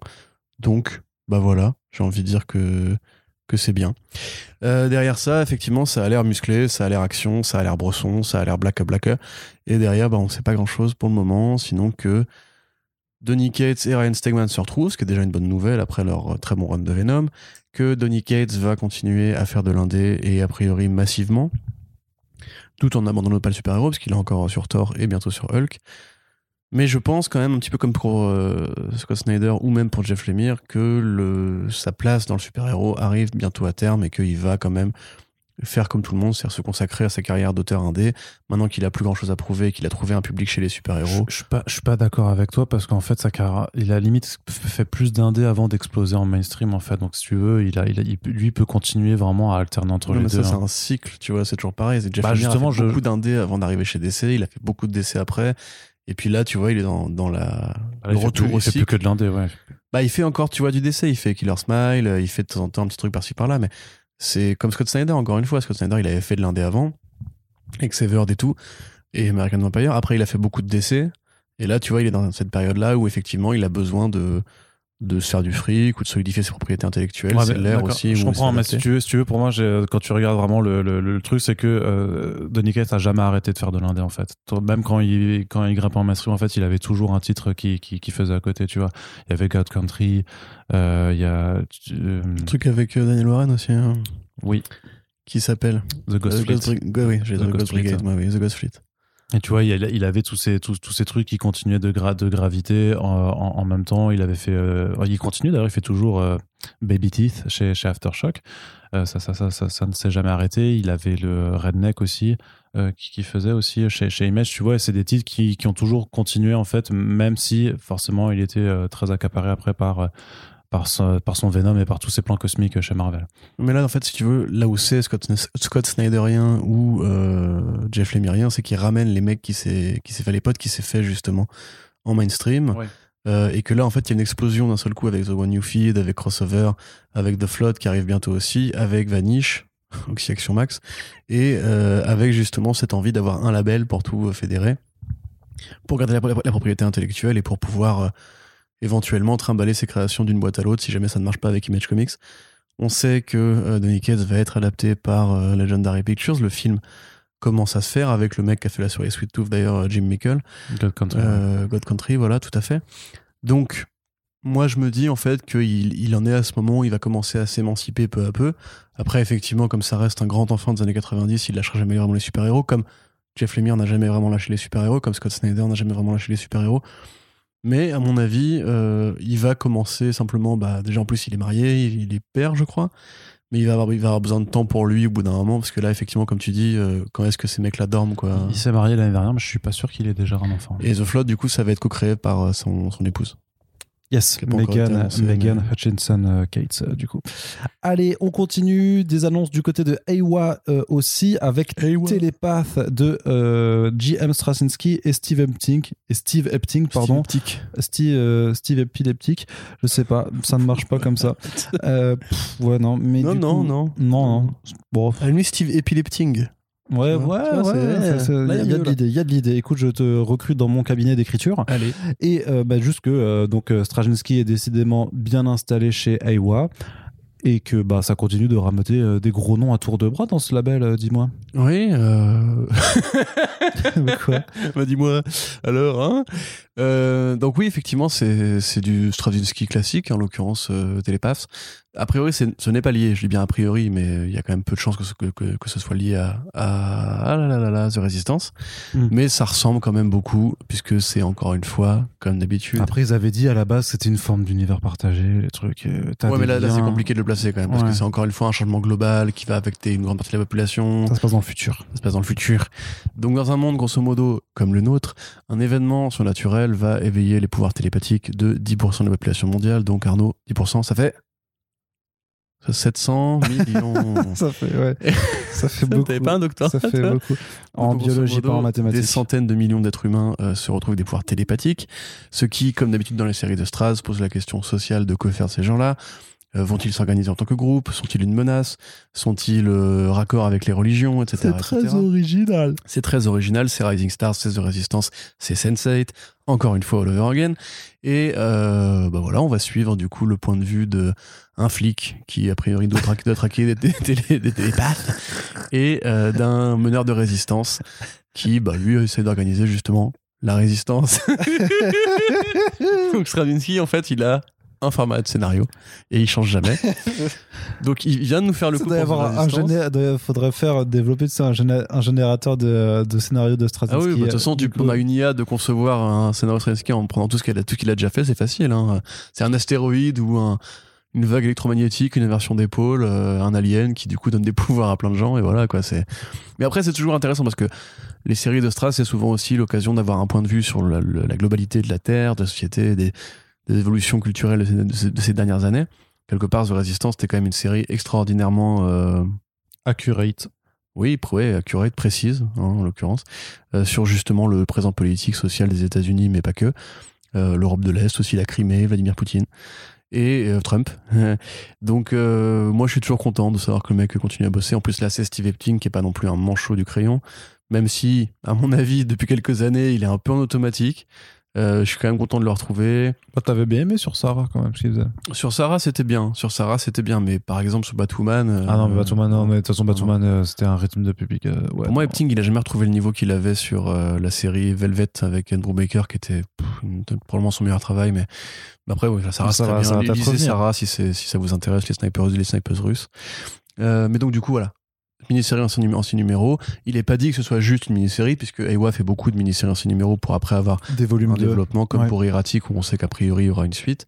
Donc bah voilà, j'ai envie de dire que que c'est bien. Derrière ça, effectivement, ça a l'air musclé, ça a l'air action, ça a l'air bresson, ça a l'air black black. Et derrière, bah, on sait pas grand chose pour le moment, sinon que Donny Cates et Ryan Stegman se retrouvent, ce qui est déjà une bonne nouvelle après leur euh, très bon run de Venom, que Donny Cates va continuer à faire de l'indé et a priori massivement, tout en abandonnant pas le super-héros, parce qu'il est encore sur Thor et bientôt sur Hulk. Mais je pense quand même, un petit peu comme pour euh, Scott Snyder ou même pour Jeff Lemire, que sa place dans le super-héros arrive bientôt à terme et qu'il va quand même faire comme tout le monde, c'est-à-dire se consacrer à sa carrière d'auteur indé, maintenant qu'il a plus grand-chose à prouver et qu'il a trouvé un public chez les super-héros. je suis pas, je suis pas d'accord avec toi parce qu'en fait, sa carrière, il a limite fait plus d'indés avant d'exploser en mainstream en fait. Donc si tu veux, il a, il a- lui peut continuer vraiment à alterner entre Non, les mais deux. ça, c'est hein. un cycle, tu vois, c'est toujours pareil. Jeff Bah, justement, a fait je- beaucoup d'indés avant d'arriver chez DC, il a fait beaucoup de DC après. Et puis là, tu vois, il est dans, dans la, Là, le retour plus- il fait aussi. plus que de l'indé, ouais. Bah, il fait encore, tu vois, du DC, il fait Killer Smile, il fait de temps en temps un petit truc par-ci par-là, mais c'est comme Scott Snyder, encore une fois. Scott Snyder, il avait fait de l'indé avant, avec Severed et tout, et American Vampire. Après, il a fait beaucoup de DC, et là, tu vois, il est dans cette période-là où effectivement, il a besoin de, de se faire du fric ou de solidifier ses propriétés intellectuelles. Ouais, c'est l'air aussi. Je comprends, mais si tu veux, si tu veux, pour moi, quand tu regardes vraiment le, le, le truc, c'est que euh, Donny Cates a jamais arrêté de faire de l'indé en fait. Même quand il quand il grimpait en mainstream, en fait, il avait toujours un titre qui qui, qui faisait à côté, tu vois. Il y avait God Country, euh, il y a euh, Un truc avec euh, Daniel Warren aussi, hein, oui, qui s'appelle The Ghost Fleet. Oui, The Ghost Fleet, The Ghost Fleet. Et tu vois, il, avait tous ces, tous, tous ces trucs qui continuaient de, gra de gravité en, même temps. Il avait fait. euh, il continue d'ailleurs, il fait toujours euh, Baby Teeth chez, chez Aftershock. Euh, ça, ça, ça, ça, ne s'est jamais arrêté. Il avait le Redneck aussi, qui, qui faisait aussi chez, chez Image. Tu vois, c'est des titres qui, qui ont toujours continué en fait, même si forcément il était très accaparé après par. Par son, par son Venom et par tous ses plans cosmiques chez Marvel. Mais là, en fait, si tu veux, là où c'est Scott, Scott Snyderien ou euh, Jeff Lemirien, c'est qu'il ramène les mecs qui s'est fait les potes, qui s'est fait justement en mainstream. Ouais. Euh, et que là, en fait, il y a une explosion d'un seul coup avec The One New Feed, avec Crossover, avec The Flood qui arrive bientôt aussi, avec Vanish, aussi Action Max, et euh, avec justement cette envie d'avoir un label pour tout fédérer, pour garder la, la- la propriété intellectuelle et pour pouvoir euh, éventuellement trimballer ses créations d'une boîte à l'autre si jamais ça ne marche pas avec Image Comics. On sait que euh, Donny Cates va être adapté par euh, Legendary Pictures. Le film commence à se faire avec le mec qui a fait la série Sweet Tooth, d'ailleurs, euh, Jim Mickle. God Country. Euh, God Country, voilà, tout à fait. Donc, moi, je me dis en fait qu'il il en est à ce moment où il va commencer à s'émanciper peu à peu. Après, effectivement, comme ça reste un grand enfant des années 90, il lâchera jamais vraiment les super-héros. Comme Jeff Lemire n'a jamais vraiment lâché les super-héros, comme Scott Snyder n'a jamais vraiment lâché les super-héros. Mais à mon avis, euh, il va commencer simplement. Bah, déjà, en plus, il est marié, il, il est père, je crois. Mais il va, avoir, il va avoir besoin de temps pour lui au bout d'un moment, parce que là, effectivement, comme tu dis, euh, quand est-ce que ces mecs-là dorment, quoi? Il s'est marié l'année dernière, mais je suis pas sûr qu'il ait déjà un enfant. Et The Flood, du coup, ça va être co-créé par euh, son, son épouse. Yes, Megan, Megan Hutchinson euh, Cates, euh, du coup. Allez, on continue. Des annonces du côté de Ewa euh, aussi, avec Télépath de euh, J.M. Straczynski et Steve Epting. Et Steve Epting, pardon. Steve, euh, Steve Epileptic. Je sais pas, ça ne marche pas comme ça. Euh, pff, ouais, non, mais. Non, du non, coup- non. Non, non. Bon, À lui, Steve Epilepting. Ouais, ouais, ouais. là, Il y, il y a de l'idée, il y a de l'idée. Écoute, je te recrute dans mon cabinet d'écriture. Allez. Et euh, bah, juste que euh, donc euh, Straczynski est décidément bien installé chez Aiwa et que bah ça continue de rameuter euh, des gros noms à tour de bras dans ce label, euh, dis-moi. Oui. Euh... Quoi? Bah, dis-moi. Alors, hein Donc oui, effectivement, c'est du Stravinsky classique, en l'occurrence euh, Télépath. A priori, ce n'est pas lié. Je dis bien a priori, mais il y a quand même peu de chances que, ce- que, que, que ce soit lié à, à, ah là là là là, The Resistance. Mm. Mais ça ressemble quand même beaucoup, puisque c'est encore une fois, comme d'habitude. Après ils avaient dit à la base c'était une forme d'univers partagé, les trucs. euh, Ouais, mais là, là, c'est compliqué de le placer quand même, parce Ouais. que c'est encore une fois un changement global qui va affecter une grande partie de la population. Ça se passe dans le futur. ça se passe dans le futur. Donc dans un monde grosso modo comme le nôtre, un événement surnaturel va éveiller les pouvoirs télépathiques de 10% de la population mondiale. Donc Arnaud, 10%, ça fait 700 millions. Ça fait ouais. ça fait beaucoup. T'avais pas un docteur ça fait beaucoup. En Donc, biologie, modo, pas en mathématiques. Des centaines de millions d'êtres humains euh, se retrouvent avec des pouvoirs télépathiques, ce qui, comme d'habitude dans les séries de Straz, pose la question sociale de que faire de ces gens-là. Euh, Vont-ils s'organiser en tant que groupe? Sont-ils une menace? Sont-ils euh, raccord avec les religions, etc. etc. original. C'est très original, c'est Rising Stars, c'est The Resistance, c'est Sense8, encore une fois All Over Again. Et euh, bah voilà, on va suivre du coup le point de vue de un flic qui a priori doit, tra- doit traquer des, des, télé- des télépathes et euh, d'un meneur de résistance qui, bah lui, essaie d'organiser justement la résistance. Donc Stravinsky, en fait, il a un format de scénario et il change jamais. Donc il vient de nous faire le Il coup doit avoir un géné- doit- faudrait faire développer sais, un, géné- un générateur de, de scénario de Ah Straczynski. oui, bah, de toute façon, Du tu, coup, on a une IA de concevoir un scénario Stravinsky en prenant tout ce qu'il a, tout ce qu'il a déjà fait, c'est facile. Hein. C'est un astéroïde ou un- une vague électromagnétique, une inversion d'épaule, euh, un alien qui du coup donne des pouvoirs à plein de gens et voilà quoi. C'est. Mais après, c'est toujours intéressant parce que les séries de Strass, c'est souvent aussi l'occasion d'avoir un point de vue sur la, la globalité de la Terre, de la société, des, des évolutions culturelles de ces, de ces- de ces dernières années. Quelque part, The Resistance, c'était quand même une série extraordinairement euh, accurate. oui, ouais, accurate, précise, hein, en l'occurrence, euh, sur justement le présent politique, social des États-Unis, mais pas que. Euh, L'Europe de l'Est, aussi la Crimée, Vladimir Poutine et Trump. Donc, moi, je suis toujours content de savoir que le mec continue à bosser. En plus, là, c'est Steve Epting, qui est pas non plus un manchot du crayon, même si, à mon avis, depuis quelques années, il est un peu en automatique. Euh, je suis quand même content de le retrouver. Bah, T'avais bien aimé sur Sarah quand même ce qu'il faisait. Sur Sarah, c'était bien. Sur Sarah, c'était bien. Mais par exemple, sur Batwoman. euh, Ah non, mais Batwoman, non, mais de toute façon. Batwoman, euh, c'était un rythme de public. ouais, Pour moi, non. Epting, il a jamais retrouvé le niveau qu'il avait sur la série Velvet avec Andrew Baker, qui était pff, probablement son meilleur travail. Mais, après, oui, Sarah, Ça c'est ça bien. peut-être Lisez. Sarah si, si ça vous intéresse, les snipers les snipers russes. Mais donc, du coup, voilà. Mini-série en 6 numéros. Il est pas dit que ce soit juste une mini-série, puisque Ewa fait beaucoup de mini-séries en 6 numéros pour après avoir des volumes un de. développement, comme Ouais. pour Erratic, où on sait qu'a priori il y aura une suite.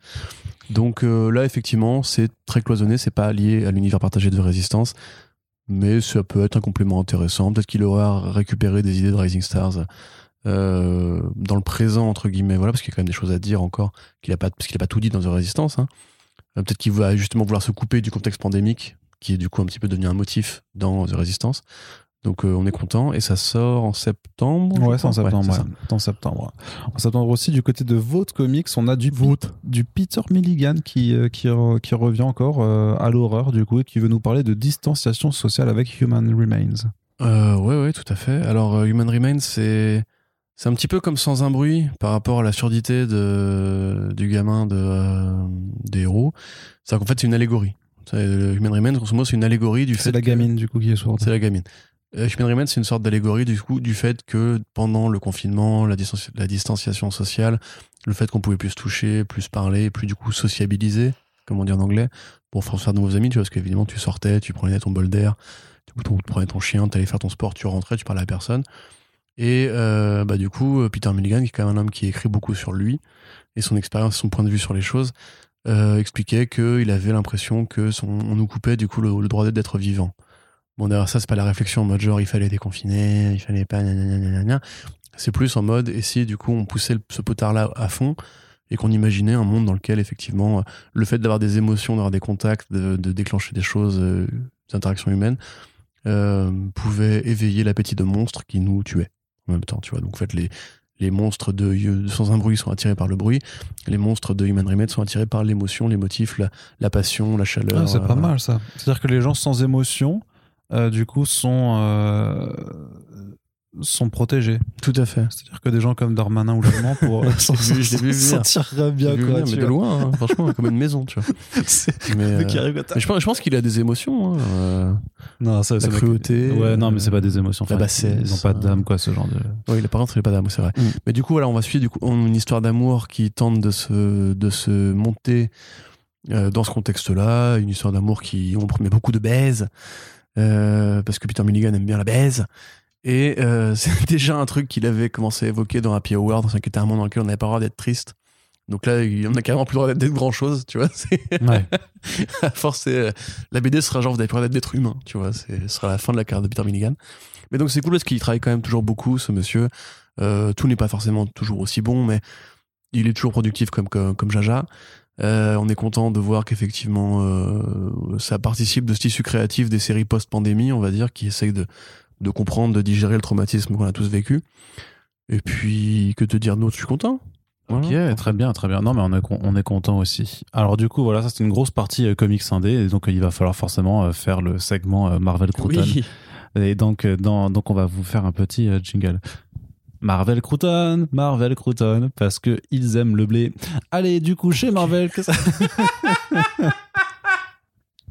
Donc euh, là, effectivement, c'est très cloisonné, c'est pas lié à l'univers partagé de Résistance, mais ça peut être un complément intéressant. Peut-être qu'il aura récupéré des idées de Rising Stars euh, dans le présent, entre guillemets, voilà, parce qu'il y a quand même des choses à dire encore, qu'il a pas, parce qu'il n'a pas tout dit dans The Résistance. hein. Euh, Peut-être qu'il va justement vouloir se couper du contexte pandémique, qui est du coup un petit peu devenu un motif dans The Résistance. Donc euh, on est content, et ça sort en septembre. Ouais, c'est en septembre. ouais. En septembre. En septembre aussi, du côté de Vote Comics, on a du, Pete- du Peter Milligan qui, euh, qui, re- qui revient encore euh, à l'horreur, du coup, et qui veut nous parler de distanciation sociale avec Human Remains. Euh, ouais, ouais, tout à fait. Alors, euh, Human Remains, c'est c'est un petit peu comme Sans un bruit par rapport à la surdité de, du gamin de, euh, des héros. C'est qu'en fait, c'est une allégorie. Le Human Remains, grosso modo, c'est une allégorie du fait C'est la que- gamine, du coup, qui est sourde. C'est la gamine. Euh, Human Remains, c'est une sorte d'allégorie du coup du fait que pendant le confinement, la, distanci- la distanciation sociale, le fait qu'on pouvait plus se toucher, plus parler, plus du coup sociabiliser, comme on dit en anglais, pour faire faire de nouveaux amis, tu vois, parce qu'évidemment, tu sortais, tu prenais ton bol d'air, tu prenais ton chien, tu allais faire ton sport, tu rentrais, tu parlais à personne. Et euh, bah, du coup, euh, Peter Milligan, qui est quand même un homme qui écrit beaucoup sur lui, et son expérience, son point de vue sur les choses, euh, expliquait qu'il avait l'impression que on nous coupait du coup le, droit d'être vivant. Bon, derrière ça, c'est pas la réflexion en mode genre il fallait déconfiner, il fallait pas. C'est plus en mode et si du coup on poussait ce potard-là à fond et qu'on imaginait un monde dans lequel effectivement le fait d'avoir des émotions, d'avoir des contacts, de, de déclencher des choses, euh, des interactions humaines, euh, pouvait éveiller l'appétit de monstres qui nous tuaient en même temps, tu vois. Donc en fait, les, les monstres de, de Sans un bruit sont attirés par le bruit, les monstres de Human Remade sont attirés par l'émotion, les motifs, la, la passion, la chaleur. Ah, c'est pas euh, mal ça. C'est-à-dire que les gens sans émotion, euh, du coup, sont, euh, sont protégés. Tout à fait. C'est-à-dire que des gens comme Darmanin ou Lallemand pour s'en sortir bien vu quoi. venir, mais de loin, hein, franchement, comme une maison, tu vois. Mais, euh, mais je pense, qu'il a des émotions. hein, euh. Non, ça, La cruauté, Ouais, non, mais c'est euh, pas des émotions. la Enfin, bassesse, Ils ont pas d'âme, quoi, ce genre de. Oui, par contre, il pas d'amour, c'est vrai. Mm. Mais du coup, voilà, on va suivre du coup, une histoire d'amour qui tente de se, de se monter dans ce contexte-là. Une histoire d'amour qui, on promet beaucoup de baise, euh, parce que Peter Milligan aime bien la baise. Et euh, c'est déjà un truc qu'il avait commencé à évoquer dans Happy Hour, dans un qui était un monde dans lequel on n'avait pas le droit d'être triste. Donc là, on a carrément plus le droit d'être grand chose, tu vois. Ouais. à force, c'est- la BD sera genre, vous avez plus le droit d'être humain, tu vois. Ce sera la fin de la carrière de Peter Milligan. Mais donc c'est cool parce qu'il travaille quand même toujours beaucoup, ce monsieur. Euh, tout n'est pas forcément toujours aussi bon, mais il est toujours productif comme, comme, comme Jaja. Euh, on est content de voir qu'effectivement euh, ça participe de ce tissu créatif des séries post-pandémie, on va dire, qui essayent de, de comprendre, de digérer le traumatisme qu'on a tous vécu. Et puis, que te dire d'autre? Je suis content. Ok, très bien, très bien. Non, mais on est, on est content aussi. Alors, du coup, voilà, ça, c'est une grosse partie euh, comics indé. Et donc, euh, il va falloir forcément euh, faire le segment euh, Marvel Crouton. Oui. Et donc, dans, donc, on va vous faire un petit jingle. Marvel Crouton, Marvel Crouton, parce que ils aiment le blé. Allez, du coup, chez Marvel, que ça...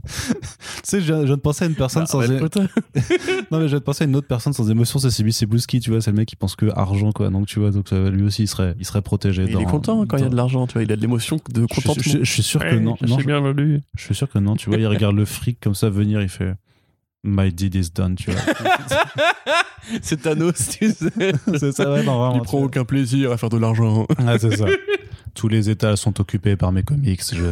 tu sais, je viens, je viens de penser à une personne sans... Marvel é-. Non, mais je viens de penser à une autre personne sans émotion, c'est Sibi Cebulski, tu vois, c'est le mec qui pense que argent, quoi. Donc, tu vois, donc lui aussi, il serait, il serait protégé. Il dans- est content quand il y a dans- de l'argent, tu vois. Il a de l'émotion, de Je suis- contentement. Je, je- je suis sûr que non. non, je, bien valu. je suis sûr que non, tu vois, il regarde le fric comme ça venir, il fait My deed is done, tu vois. C'est Thanos, tu sais. c'est ça, ouais, non, vraiment. Il prend aucun plaisir à faire de l'argent. Ah, c'est ça. Tous les états sont occupés par mes comics. Je...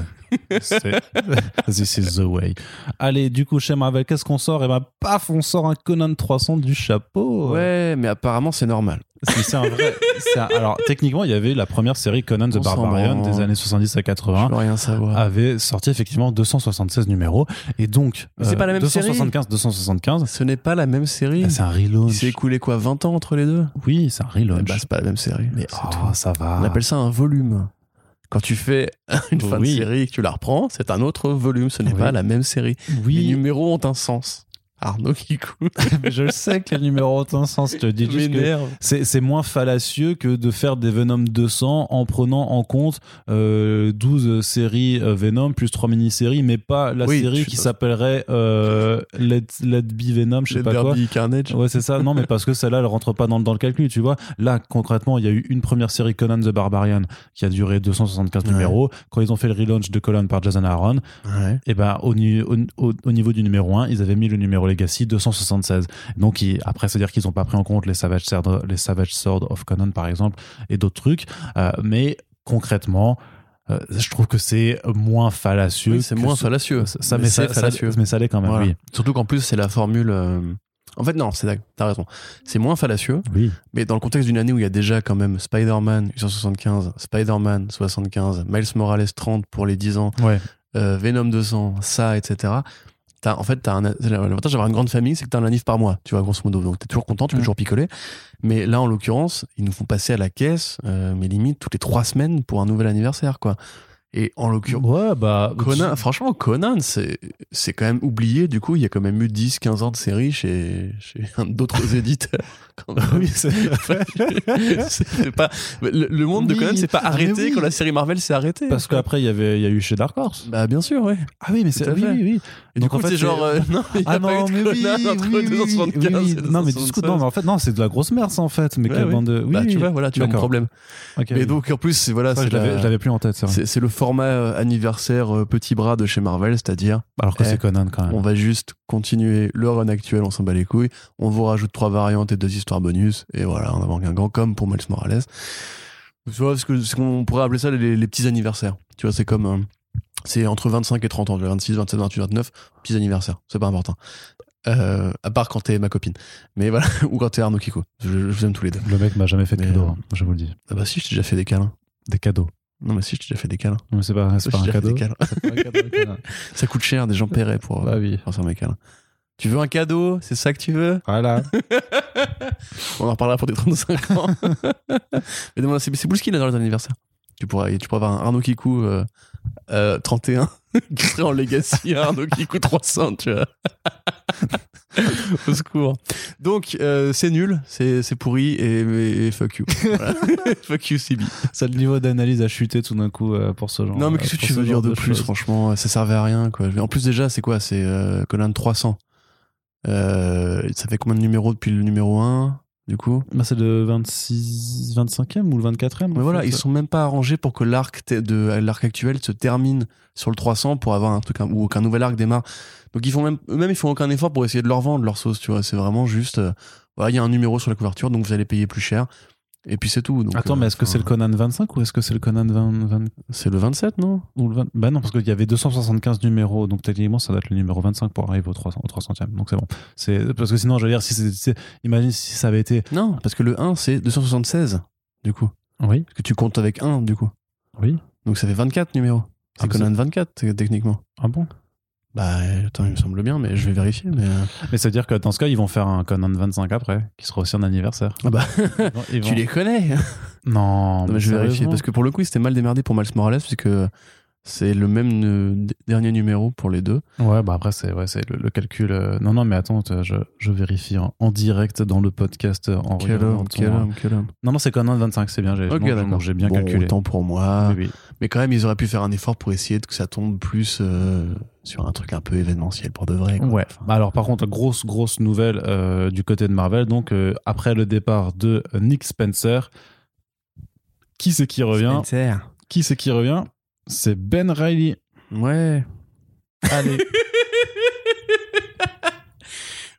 c'est- This is the way. Allez, du coup, chez Marvel, qu'est-ce qu'on sort? Et ben, paf, on sort un Conan 300 du chapeau. Ouais, mais apparemment, c'est normal. C'est c'est un vrai. c'est un- Alors, techniquement, il y avait la première série Conan the Barbarian des années 70 à Je 80. veux rien savoir. avait sorti effectivement 276 numéros et donc c'est pas la même série. 275 275 Ce n'est pas la même série. bah, c'est un Il relaunch s'est écoulé quoi 20 ans entre les deux? Oui c'est un relaunch Eh bah, C'est pas la même série. mais c'est oh, ça va On appelle ça un volume. Quand tu fais une fin Oui. de série et que tu la reprends, c'est un autre volume. Ce n'est Oui. pas la même série. Les numéros ont un sens. Arnaud Kikou. je le sais que les numéros ont un sens. Je te dis juste que c'est c'est moins fallacieux que de faire des Venom 200 en prenant en compte euh, 12 séries euh, Venom plus 3 mini-séries, mais pas la Oui, série je qui s'appellerait euh, Let, Let Be Venom, je sais Let pas quoi. Be Carnage. Ouais, c'est ça. Non, mais parce que celle-là, elle rentre pas dans, le- dans le calcul, tu vois. Là, concrètement, il y a eu une première série Conan the Barbarian qui a duré 275 Ouais. numéros. Quand ils ont fait le relaunch de Conan par Jason Aaron, Ouais. et ben au, au- au niveau du numéro 1, ils avaient mis le numéro Legacy 276. Donc ils- après, c'est-à-dire qu'ils n'ont pas pris en compte les Savage, Sword, les Savage Sword of Conan, par exemple, et d'autres trucs. Euh, mais concrètement, euh, je trouve que c'est moins fallacieux. Oui, c'est moins ce- fallacieux. Ça, Mais mais, ça, fallacieux. ça- mais ça l'est quand même, Voilà. oui. Surtout qu'en plus, c'est la formule. euh, En fait, non, c'est t'as raison. C'est moins fallacieux, Oui. mais dans le contexte d'une année où il y a déjà quand même Spider-Man 875, Spider-Man 75, Miles Morales 30 pour les 10 ans, Ouais. euh, Venom 200, ça, etc. T'as, en fait, t'as l'avantage d'avoir une grande famille, c'est que t'as un anniv par mois, tu vois, grosso modo. Donc t'es toujours content, tu peux Mm. toujours picoler. Mais là, en l'occurrence, ils nous font passer à la caisse, euh, mais limite toutes les trois semaines pour un nouvel anniversaire, quoi. Et en l'occurrence, Ouais, bah. Conan, franchement, Conan, c'est, c'est quand même oublié. Du coup, il y a quand même eu 10, 15 ans de série chez, chez d'autres éditeurs. même. Oui, c'est pas, le, le monde de Oui. Conan s'est pas Ah, arrêté oui. quand la série Marvel s'est arrêtée. Parce qu'après, il y avait, il y a eu chez Dark Horse. Bah, bien sûr, ouais. Ah oui, mais c'est- oui, oui, oui. Et Donc, du en coup, fait, c'est genre, euh, non, il y a Ah pas non, eu de mais oui, entre oui, oui, 275 oui, et oui. Non, mais du coup, 276. non, mais en fait, non, c'est de la grosse merde, ça, en fait. Mais Ouais, quelle ouais. bande de. Oui, bah, tu oui. vois, voilà, tu as un problème. Ok, Et oui. donc, en plus, c'est voilà, c'est je l'avais la- l'avais plus en tête, c'est c'est le format euh, anniversaire euh, petit bras de chez Marvel, c'est-à-dire Alors que Eh, c'est Conan, quand même. On va juste continuer le run actuel, on s'en bat les couilles. On vous rajoute trois variantes et deux histoires bonus. Et voilà, on a un grand comme pour Miles Morales. Tu vois, ce qu'on pourrait appeler ça les, les petits anniversaires. Tu vois, c'est comme. euh, c'est entre 25 et 30 ans. Tu vois, 26, 27, 28, 29, petits anniversaires. C'est pas important. Euh, à part quand t'es ma copine. Mais voilà, ou quand t'es Arnaud Kiko. Je, je vous aime tous les deux. Le mec m'a jamais fait de cadeau, euh, hein, je vous le dis. Ah bah si, je t'ai déjà fait des câlins. Des cadeaux. Non, mais si, je t'ai déjà fait des câlins. Non, mais c'est pas, c'est pas un cadeau. Ça coûte cher, des gens paieraient pour, Bah oui. pour faire mes câlins. Tu veux un cadeau? C'est ça que tu veux? Voilà. On en reparlera pour tes 35 ans. Mais c'est c'est Boulski là dans les anniversaires. Tu pourrais, tu pourrais avoir un Arnaud Kikou euh, euh, 31 qui serait en legacy, un Arnaud Kikou 300, tu vois. Au secours. Donc, euh, c'est nul, c'est c'est pourri et, et fuck you. Voilà. fuck you, CB. Ça, le niveau d'analyse a chuté tout d'un coup euh, pour ce genre. Non, mais euh, qu'est-ce que tu veux dire de, plus, franchement? Ça servait à rien, quoi. En plus, déjà, c'est quoi? C'est euh, Conan 300. Euh, ça fait combien de numéros depuis le numéro 1, du coup Bah, c'est le 26, 25e ou le 24e. Mais voilà, fait. ils sont même pas arrangés pour que l'arc de l'arc actuel se termine sur le 300 pour avoir un truc ou qu'un nouvel arc démarre. Donc ils font même eux-mêmes ils font aucun effort pour essayer de leur vendre leur sauce, tu vois. C'est vraiment juste, euh, voilà, il y a un numéro sur la couverture, donc vous allez payer plus cher. Et puis c'est tout. Donc, Attends, euh, mais est-ce que enfin, c'est le Conan 25 ou est-ce que c'est le Conan 20, 20 c'est le 27, non? ou le 20 Bah non, parce qu'il y avait 275 numéros, donc techniquement ça doit être le numéro 25 pour arriver au 300, au 300e. Donc c'est bon. C'est parce que sinon, je veux dire, si c'est, c'est- imagine si ça avait été. Non, parce que le 1 c'est 276 du coup. Oui, Parce que tu comptes avec 1 du coup. oui. Donc ça fait 24 numéros. C'est Ah, Conan 24 t- techniquement. Ah bon? Bah attends, il me semble bien, mais je vais vérifier. Mais euh, Mais ça veut dire que dans ce cas, ils vont faire un Conan 25 après, qui sera aussi un anniversaire. ah bah Ils vont- ils tu les connais. Non, Non, mais je vais vérifier parce que pour le coup, il s'était mal démerdé pour Miles Morales puisque c'est le même euh, dernier numéro pour les deux. Ouais, bah après, c'est ouais, c'est le, le calcul. euh, Non, non, mais attends, je, je vérifie en, en direct dans le podcast. euh, En Quel homme, ton- quel homme, quel homme. Non, non, c'est Conan 25, c'est bien. J'ai Ok, non, non, d'accord. j'ai bien Bon, calculé. Autant pour moi. Oui, oui. Mais quand même, ils auraient pu faire un effort pour essayer de que ça tombe plus euh, sur un truc un peu événementiel pour de vrai. quoi. Ouais. Enfin, Bah alors par contre, grosse grosse nouvelle euh, du côté de Marvel. Donc euh, après le départ de Nick Spencer, qui c'est qui revient? Spencer. Qui c'est qui revient? C'est Ben Reilly. Ouais. Allez.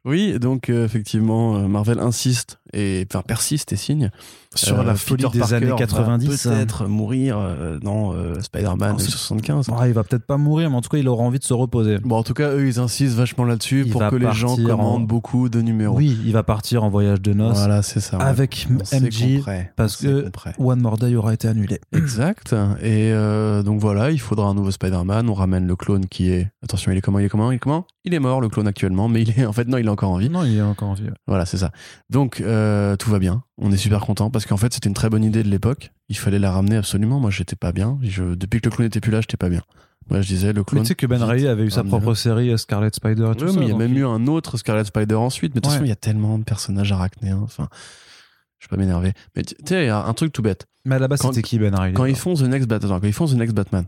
Oui, donc euh, effectivement, euh, Marvel insiste et enfin persiste et signe Sur Euh, la folie Peter des Parker années va 90. Peut-être mourir euh, dans euh, Spider-Man Oh, c'est- 75. Bon, il va peut-être pas mourir, mais en tout cas, il aura envie de se reposer. Bon, en tout cas, eux, ils insistent vachement là-dessus pour que les gens en- commandent beaucoup de numéros. Oui, il va partir en voyage de noces Voilà, c'est ça. avec On MJ parce que. One More Day aura été annulé. Exact. Et euh, donc voilà, il faudra un nouveau Spider-Man. On ramène le clone qui est. Attention, il est comment Il est comment Il est comment? Il est mort, le clone actuellement, mais il est en fait non, il est encore en vie. Non, il est encore en vie. ouais. Voilà, c'est ça. Donc euh, tout va bien. On est super content parce qu'en fait c'était une très bonne idée de l'époque. Il fallait la ramener absolument. Moi j'étais pas bien. Je, depuis que le clone n'était plus là, j'étais pas bien. Ouais, je disais le Mais clone. tu sais que Ben Reilly avait eu sa propre mais- série euh, Scarlet Spider et tout Ouais, ça. mais il y a même eu un autre Scarlet Spider ensuite. Mais de toute Ouais. façon, il y a tellement de personnages arachnéens. Enfin, je vais pas m'énerver. Mais tu sais, il y a un truc tout bête. Mais à la base, c'était qui Ben Reilly Quand ils font The Next Batman, quand ils font The Next Batman,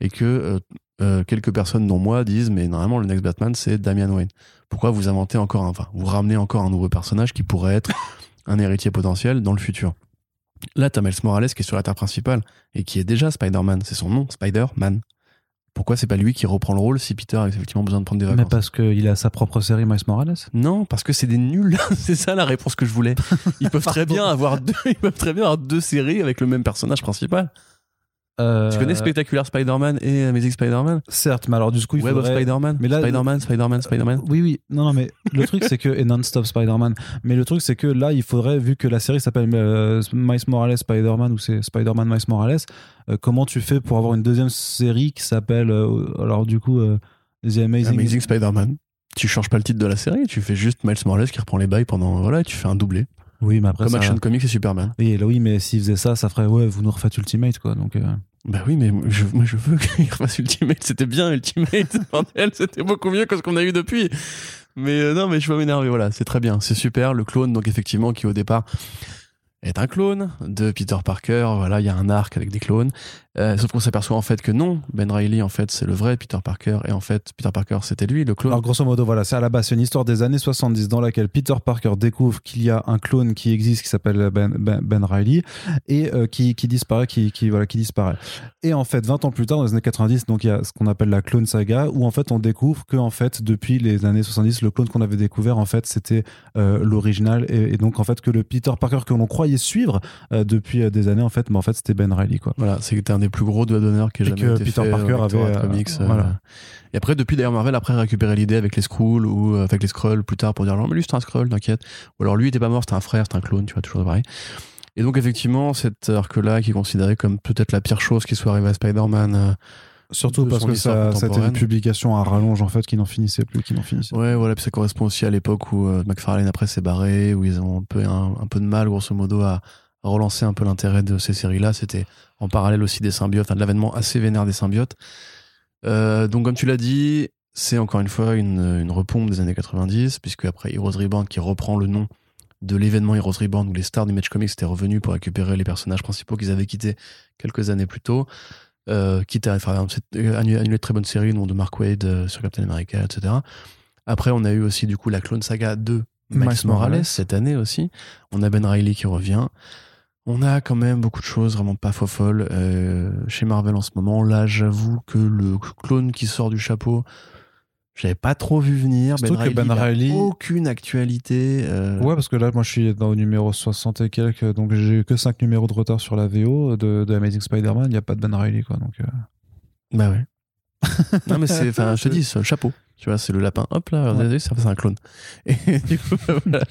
et que euh, euh, quelques personnes, dont moi, disent, mais normalement, le Next Batman, c'est Damian Wayne. Pourquoi vous inventez encore un, enfin, vous ramenez encore un nouveau personnage qui pourrait être un héritier potentiel dans le futur? Là, t'as Miles Morales qui est sur la Terre principale et qui est déjà Spider-Man. C'est son nom, Spider-Man. Pourquoi c'est pas lui qui reprend le rôle si Peter a effectivement besoin de prendre des Mais vacances? parce qu'il a sa propre série Miles Morales? Non, parce que c'est des nuls. c'est ça la réponse que je voulais. Ils peuvent très bien avoir deux, ils peuvent très bien avoir deux séries avec le même personnage principal. Euh, Tu connais Spectacular Spider-Man et Amazing Spider-Man? Certes, mais alors du coup, il Web of faudrait... Spider-Man Mais là- Spider-Man, Spider-Man, Spider-Man Oui, oui. Non, non, mais le truc, c'est que. Et non-stop Spider-Man. Mais le truc, c'est que là, il faudrait, vu que la série s'appelle euh, Miles Morales Spider-Man ou c'est Spider-Man Miles Morales, euh, comment tu fais pour avoir une deuxième série qui s'appelle. euh, alors, du coup, euh, The Amazing. Amazing Spider-Man. Tu changes pas le titre de la série, tu fais juste Miles Morales qui reprend les bails pendant. Voilà, et tu fais un doublé. Oui, mais après. Comme ça... Action Comics et Superman. Oui, là, oui, mais s'il faisait ça, ça ferait. Ouais, vous nous refaites Ultimate, quoi. Donc. euh, Bah oui, mais je, moi je veux qu'il refasse Ultimate. C'était bien Ultimate, bordel, c'était beaucoup mieux que ce qu'on a eu depuis. Mais euh, non, mais je vais m'énerver, voilà, c'est très bien, c'est super. Le clone, donc effectivement, qui au départ est un clone de Peter Parker. Voilà, il y a un arc avec des clones. Euh, sauf qu'on s'aperçoit en fait que non, Ben Reilly, en fait, c'est le vrai Peter Parker. Et en fait, Peter Parker, c'était lui, le clone. Alors grosso modo, voilà, c'est à la base c'est une histoire des années 70 dans laquelle Peter Parker découvre qu'il y a un clone qui existe qui s'appelle Ben, ben, Ben Reilly et euh, qui, qui disparaît, qui, voilà, qui disparaît. Et en fait, 20 ans plus tard, dans les années 90, donc il y a ce qu'on appelle la clone saga où en fait on découvre que en fait depuis les années 70, le clone qu'on avait découvert en fait c'était euh, l'original et donc en fait que le Peter Parker que l'on croyait suivre euh, depuis euh, des années en fait, mais en fait c'était Ben Reilly quoi. Voilà, c'était un des plus gros doigts d'honneur qui ait jamais que été Peter fait Parker avait, euh, Comics. voilà. Et après, depuis d'ailleurs, Marvel après a récupéré l'idée avec les Skrulls ou avec les Skrulls plus tard pour dire non, mais lui c'est un Skrull, t'inquiète. Ou alors lui il était pas mort, c'était un frère, c'était un clone, tu vois, toujours pareil. Et donc effectivement, cet arc-là qui est considéré comme peut-être la pire chose qui soit arrivée à Spider-Man. Surtout parce que ça, ça a été une publication à rallonge en fait qui n'en finissait plus, qui n'en finissait. Ouais, voilà, puis ça correspond aussi à l'époque où euh, McFarlane après s'est barré, où ils ont un peu, un, un peu de mal, grosso modo, à, à relancer un peu l'intérêt de ces séries-là. C'était en parallèle aussi des symbiotes, enfin de l'avènement assez vénère des symbiotes. Euh, donc, comme tu l'as dit, c'est encore une fois une, une repompe des années 90, puisque après Heroes Reborn qui reprend le nom de l'événement Heroes Reborn où les stars du Match Comics étaient revenus pour récupérer les personnages principaux qu'ils avaient quittés quelques années plus tôt. Euh, quitte à faire euh, annuler de très bonnes séries, nom de Mark Wade euh, sur Captain America, etc. Après, on a eu aussi du coup la Clone Saga de Miles, Miles Morales, Morales. cette année aussi. On a Ben Reilly qui revient. On a quand même beaucoup de choses vraiment pas folles euh, chez Marvel en ce moment. Là, j'avoue que le clone qui sort du chapeau, j'avais pas trop vu venir. Surtout que Ben il a Reilly- aucune actualité. euh, Ouais, parce que là, moi, je suis dans le numéro 60 et quelques, donc j'ai eu que 5 numéros de retard sur la VO de, de Amazing Spider-Man. Il n'y a pas de Ben Reilly, quoi. Donc, euh, Bah ouais. non mais c'est, enfin, je te dis, le chapeau. Tu vois, c'est le lapin. Hop là, Ouais. c'est un clone. Et du coup, voilà.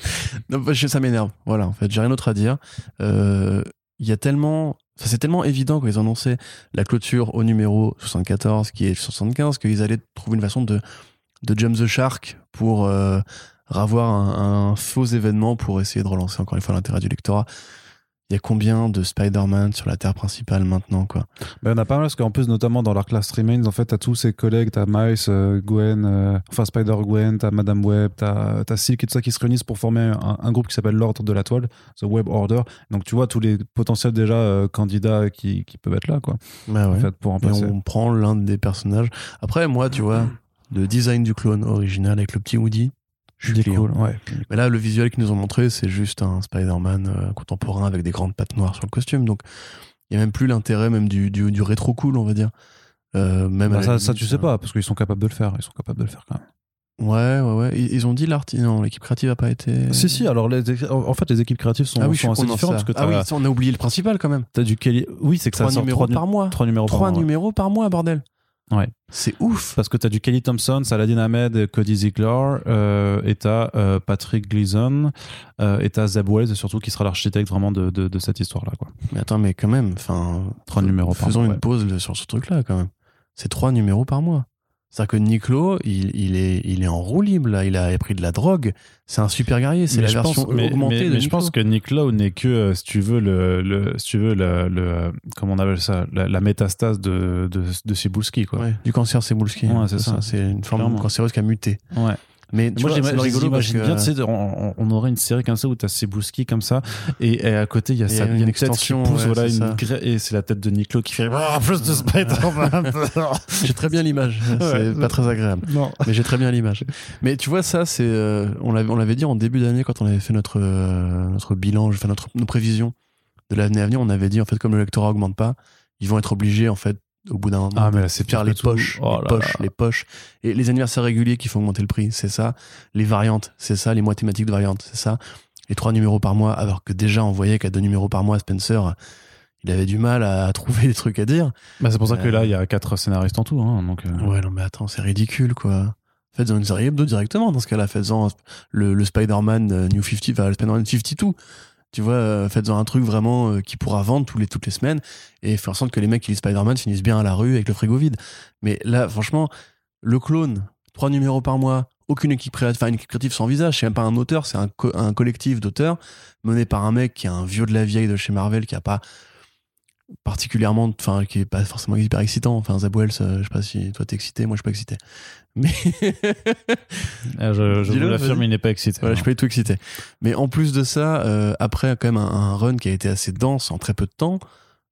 Non, bah, ça m'énerve. Voilà, en fait, j'ai rien d'autre à dire. Euh, Il y a tellement, enfin, c'est tellement évident quand ils annonçaient la clôture au numéro 74, qui est le 75, qu'ils allaient trouver une façon de, de jump the shark pour euh, ravoir un, un faux événement pour essayer de relancer encore une fois l'intérêt du lectorat. Il y a combien de Spider-Man sur la Terre principale maintenant, quoi? Ben, on a pas mal, parce qu'en plus, notamment dans l'arc Last Remains, en fait, t'as tous ses collègues, t'as Miles, euh, Gwen, euh, enfin Spider-Gwen, t'as Madame Web, t'as as Silk et tout ça qui se réunissent pour former un, un groupe qui s'appelle l'Ordre de la Toile, The Web Order. Donc, tu vois tous les potentiels déjà euh, candidats qui, qui peuvent être là, quoi. Bah ouais. En fait, pour Et on prend l'un des personnages. Après, moi, tu vois, le design du clone original avec le petit Woody, je suis cool, ouais. Mais là, le visuel qu'ils nous ont montré, c'est juste un Spider-Man euh, contemporain avec des grandes pattes noires sur le costume. Donc, il n'y a même plus l'intérêt même du, du, du rétro cool, on va dire. Euh, même Bah, ça, limite, ça, tu sais euh, pas, parce qu'ils sont capables de le faire. Ils sont capables de le faire quand même. Ouais, ouais, ouais. Ils, ont dit l'artiste. Non, l'équipe créative a pas été. Si, si, alors les, en fait, les éques créatives sont, ah oui, sont assez de différentes. Parce que Ah oui, t'as on a oublié le principal quand même. as du Kelly. Oui, c'est que ça Trois sort numéros trois, par mois. trois numéros Trois par mois. numéros par mois, bordel. Ouais. C'est ouf. Parce que tu as du Kelly Thompson, Saladin Ahmed, Cody Ziegler, euh, et tu as Patrick Gleason, euh, et tu Zeb Wells, surtout qui sera l'architecte vraiment de, de, de cette histoire-là. quoi. Mais attends, mais quand même, enfin. Trois numéros par Faisons une ouais. pause sur ce truc-là quand même. C'est trois numéros par mois. C'est-à-dire que Niklo, il, il, est, il est en roue libre, là. Il a pris de la drogue. C'est un super guerrier. C'est la je version pense, mais, augmentée mais- de mais je pense que Nick Lowe n'est que, euh, si tu veux, le, le- si tu veux, le, le- euh, comment on appelle ça, la, la métastase de, de, de Cebulski, quoi. Ouais, du cancer Cebulski. Ouais, c'est ça. C'est une forme Clairement. cancéreuse qui a muté. Ouais. Mais tu Moi, j'imagine bien, tu sais, on, aurait une série comme ça où t'as Cebulski comme ça, et, et à côté, il y a, Et ça, il y a il y a une une tête qui extension, pousse, ouais, voilà, une et c'est la tête de Nick Lowe qui fait Ah, plus de Spider-Man. j'ai très bien l'image. C'est pas très agréable. non. Mais j'ai très bien l'image. Mais tu vois, ça, c'est, euh, on l'avait, on l'avait dit en début d'année quand on avait fait notre, euh, notre bilan, enfin notre, nos prévisions de l'année à venir. On avait dit, en fait, comme le lectorat augmente pas, ils vont être obligés, en fait, au bout d'un moment, Ah, mais là, c'est pire les poches, Oh les poches, les poches. Et les anniversaires réguliers qui font augmenter le prix, c'est ça. Les variantes, c'est ça. Les mois thématiques de variantes, c'est ça. Les trois numéros par mois, alors que déjà, on voyait qu'à deux numéros par mois, Spencer, il avait du mal à trouver des trucs à dire. Bah, c'est pour ça que Euh, là, il y a quatre scénaristes en tout. Hein, donc, euh, Ouais, non, mais attends, c'est ridicule, quoi. Faites-en une série hebdo directement, dans ce cas-là. Faites-en le, le Spider-Man euh, New 50, enfin, le Spider-Man 52. Tu vois, euh, faites-en un truc vraiment euh, qui pourra vendre toutes les semaines et faire en sorte que les mecs qui lisent Spider-Man finissent bien à la rue avec le frigo vide. Mais là, franchement, le clone, trois numéros par mois, aucune équipe créative, enfin, une équipe créative sans visage, c'est même pas un auteur, c'est un, co- un collectif d'auteurs mené par un mec qui est un vieux de la vieille de chez Marvel qui a pas particulièrement, enfin, qui est pas forcément hyper excitant. Enfin, Wells, euh, sais pas si toi t'es excité, moi je suis pas excité. Mais euh, je, je vous l'affirme, il n'est pas excité. voilà, je suis pas du tout excité. Mais en plus de ça, euh, après quand même un, un run qui a été assez dense en très peu de temps,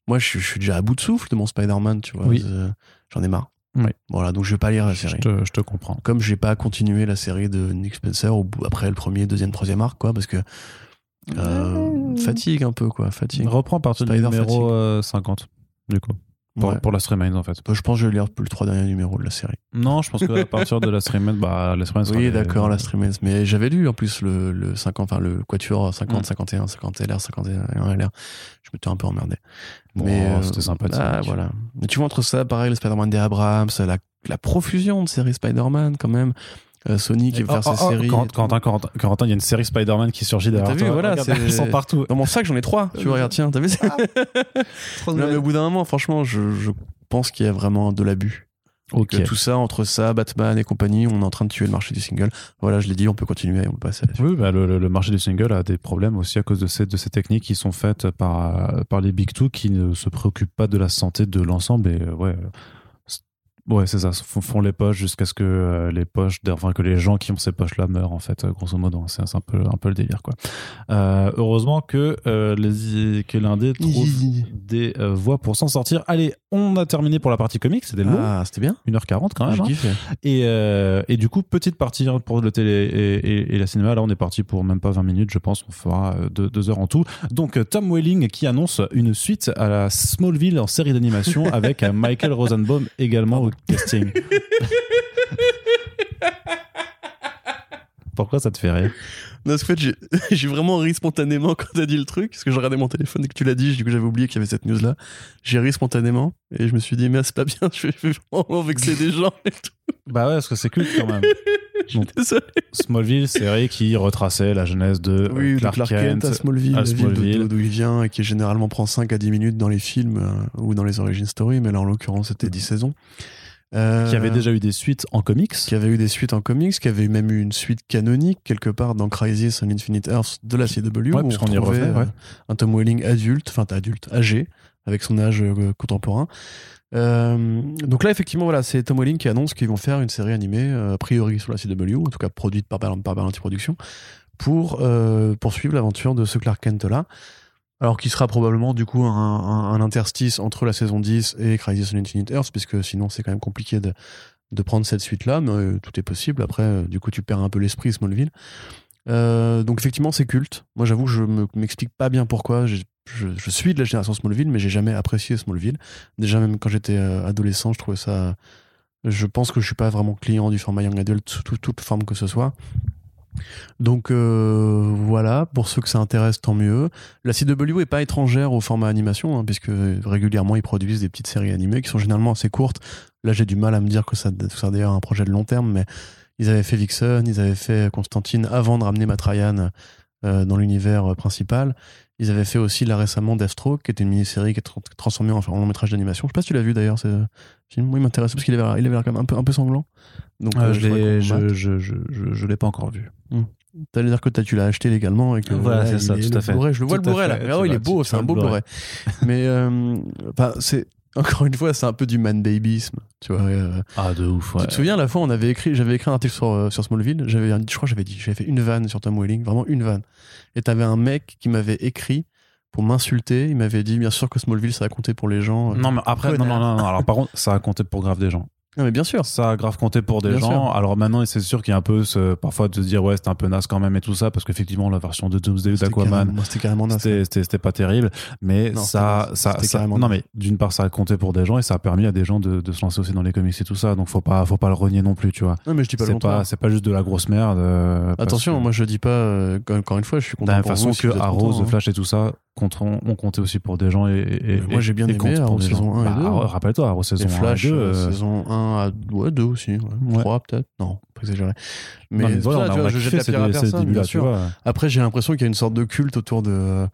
moi je, suis- je suis déjà à bout de souffle de mon Spider-Man, tu vois. Oui. Euh, J'en ai marre. Oui. Voilà, donc je vais pas lire la Je série. te, je te comprends. Comme j'ai pas continué la série de Nick Spencer après le premier, deuxième, troisième arc, quoi, parce que euh, fatigue un peu, quoi, fatigue. Reprends à partir du numéro fatigue. euh, 50, du coup. Pour, Ouais. pour la Streamline, en fait. Bah, Je pense que je vais lire le trois derniers numéros de la série. Non, je pense qu'à partir de la Streamline, bah, la Streamline sera Oui, les- d'accord, la streameuse. Mais j'avais lu en plus le, le 50, enfin le Quatuor 50, Mm. 51, 50 LR, 51 LR. Je m'étais un peu emmerdé. Bon, mais euh, c'était sympathique. Ah, voilà. Mais tu vois, entre ça, pareil, le Spider-Man des Abrams, la, la profusion de séries Spider-Man quand même. Euh, Sony qui veut faire Oh, ses oh, séries. Corentin, il y a une série Spider-Man qui surgit derrière T'as vu, toi. voilà, Regarde, c'est- elles sont partout. Dans mon sac, j'en ai trois. Tu vois, regarde, tiens, t'as vu ça Non, mais au bout d'un moment, franchement, je, je pense qu'il y a vraiment de l'abus. Ok. Que tout ça, entre ça, Batman et compagnie, on est en train de tuer le marché du single. Voilà, je l'ai dit, on peut continuer, on peut passer à la suite. Oui, bah, le, le- le marché du single a des problèmes aussi à cause de ces, de ces techniques qui sont faites par, par les Big Two qui ne se préoccupent pas de la santé de l'ensemble. Et euh, ouais, ouais c'est ça, font, font les poches jusqu'à ce que euh, les poches, enfin que les gens qui ont ces poches-là meurent, en fait, euh, grosso modo. C'est un peu, un peu le délire, quoi. Euh, heureusement que, euh, les, que l'Indé trouve des voies pour s'en sortir. Allez, on a terminé pour la partie comics, c'était long, Ah, c'était bien. 1h40 quand même. J'ai hein. Et, euh, et du coup, petite partie hein, pour le télé et, et- et la cinéma. Là, on est parti pour même pas 20 minutes, je pense. On fera euh, deux, deux heures en tout. Donc, euh, Tom Welling qui annonce une suite à la Smallville en série d'animation avec Michael Rosenbaum également au casting. Pourquoi ça te fait rire? Non, parce qu'en fait, j'ai- vraiment ri spontanément quand t'as dit le truc, parce que j'ai regardé mon téléphone et que tu l'as dit, du coup j'avais oublié qu'il y avait cette news-là. J'ai ri spontanément et je me suis dit, mais c'est pas bien, je vais, vraiment vexer des gens et tout. Bah ouais, parce que c'est culte quand même. Donc. Smallville, série qui retraçait la jeunesse de euh, Oui, Clark, Clark, Kent, à Smallville, à Smallville. d'où- d'où il vient et qui généralement prend 5 à 10 minutes dans les films euh, ou dans les origin story, mais là en l'occurrence c'était 10 saisons. Euh, qui avait déjà eu des suites en comics. qui avait eu des suites en comics, qui avait même eu une suite canonique quelque part dans Crisis on Infinite Earths de la CW, Ouais, où on y refait, ouais. euh, un Tom Welling adulte, enfin adulte, âgé, avec son âge euh, contemporain. Euh, donc là, effectivement, voilà, c'est Tom Welling qui annonce qu'ils vont faire une série animée, a priori sur la CW, en tout cas produite par, par Berlanti Productions, pour poursuivre l'aventure de ce Clark Kent-là. Alors qui sera probablement du coup un, un- interstice entre la saison 10 et Crisis on Infinite Earths, puisque sinon c'est quand même compliqué de, de prendre cette suite-là, mais euh, tout est possible. Après, euh, du coup, tu perds un peu l'esprit Smallville. Euh, donc effectivement, c'est culte. Moi, j'avoue je me- m'explique pas bien pourquoi. Je, je suis de la génération Smallville, mais j'ai jamais apprécié Smallville. Déjà, même quand j'étais adolescent, je trouvais ça. Je pense que je suis pas vraiment client du format Young Adult, sous tout- toute forme que ce soit. Donc euh, voilà, pour ceux que ça intéresse, tant mieux. La CW est pas étrangère au format animation, hein, puisque régulièrement ils produisent des petites séries animées qui sont généralement assez courtes. Là, j'ai du mal à me dire que ça, que ça a d'ailleurs un projet de long terme, mais ils avaient fait Vixen, ils avaient fait Constantine avant de ramener Matt Ryan euh, dans l'univers euh, principal. Ils avaient fait aussi là récemment Deathstroke, qui était une mini-série qui est tra- transformée en, en long métrage d'animation. Je sais pas si tu l'as vu d'ailleurs, ce film. Moi, il m'intéressait parce qu'il avait, l'air- il avait quand même un peu, un peu sanglant. Donc, Euh, euh, je l'ai je, je, je, je l'ai pas encore vu. T'allais dire que t'as- tu l'as acheté légalement et que Voilà, c'est il ça, est- tout le à fait. Blu-ray, je le vois Tout le Blu-ray là. Ah il est beau, c'est un beau Blu-ray. Mais euh, c'est encore une fois, c'est un peu du man babyisme, tu vois. euh, Ah, de ouf, ouais. Tu te souviens la fois on avait écrit, j'avais écrit un article sur, euh, sur Smallville, j'avais, je crois j'avais dit, j'avais fait une vanne sur Tom Welling, vraiment une vanne. Et t'avais un mec qui m'avait écrit pour m'insulter, il m'avait dit bien sûr que Smallville ça a compté pour les gens. Non, mais après, non, non, non, non. Alors, par contre, ça a compté pour grave des gens. Non, mais bien sûr. Ça a grave compté pour des Bien gens. sûr. Alors maintenant, c'est sûr qu'il y a un peu ce, parfois de se dire, ouais, c'était un peu naze quand même et tout ça, parce qu'effectivement, la version de Doomsday d'Aquaman, C'était carrément c'était pas terrible. Mais Non, ça, ça, ça- carrément non, mais d'une part, ça a compté pour des gens et ça a permis à des gens de, de se lancer aussi dans les comics et tout ça. Donc faut pas, faut pas le renier non plus, tu vois. Non, mais je dis pas le C'est contraire. pas, c'est pas juste de la grosse merde. euh, Attention, que- moi je dis pas, euh, encore une fois, je suis de content la même façon vous, si que Arrow, contents, The hein. Flash et tout ça ont compté aussi pour des gens et, et- moi, j'ai bien et aimé Arrow des saison gens. 1 et Bah, 2. Arrow- Rappelle-toi, Arrow saison Et 1 Flash, et 2. euh, saison 1 à ouais, 2 aussi, ouais. Ouais. 3 peut-être. Non, pas exagéré. Mais, non, mais voilà, ça, on a, tu on vois, je jette la pierre à personne, bien sûr. vois. Après, j'ai l'impression qu'il y a une sorte de culte autour de,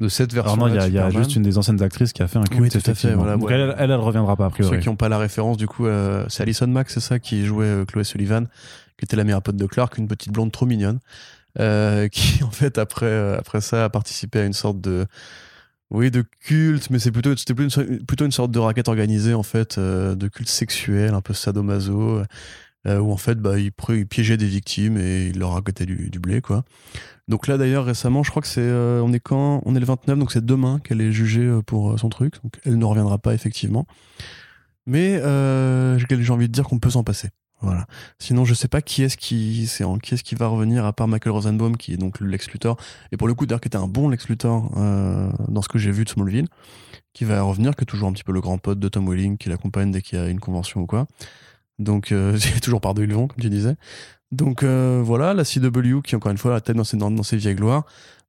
de cette version. Alors non, il y y a juste une des anciennes actrices qui a fait un culte, Oui, tout à fait, voilà, Donc elle, elle, elle reviendra pas a Pour priori. ceux qui n'ont pas la référence, du coup, euh, c'est Alison Mack, c'est ça, qui jouait euh, Chloé Sullivan, qui était la meilleure pote de Clark, une petite blonde trop mignonne, euh, qui en fait après euh, après ça a participé à une sorte de oui de culte, mais c'est plutôt c'était plutôt une, sorte de raquette organisée en fait, euh, de culte sexuel, un peu sadomaso, où en fait bah il, il piégeait des victimes et il leur racontait du, du blé quoi. Donc là d'ailleurs récemment, je crois que c'est on est quand on est le 29, donc c'est demain qu'elle est jugée pour son truc, donc elle ne reviendra pas effectivement. Mais j'ai envie de dire qu'on peut s'en passer. Voilà. Sinon, je sais pas qui est-ce qui, c'est qui est-ce qui va revenir à part Michael Rosenbaum, qui est donc le Lex et pour le coup, d'ailleurs, qui était un bon Lex Luthor euh, dans ce que j'ai vu de Smallville, qui va revenir, qui est toujours un petit peu le grand pote de Tom Welling, qui l'accompagne dès qu'il y a une convention ou quoi. Donc, euh, c'est toujours par deux ils vont, comme tu disais. Donc euh, voilà, la CW qui encore une fois la tête dans ses, dans ses vieilles gloires.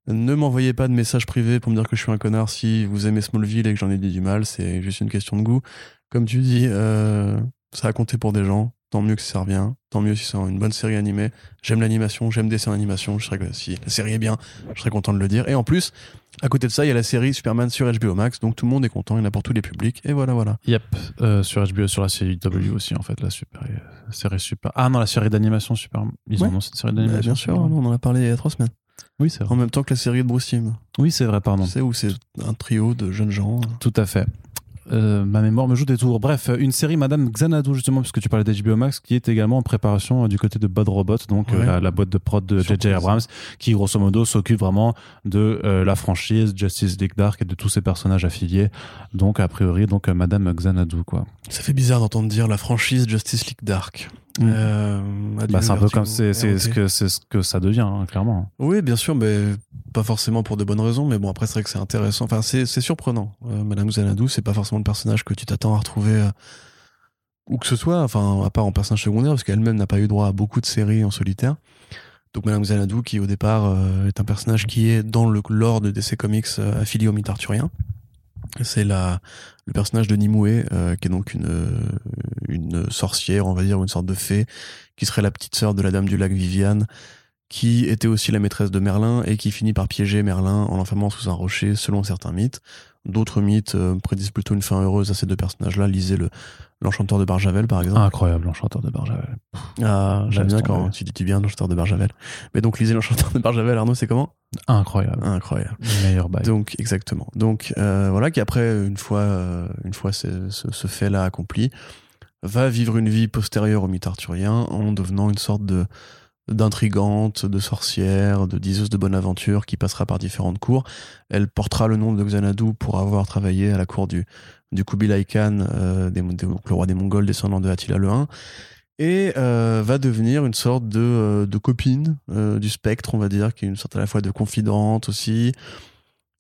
Ne m'envoyez pas de messages privés pour me dire que je suis un connard si vous aimez Smallville et que j'en ai dit du mal, c'est juste une question de goût. Comme tu dis, euh, ça a compté pour des gens. Tant mieux que ça revient. Tant mieux si c'est une bonne série animée. J'aime l'animation, j'aime dessin d'animation. Je serais si la série est bien, je serais content de le dire. Et en plus, à côté de ça, il y a la série Superman sur HBO Max, donc tout le monde est content, il y en a pour tous les publics. Et voilà, voilà. Yep, euh, sur HBO, sur la série W aussi, en fait, la super, la série super. Ah non, la série d'animation super. Ils Ouais. ont annoncé une série Bah, d'animation. bien sûr, on en a parlé il y a trois semaines. Oui, c'est En vrai. même temps que la série de Bruce Timm. Oui, c'est vrai, pardon. Sais, où c'est un trio de jeunes gens. Tout à fait. Euh, ma mémoire me joue des tours. Bref, une série Madame Xanadu, justement, puisque tu parlais d'HBO Max, qui est également en préparation euh, du côté de Bad Robot, donc euh, la, la boîte de prod de. J.J. Abrams, qui grosso modo s'occupe vraiment de euh, la franchise Justice League Dark et de tous ses personnages affiliés. Donc, a priori, donc euh, Madame Xanadu, quoi. Ça fait bizarre d'entendre dire la franchise Justice League Dark. Mm. Euh, Bah, c'est un peu comme c'est c'est ce que c'est ce que ça devient, hein, clairement. Oui, bien sûr, mais pas forcément pour de bonnes raisons. Mais bon, après, c'est vrai que c'est intéressant. Enfin, c'est c'est surprenant. Euh, Madame Xanadu, c'est pas forcément le personnage que tu t'attends à retrouver euh, où que ce soit. Enfin, à part en personnage secondaire, parce qu'elle-même n'a pas eu droit à beaucoup de séries en solitaire. Donc Madame Xanadu, qui au départ euh, est un personnage qui est dans le lore de DC Comics affilié au mythe arthurien. C'est la le personnage de Nimue, euh, qui est donc une euh, une sorcière, on va dire, une sorte de fée, qui serait la petite sœur de la Dame du Lac Viviane, qui était aussi la maîtresse de Merlin et qui finit par piéger Merlin en l'enfermant sous un rocher, selon certains mythes. D'autres mythes euh, prédisent plutôt une fin heureuse à ces deux personnages-là. Lisez le l'Enchanteur de Barjavel, par exemple. Incroyable, l'enchanteur de Barjavel. Ah, j'aime bien quand tu dis tu bien l'Enchanteur de Barjavel. Mais donc lisez l'Enchanteur de Barjavel, Arnaud, c'est comment? Incroyable. Incroyable. Meilleur bail. Donc exactement. Donc euh, voilà qui après une fois euh, une fois ce, ce, ce fait-là accompli, va vivre une vie postérieure au mythe arthurien en devenant une sorte de d'intrigante, de sorcière, de diseuse de bonne aventure qui passera par différentes cours. Elle portera le nom de Xanadu pour avoir travaillé à la cour du du Kubilai Khan, euh, le roi des Mongols descendant de Attila le Hun, et euh, va devenir une sorte de, euh, de copine du spectre, on va dire, qui est une sorte à la fois de confidente aussi,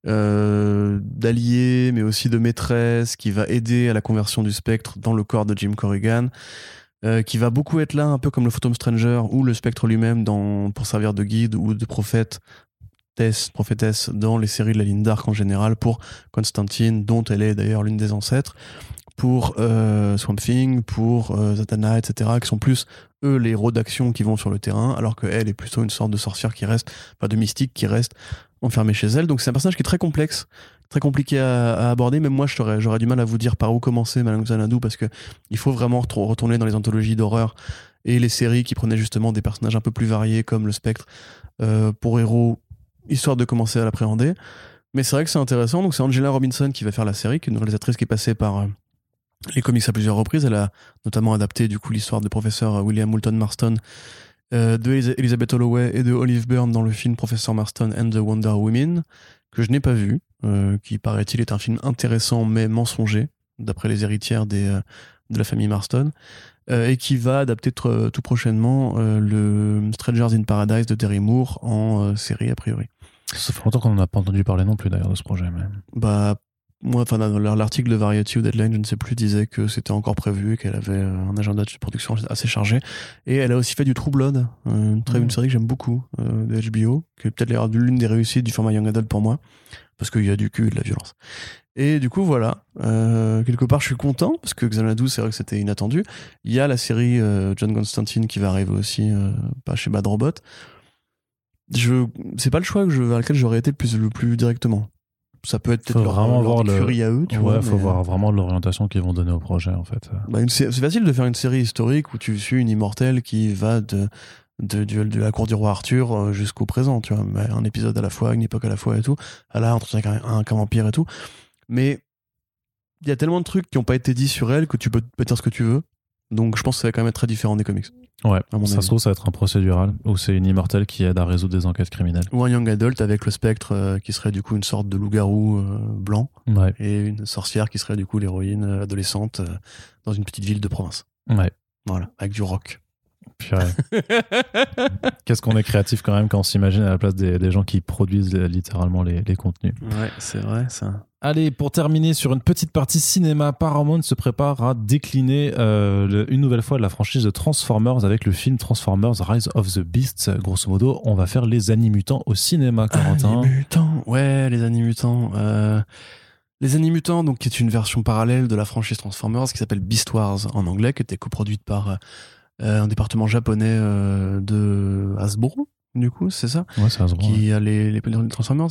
euh, d'allié, mais aussi de maîtresse, qui va aider à la conversion du spectre dans le corps de Jim Corrigan, euh, qui va beaucoup être là, un peu comme le Phantom Stranger ou le spectre lui-même pour servir de guide ou de prophète. Tess, prophétesse dans les séries de la ligne d'arc en général pour Constantine, dont elle est d'ailleurs l'une des ancêtres, pour euh, Swamp Thing, pour euh, Zatanna, etc., qui sont plus eux les héros d'action qui vont sur le terrain, alors qu'elle est plutôt une sorte de sorcière qui reste, enfin de mystique qui reste enfermée chez elle. Donc c'est un personnage qui est très complexe, très compliqué à, aborder. Même moi, j'aurais, du mal à vous dire par où commencer Madame Xanadu parce que il faut vraiment retourner dans les anthologies d'horreur et les séries qui prenaient justement des personnages un peu plus variés comme le Spectre euh, pour héros, histoire de commencer à l'appréhender. Mais c'est vrai que c'est intéressant. Donc c'est Angela Robinson qui va faire la série, qui est une réalisatrice qui est passée par euh, les comics à plusieurs reprises. Elle a notamment adapté du coup l'histoire de professeur William Moulton Marston, euh, de Elizabeth Holloway et de Olive Byrne dans le film Professeur Marston and the Wonder Women, que je n'ai pas vu, euh, qui paraît-il est un film intéressant mais mensonger, d'après les héritières des, euh, de la famille Marston, euh, et qui va adapter tout prochainement le Strangers in Paradise de Terry Moore en série a priori. Ça fait longtemps qu'on n'en a pas entendu parler non plus d'ailleurs de ce projet. Mais... Bah, moi, enfin, l'article de Variety ou Deadline, je ne sais plus, disait que c'était encore prévu, qu'elle avait un agenda de production assez chargé. Et elle a aussi fait du True Blood, euh, une, très, une série que j'aime beaucoup, euh, de HBO, qui est peut-être l'une des réussites du format Young Adult pour moi, parce qu'il y a du cul et de la violence. Et du coup, voilà. Euh, quelque part, je suis content, parce que Xanadu, c'est vrai que c'était inattendu. Il y a la série euh, John Constantine qui va arriver aussi, pas chez Bad Robot. Je, c'est pas le choix que je, vers lequel j'aurais été le plus, le plus directement. Ça peut être peut-être leur, vraiment leur voir le- à eux, tu ouais, vois. faut mais- voir vraiment l'orientation qu'ils vont donner au projet en fait. Bah, c'est facile de faire une série historique où tu suis une immortelle qui va de, de, de la cour du roi Arthur euh, jusqu'au présent, tu vois. Un épisode à la fois, une époque à la fois et tout. À la entre un, un, vampire et tout. Mais il y a tellement de trucs qui n'ont pas été dits sur elle que tu peux, peux dire ce que tu veux. Donc je pense que ça va quand même être très différent des comics. Ouais, ça avis. se trouve, ça va être un procédural où c'est une immortelle qui aide à résoudre des enquêtes criminelles. Ou un young adult avec le spectre euh, qui serait du coup une sorte de loup-garou euh, blanc Ouais, et une sorcière qui serait du coup l'héroïne euh, adolescente euh, dans une petite ville de province. ouais. Voilà, avec du rock. Qu'est-ce qu'on est créatif quand même quand on s'imagine à la place des, des gens qui produisent littéralement les, les contenus. Ouais, c'est vrai ça. Allez, pour terminer sur une petite partie cinéma, Paramount se prépare à décliner euh, le- une nouvelle fois la franchise de Transformers avec le film Transformers Rise of the Beasts. Grosso modo, on va faire les animutants au cinéma, Corentin. Animutants, ouais, les Animutants. Euh, les Animutants, donc, qui est une version parallèle de la franchise Transformers qui s'appelle Beast Wars en anglais, qui était coproduite par euh, un département japonais euh, de Hasbro, du coup, c'est ça? Ouais, c'est Hasbro, ouais. qui a les, les Transformers.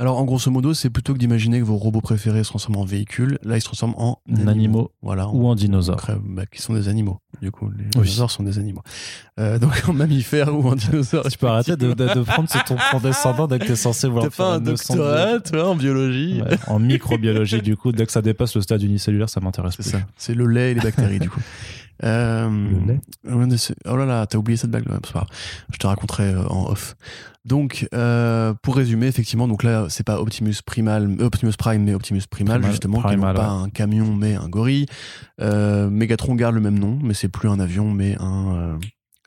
Alors, en grosso modo, c'est plutôt que d'imaginer que vos robots préférés se transforment en véhicules. Là, ils se transforment en animaux Voilà. ou en dinosaures. Bah, qui sont des animaux. Du coup, les Oui. dinosaures sont des animaux. Euh, donc, en mammifères ou en dinosaures. Tu peux arrêter de, de- de prendre ce ton condescendant dès que t'es censé vouloir T'as pas un doctorat, toi, en biologie Ouais, en microbiologie, du coup, dès que ça dépasse le stade unicellulaire, ça m'intéresse plus. C'est le lait et les bactéries, du coup. Euh, c'est- Oh là là, t'as oublié cette blague. c'est pas grave. Je te raconterai euh, en off. Donc, euh, pour résumer, effectivement, donc là, c'est pas Optimus Primal, euh, Optimus Prime, mais Optimus Primal, Primal, justement, qui Primal, n'est pas ouais. un camion, mais un gorille. Euh, Megatron garde le même nom, mais c'est plus un avion, mais un, euh,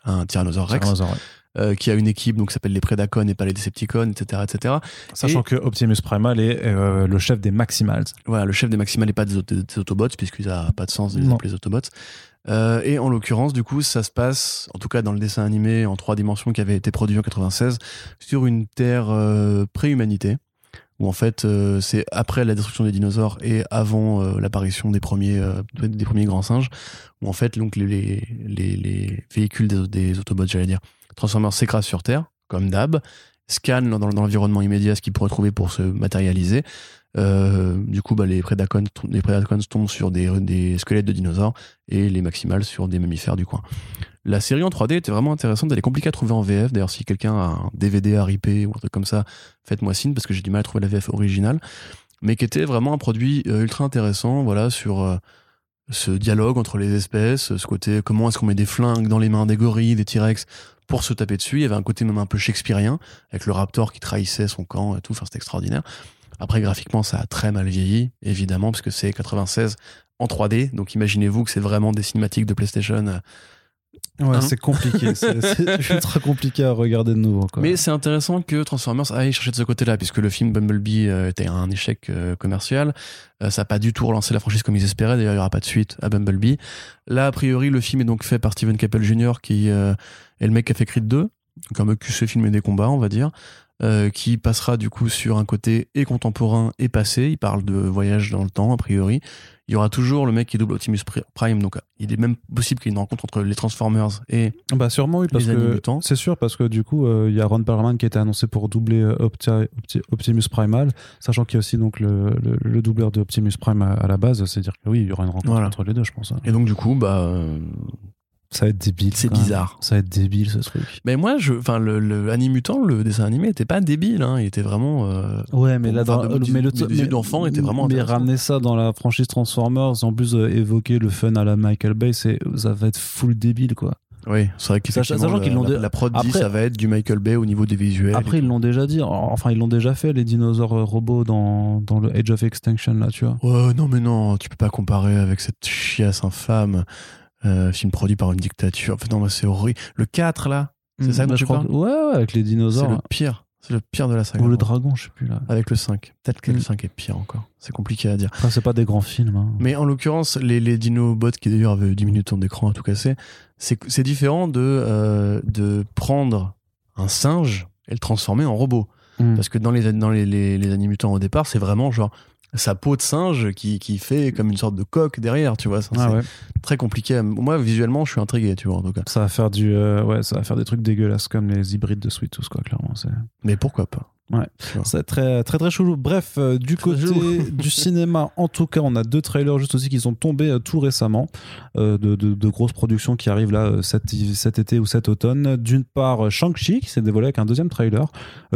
un Tyrannosaure Rex, Tyrannosaure, ouais. euh, qui a une équipe donc qui s'appelle les Predacons et pas les Decepticons, etc., etc. Sachant Et- que Optimus Primal est euh, le chef des Maximals. Voilà, le chef des Maximals n'est pas des, des Autobots, puisqu'il n'a pas de sens de les appeler Autobots. Euh, et en l'occurrence, du coup, ça se passe, en tout cas dans le dessin animé en trois dimensions qui avait été produit en 96, sur une Terre euh, pré-humanité, où en fait, euh, c'est après la destruction des dinosaures et avant euh, l'apparition des premiers, des premiers grands singes, où en fait, donc, les, les, les, les véhicules des, des Autobots, j'allais dire, Transformers s'écrasent sur Terre, comme d'hab, scannent dans, dans l'environnement immédiat ce qu'ils pourraient trouver pour se matérialiser. Euh, du coup, bah, les Predacons, tombent sur des, squelettes de dinosaures et les Maximals sur des mammifères du coin. La série en 3D était vraiment intéressante. Elle est compliquée à trouver en VF. D'ailleurs, si quelqu'un a un DVD à ripper ou un truc comme ça, faites-moi signe parce que j'ai du mal à trouver la VF originale. Mais qui était vraiment un produit euh, ultra intéressant, voilà, sur euh, ce dialogue entre les espèces, ce côté comment est-ce qu'on met des flingues dans les mains des gorilles, des T-Rex pour se taper dessus. Il y avait un côté même un peu shakespearien avec le raptor qui trahissait son camp et tout. Enfin, c'était extraordinaire. Après, graphiquement, ça a très mal vieilli, évidemment, parce que c'est 96 en 3D. Donc, imaginez-vous que c'est vraiment des cinématiques de PlayStation. euh. Ouais, Hein c'est compliqué. C'est ultra compliqué à regarder de nouveau. Quoi. Mais c'est intéressant que Transformers aille chercher de ce côté-là, puisque le film Bumblebee euh, était un échec euh, commercial. Ça n'a pas du tout relancé la franchise comme ils espéraient. D'ailleurs, il n'y aura pas de suite à Bumblebee. Là, a priori, le film est donc fait par Steven Caple Jr., qui est le mec qui a fait Creed 2, donc un mec qui sait filmer des combats, on va dire. Euh, qui passera du coup sur un côté et contemporain et passé. Il parle de voyage dans le temps, a priori. il y aura toujours le mec qui double Optimus Pri- Prime. Donc, il est même possible qu'il y ait une rencontre entre les Transformers et Bah sûrement oui parce Les que c'est sûr parce que du coup euh, il y a Ron Perlman qui a été annoncé pour doubler euh, Opti- Opti- Optimus Primal, sachant qu'il y a aussi donc le, le, le doubleur de Optimus Prime à, à la base, c'est-à-dire que oui il y aura une rencontre Voilà. entre les deux je pense. hein. et donc du coup, bah, euh, Ça va être débile. c'est bizarre. Ça va être débile ce truc. Mais moi, je, enfin, le, le Animutant, le dessin animé, était pas débile. Hein. Il était vraiment. euh, Ouais, mais là, dans, de- mais le d'enfant était vraiment Mais ramener ça dans la franchise Transformers, en plus euh, évoquer le fun à la Michael Bay, c'est ça va être full débile quoi. Oui, c'est vrai qu'effectivement, Sachant la- qu'ils l'ont la, la prod dit Après- ça va être du Michael Bay au niveau des visuels. Après, ils l'ont déjà dit, enfin ils l'ont déjà fait les dinosaures euh, robots dans, dans le Age of Extinction là, tu vois. Ouais, non, mais non, tu peux pas comparer avec cette chiasse infâme. Euh, film produit par une dictature. Enfin, non, c'est horrible. Le 4, là, c'est ça dont Bah, tu je crois que- Ouais, ouais, avec les c'est dinosaures. le pire. C'est le pire de la saga. Ou le dragon, je sais plus là. Avec le 5. Peut-être que le Mm. 5 est pire encore. C'est compliqué à dire. Après, c'est pas des grands films. hein. Mais en l'occurrence, les, les Dinobots qui d'ailleurs avaient 10 minutes d'écran à tout casser, c'est c'est différent de, euh, de prendre un singe et le transformer en robot. Mm. Parce que dans les, dans les, les, les animutants au départ, c'est vraiment genre sa peau de singe qui, qui fait comme une sorte de coque derrière, tu vois. Ça, Ah c'est ouais. très compliqué. Moi, visuellement, je suis intrigué, tu vois, en tout cas. Ça va faire du, euh, ouais, ça va faire des trucs dégueulasses comme les hybrides de Sweet Tooth, quoi, clairement. C'est Mais pourquoi pas? Ouais. C'est très, très, très chelou. Bref, euh, du Très côté du cinéma, en tout cas, on a deux trailers juste aussi qui sont tombés euh, tout récemment, euh, de, de, de grosses productions qui arrivent là cet, cet été ou cet automne. D'une part, Shang-Chi qui s'est dévoilé avec un deuxième trailer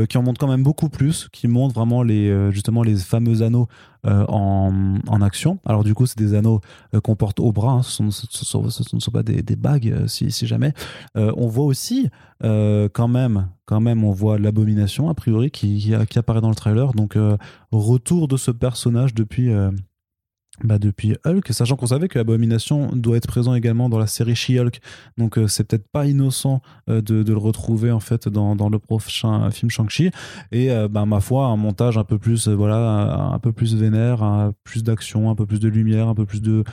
qui en montre quand même beaucoup plus, qui montre vraiment les, justement les fameux anneaux euh, en, action. Alors du coup, c'est des anneaux euh, qu'on porte au bras, hein. ce, ne sont pas des, bagues, euh, si, jamais. On voit aussi quand même, quand même, on voit l'abomination a priori qui, apparaît dans le trailer. Donc retour de ce personnage depuis. Bah depuis Hulk, sachant qu'on savait que l'abomination doit être présent également dans la série She-Hulk, donc euh, c'est peut-être pas innocent euh, de, de le retrouver en fait dans, dans le prochain film Shang-Chi. Et euh, bah, ma foi, un montage un peu plus, euh, voilà, un, peu plus vénère, un- plus d'action, un peu plus de lumière, un peu plus de,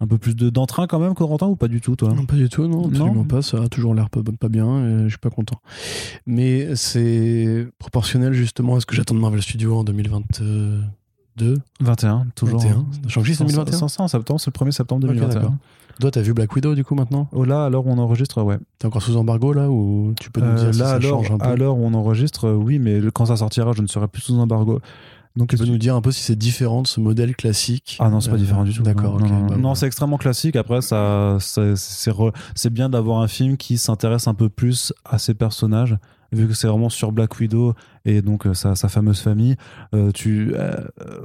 un peu plus de d'entrain quand même, Corentin ou pas du tout toi? Non, pas du tout, non, Non? absolument pas. Ça a toujours l'air pas, pas bien et je suis pas content. Mais c'est proportionnel justement à ce que j'attends de Marvel Studios en 2022. 21, toujours. 21. Shang-Chi, c'est 2021 C'est en septembre, c'est le 1er septembre Ok, 2021. d'accord. Toi, t'as vu Black Widow du coup maintenant oh là, où on enregistre, ouais. T'es encore sous embargo là ou tu peux nous Euh, dire si là, ça à l'heure change un peu où on enregistre, euh, oui, mais quand ça sortira, je ne serai plus sous embargo. Donc, Tu peux nous dire un peu si c'est différent de ce modèle classique Ah non, c'est pas Euh, différent du tout. D'accord, Non, non, non. bah, Non, c'est extrêmement classique. Après, ça, ça- c'est re- c'est bien d'avoir un film qui s'intéresse un peu plus à ses personnages, vu que c'est vraiment sur Black Widow et donc euh, sa, sa fameuse famille. Euh, tu, euh,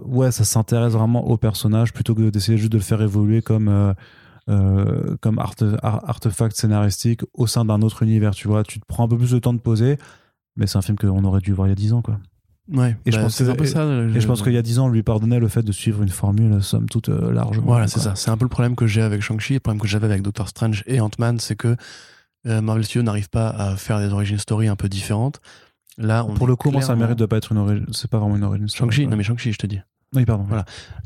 ouais, ça s'intéresse vraiment au personnage plutôt que d'essayer juste de le faire évoluer comme. euh, comme arte- ar- artefact scénaristique au sein d'un autre univers, tu vois. Tu te prends un peu plus de temps de poser, mais c'est un film qu'on aurait dû voir il y a 10 ans, quoi. Ouais, Et je bah, pense c'est que- un peu ça. Et je pense qu'il y a 10 ans, on lui pardonnait le fait de suivre une formule, somme toute, largement. Voilà, quoi. c'est ça. C'est un peu le problème que j'ai avec Shang-Chi, le problème que j'avais avec Doctor Strange et Ant-Man, c'est que Marvel Studios n'arrive pas à faire des origin story un peu différentes. Là, on Pour le coup, moi, ça mérite de pas être une origine. C'est pas vraiment une origine. story, Shang-Chi, non mais Shang-Chi, je te dis. Oui, pardon. Voilà.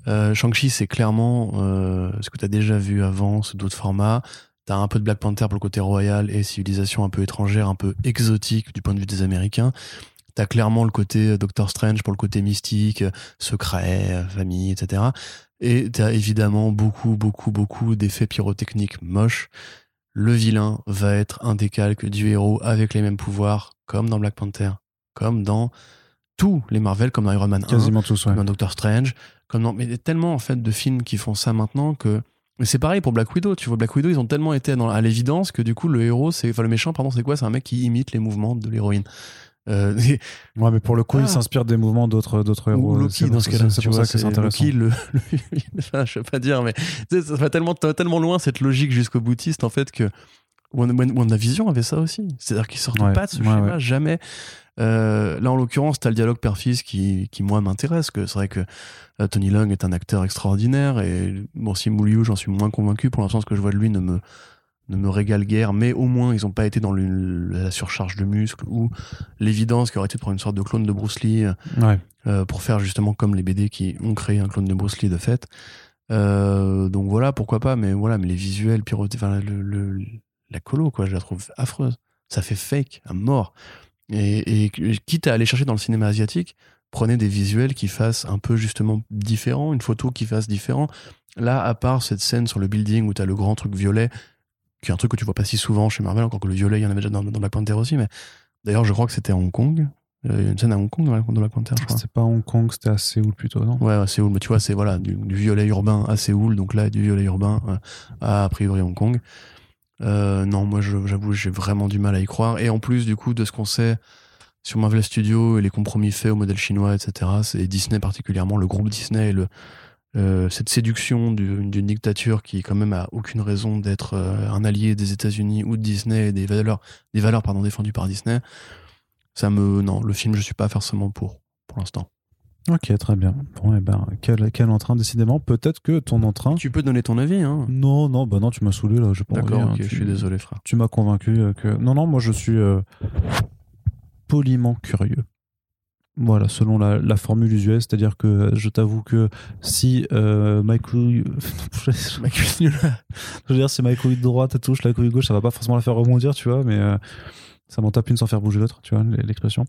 Euh, Shang-Chi, c'est clairement euh, ce que tu as déjà vu avant sous d'autres formats. T'as un peu de Black Panther pour le côté royal et civilisation un peu étrangère, un peu exotique du point de vue des Américains. T'as clairement le côté euh, Doctor Strange pour le côté mystique, euh, secret, euh, famille, etc. Et t'as évidemment beaucoup, beaucoup, beaucoup d'effets pyrotechniques moches. Le vilain va être un décalque du héros avec les mêmes pouvoirs, comme dans Black Panther, comme dans tous les Marvel, comme dans Iron Man 1 Quasiment tous, ouais. comme dans Doctor Strange, comme dans... mais il y a tellement en fait de films qui font ça maintenant que mais c'est pareil pour Black Widow, tu vois Black Widow, ils ont tellement été dans... à l'évidence que du coup le héros c'est enfin le méchant pardon, c'est quoi? C'est un mec qui imite les mouvements de l'héroïne. Euh, Ouais, mais pour le coup, Ah. il s'inspire des mouvements d'autres d'autres héros. Loki dans ce cas-là, C'est tu pour vois, ça que c'est intéressant. Loki, le, le- enfin, je veux pas dire, mais tu sais, ça va tellement, tellement loin cette logique jusqu'au boutiste en fait que Wanda- Wanda- WandaVision avait ça aussi. C'est-à-dire qu'ils sortent Ouais, pas de ce ouais, schéma, ouais. jamais. Euh, là, en l'occurrence, t'as le dialogue père-fils qui, qui, moi, m'intéresse. que C'est vrai que euh, Tony Long est un acteur extraordinaire. Et bon, si Mouliou, j'en suis moins convaincu. Pour l'instant, ce que je vois de lui ne me, ne me régale guère. Mais au moins, ils ont pas été dans le- la surcharge de muscles ou l'évidence qui aurait été de prendre une sorte de clone de Bruce Lee euh, Ouais. euh, pour faire justement comme les BD qui ont créé un clone de Bruce Lee de fait. Euh, donc voilà, pourquoi pas, mais voilà, mais les visuels, pyroté, enfin, le, le- la colo, quoi, je la trouve affreuse. Ça fait fake à mort. Et, et quitte à aller chercher dans le cinéma asiatique, prenez des visuels qui fassent un peu justement différent, une photo qui fasse différent. Là, à part cette scène sur le building où tu as le grand truc violet, qui est un truc que tu vois pas si souvent chez Marvel, encore que le violet, il y en avait déjà dans, dans Black Panther aussi, mais d'ailleurs, je crois que c'était à Hong Kong. Il y a une scène à Hong Kong dans Black- dans Black Panther, je crois. C'était pas Hong Kong, c'était à Séoul plutôt, non? Ouais, à Séoul, mais tu vois, c'est voilà, du, du violet urbain à Séoul, donc là, du violet urbain euh, à, a priori Hong Kong. Euh, non, moi, j'avoue, j'ai vraiment du mal à y croire. Et en plus, du coup, de ce qu'on sait sur Marvel Studios et les compromis faits au modèle chinois, etc., c'est Disney particulièrement, le groupe Disney et le, euh, cette séduction du- d'une dictature qui, quand même, a aucune raison d'être euh, un allié des États-Unis ou de Disney des valeurs, des valeurs pardon, défendues par Disney. Ça me. Non, le film, je suis pas forcément pour, pour l'instant. Ok, très bien. Bon, et ben, quel, quel entrain, décidément. Peut-être que ton entrain. Tu peux donner ton avis, hein Non, non, bah non, tu m'as saoulé là. D'accord, envie, hein, ok, tu- je suis désolé, frère. Tu m'as convaincu euh, que. Non, non, moi je suis euh, poliment curieux. Voilà, selon la, la formule usuelle, c'est-à-dire que euh, je t'avoue que si euh, ma couille. je veux dire, si ma couille droite touche la couille gauche, ça va pas forcément la faire rebondir, tu vois, mais euh, ça m'en tape une sans faire bouger l'autre, tu vois, l'expression.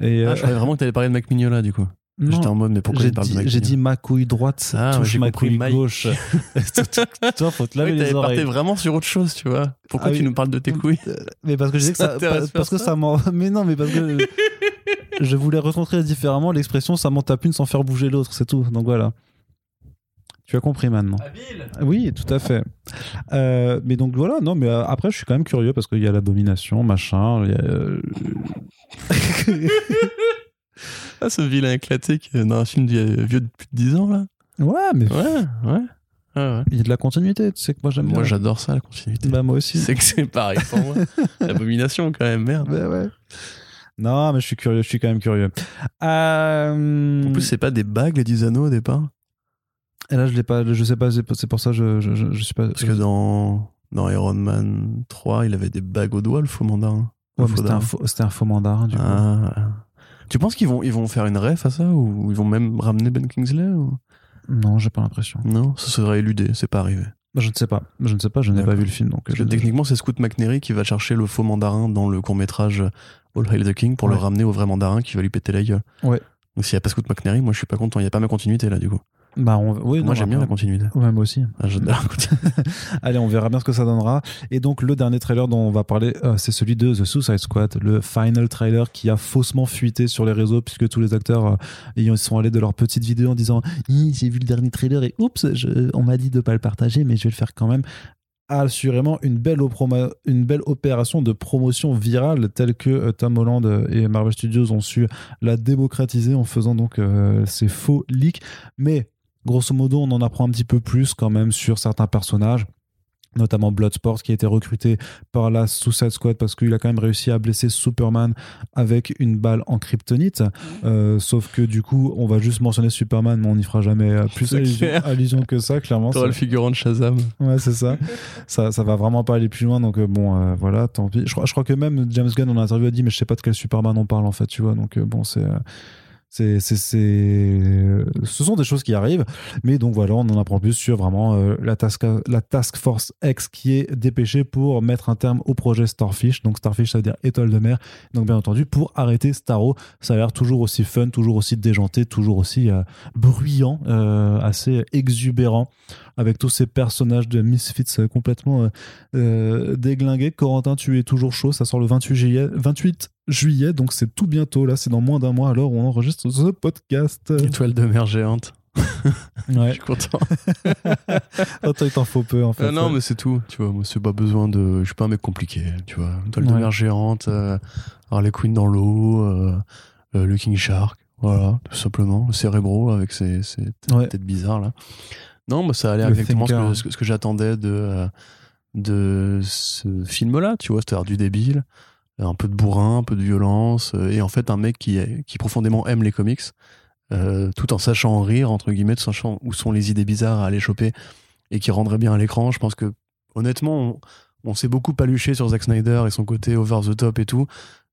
Et, Ah, euh, je croyais vraiment que t'allais parler de Mac Mignola, du coup. J'étais en mode, mais pourquoi j'ai il parle de dit, Mac j'ai dit ma couille droite Ah, touche ma couille Mike. gauche. Toi, faut te laver oui, les oreilles. vraiment sur autre chose, tu vois. Pourquoi Ah tu oui. nous parles de tes couilles? Mais parce que je disais que Ça parce que ça? m'en. Mais non, mais parce que je voulais rencontrer différemment l'expression ça m'en tape une sans faire bouger l'autre, c'est tout. Donc voilà. Tu as compris maintenant. Oui, tout à fait. Euh, mais donc voilà, non, mais euh, après je suis quand même curieux parce qu'il y a l'abomination, machin. il y a, euh, Ah, ce vilain éclaté qui est dans un film vieux de plus de 10 ans, là. Ouais, mais Ouais, ouais. Ah, ouais. il y a de la continuité. Tu sais que moi j'aime Moi, j'adore ça, la continuité. Bah moi aussi. C'est que c'est pareil pour moi. L'abomination, quand même, merde. Bah ouais. Non, mais je suis curieux, je suis quand même curieux. Euh, En plus, c'est pas des bagues, les 10 anneaux, au départ? Et là je l'ai pas, je sais pas, c'est pour- ça je, je, je, je suis pas. Parce que dans, dans Iron Man 3, il avait des bagues au doigt, le faux mandarin. Ouais, c'était un faux, un faux mandarin du coup. Ah. Tu penses qu'ils vont, ils vont faire une ref à ça Ou ils vont même ramener Ben Kingsley ou... Non, j'ai pas l'impression. Non, ça serait éludé, c'est pas arrivé. Bah, Je ne sais pas. Je ne sais pas, je n'ai pas vu le film. Donc Parce je- que techniquement, c'est Scoot McNairy qui va chercher le faux mandarin dans le court-métrage All Hail the King pour le ramener au vrai mandarin qui va lui péter la gueule. Ouais. Donc s'il n'y a pas Scoot McNairy, moi je suis pas content, il n'y a pas ma continuité là du coup. Bah, on... oui, moi j'aime bien la bah, continuité. Ouais, moi aussi. Ah, la. Allez, on verra bien ce que ça donnera. Et donc, le dernier trailer dont on va parler, euh, c'est celui de The Suicide Squad, le final trailer qui a faussement fuité sur les réseaux puisque tous les acteurs euh, ils sont allés de leur petite vidéo en disant J'ai vu le dernier trailer et oups, je- on m'a dit de pas le partager, mais je vais le faire quand même. Assurément, une belle, une belle opération de promotion virale telle que euh, Tom Holland et Marvel Studios ont su la démocratiser en faisant donc euh, ces faux leaks. Mais grosso modo, on en apprend un petit peu plus quand même sur certains personnages notamment Bloodsport qui a été recruté par la Suicide Squad parce qu'il a quand même réussi à blesser Superman avec une balle en kryptonite Euh, sauf que du coup on va juste mentionner Superman mais on n'y fera jamais euh, plus allusion, que ça clairement T'auras le ça- figurant de Shazam. ouais c'est ça. ça ça va vraiment pas aller plus loin donc euh, bon euh, voilà tant pis je crois, je crois que même James Gunn en interview a dit mais je sais pas de quel Superman on parle en fait tu vois donc bon c'est euh, c'est, c'est, c'est- ce sont des choses qui arrivent, mais donc voilà, on en apprend plus sur vraiment euh, la, task, la Task Force X qui est dépêchée pour mettre un terme au projet Starfish. Donc Starfish, ça veut dire étoile de mer. Donc bien entendu, pour arrêter Starro, ça a l'air toujours aussi fun, toujours aussi déjanté, toujours aussi euh, bruyant, euh, assez exubérant, avec tous ces personnages de Misfits complètement déglingués. Corentin, tu es toujours chaud, ça sort le 28 juillet, 28 juillet, donc c'est tout bientôt, là, c'est dans moins d'un mois alors on enregistre ce podcast. Étoile de mer géante. Je suis content. Attends, il t'en faut peu en fait. Ah non, mais c'est tout. Tu vois, moi, c'est pas besoin de. Je suis pas un mec compliqué. Tu vois, étoile de mer géante, euh, Harley Quinn dans l'eau, euh, euh, le King Shark. Voilà, tout simplement. Le cérébro avec ses, ses têtes bizarres là. Non, mais ça a l'air Le exactement ce thinker. que, ce que, ce que j'attendais de, euh, de ce film-là. Tu vois, c'est-à-dire du débile, un peu de bourrin, un peu de violence, euh, et en fait un mec qui, qui profondément aime les comics, euh, tout en sachant en rire, entre guillemets, tout en sachant où sont les idées bizarres à aller choper et qui rendrait bien à l'écran. Je pense que, honnêtement, on, on s'est beaucoup paluché sur Zack Snyder et son côté over the top et tout.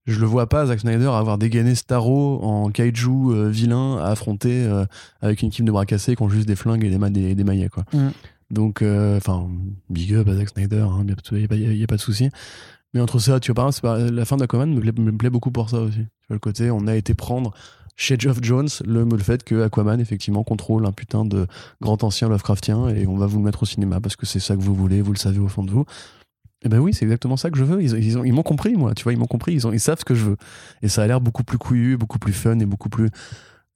Je le vois pas, Zack Snyder, avoir dégainé Starro en kaiju euh, vilain à affronter euh, avec une équipe de bras cassés qui ont juste des flingues et des, ma- des, des maillets, quoi. Mm. Donc, euh, enfin, big up à Zack Snyder, il n'y a, pas- y a pas de souci. Mais entre ça, tu vois, par exemple, la fin d'Aquaman me, plaît- beaucoup pour ça aussi. Tu vois, le côté, on a été prendre chez Geoff Jones le, le fait que Aquaman effectivement contrôle un putain de grand ancien Lovecraftien et on va vous le mettre au cinéma parce que c'est ça que vous voulez, vous le savez au fond de vous. Et ben oui, c'est exactement ça que je veux. Ils, ils, ont, ils m'ont compris, moi. Tu vois, ils m'ont compris. Ils, ils savent ce que je veux. Et ça a l'air beaucoup plus couillu, beaucoup plus fun et beaucoup plus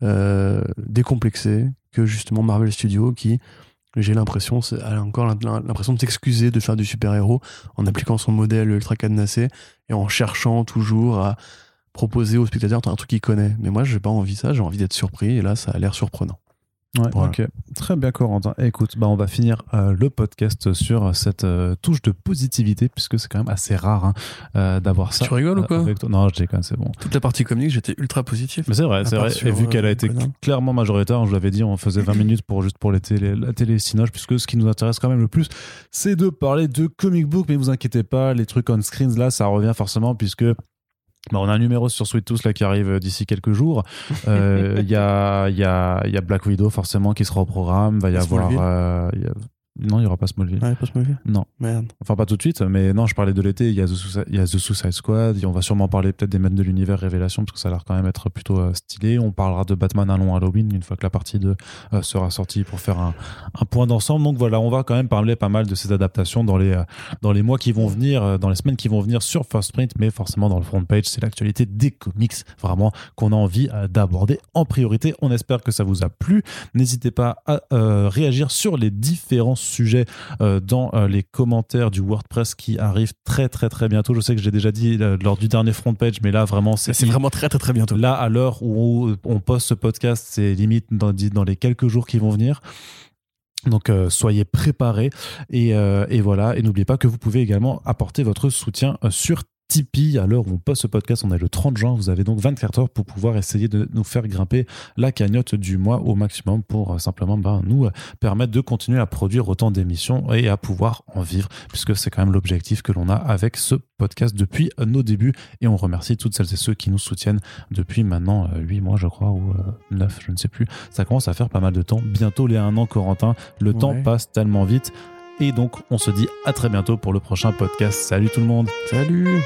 euh, décomplexé que justement Marvel Studios qui, j'ai l'impression, a encore l'impression de s'excuser de faire du super-héros en appliquant son modèle ultra cadenassé et en cherchant toujours à proposer au spectateur un truc qu'il connaît. Mais moi, j'ai pas envie de ça. J'ai envie d'être surpris. Et là, ça a l'air surprenant. Ouais, ok. Très bien, Corentin. Écoute, bah, on va finir euh, le podcast sur cette euh, touche de positivité, puisque c'est quand même assez rare hein, euh, d'avoir ça. Tu rigoles ou quoi Non, je déconne, c'est bon. Toute la partie comique, j'étais ultra positif. Mais c'est vrai, c'est vrai. Et vu qu'elle a été clairement majoritaire, je l'avais dit, on faisait 20 minutes pour juste pour les télé, la télé Cinoche, puisque ce qui nous intéresse quand même le plus, c'est de parler de comic book. Mais vous inquiétez pas, les trucs on screens là, ça revient forcément, puisque bah, on a un numéro sur Sweet Tooth là qui arrive euh, d'ici quelques jours. Euh, il y, a, y, a, y a Black Widow forcément qui sera au programme. Va y avoir. Euh, y a, non, il n'y aura pas Smallville. Ah, pas Smallville? Non. Merde. Enfin, pas tout de suite, mais non, je parlais de l'été. Il y, a The il y a The Suicide Squad. on va sûrement parler peut-être des maîtres de l'univers Révélation, parce que ça a l'air quand même être plutôt euh, stylé. On parlera de Batman un long Halloween, une fois que la partie 2 euh, sera sortie pour faire un, un point d'ensemble. Donc voilà, on va quand même parler pas mal de ces adaptations dans les, euh, dans les mois qui vont venir, dans les semaines qui vont venir sur First Print, mais forcément dans le front page, c'est l'actualité des comics, vraiment, qu'on a envie d'aborder en priorité. On espère que ça vous a plu. N'hésitez pas à réagir sur les différents sujets euh, dans euh, les commentaires du WordPress qui arrive très très très bientôt. Je sais que j'ai déjà dit euh, lors du dernier front page, mais là vraiment c'est vraiment très très très bientôt. Là à l'heure où on poste ce podcast, c'est limite dans, dans les quelques jours qui vont venir. Donc soyez préparés et, et voilà et n'oubliez pas que vous pouvez également apporter votre soutien sur Tipeee. À l'heure où on poste ce podcast, on est le 30 juin. Vous avez donc 24 heures pour pouvoir essayer de nous faire grimper la cagnotte du mois au maximum pour euh, simplement ben, nous euh, permettre de continuer à produire autant d'émissions et à pouvoir en vivre, puisque c'est quand même l'objectif que l'on a avec ce podcast depuis nos débuts. Et on remercie toutes celles et ceux qui nous soutiennent depuis maintenant 8 euh, mois, je crois, ou 9, je ne sais plus. Ça commence à faire pas mal de temps. Bientôt les 1 an, Corentin. Le temps passe tellement vite. Et donc, on se dit à très bientôt pour le prochain podcast. Salut tout le monde. Salut.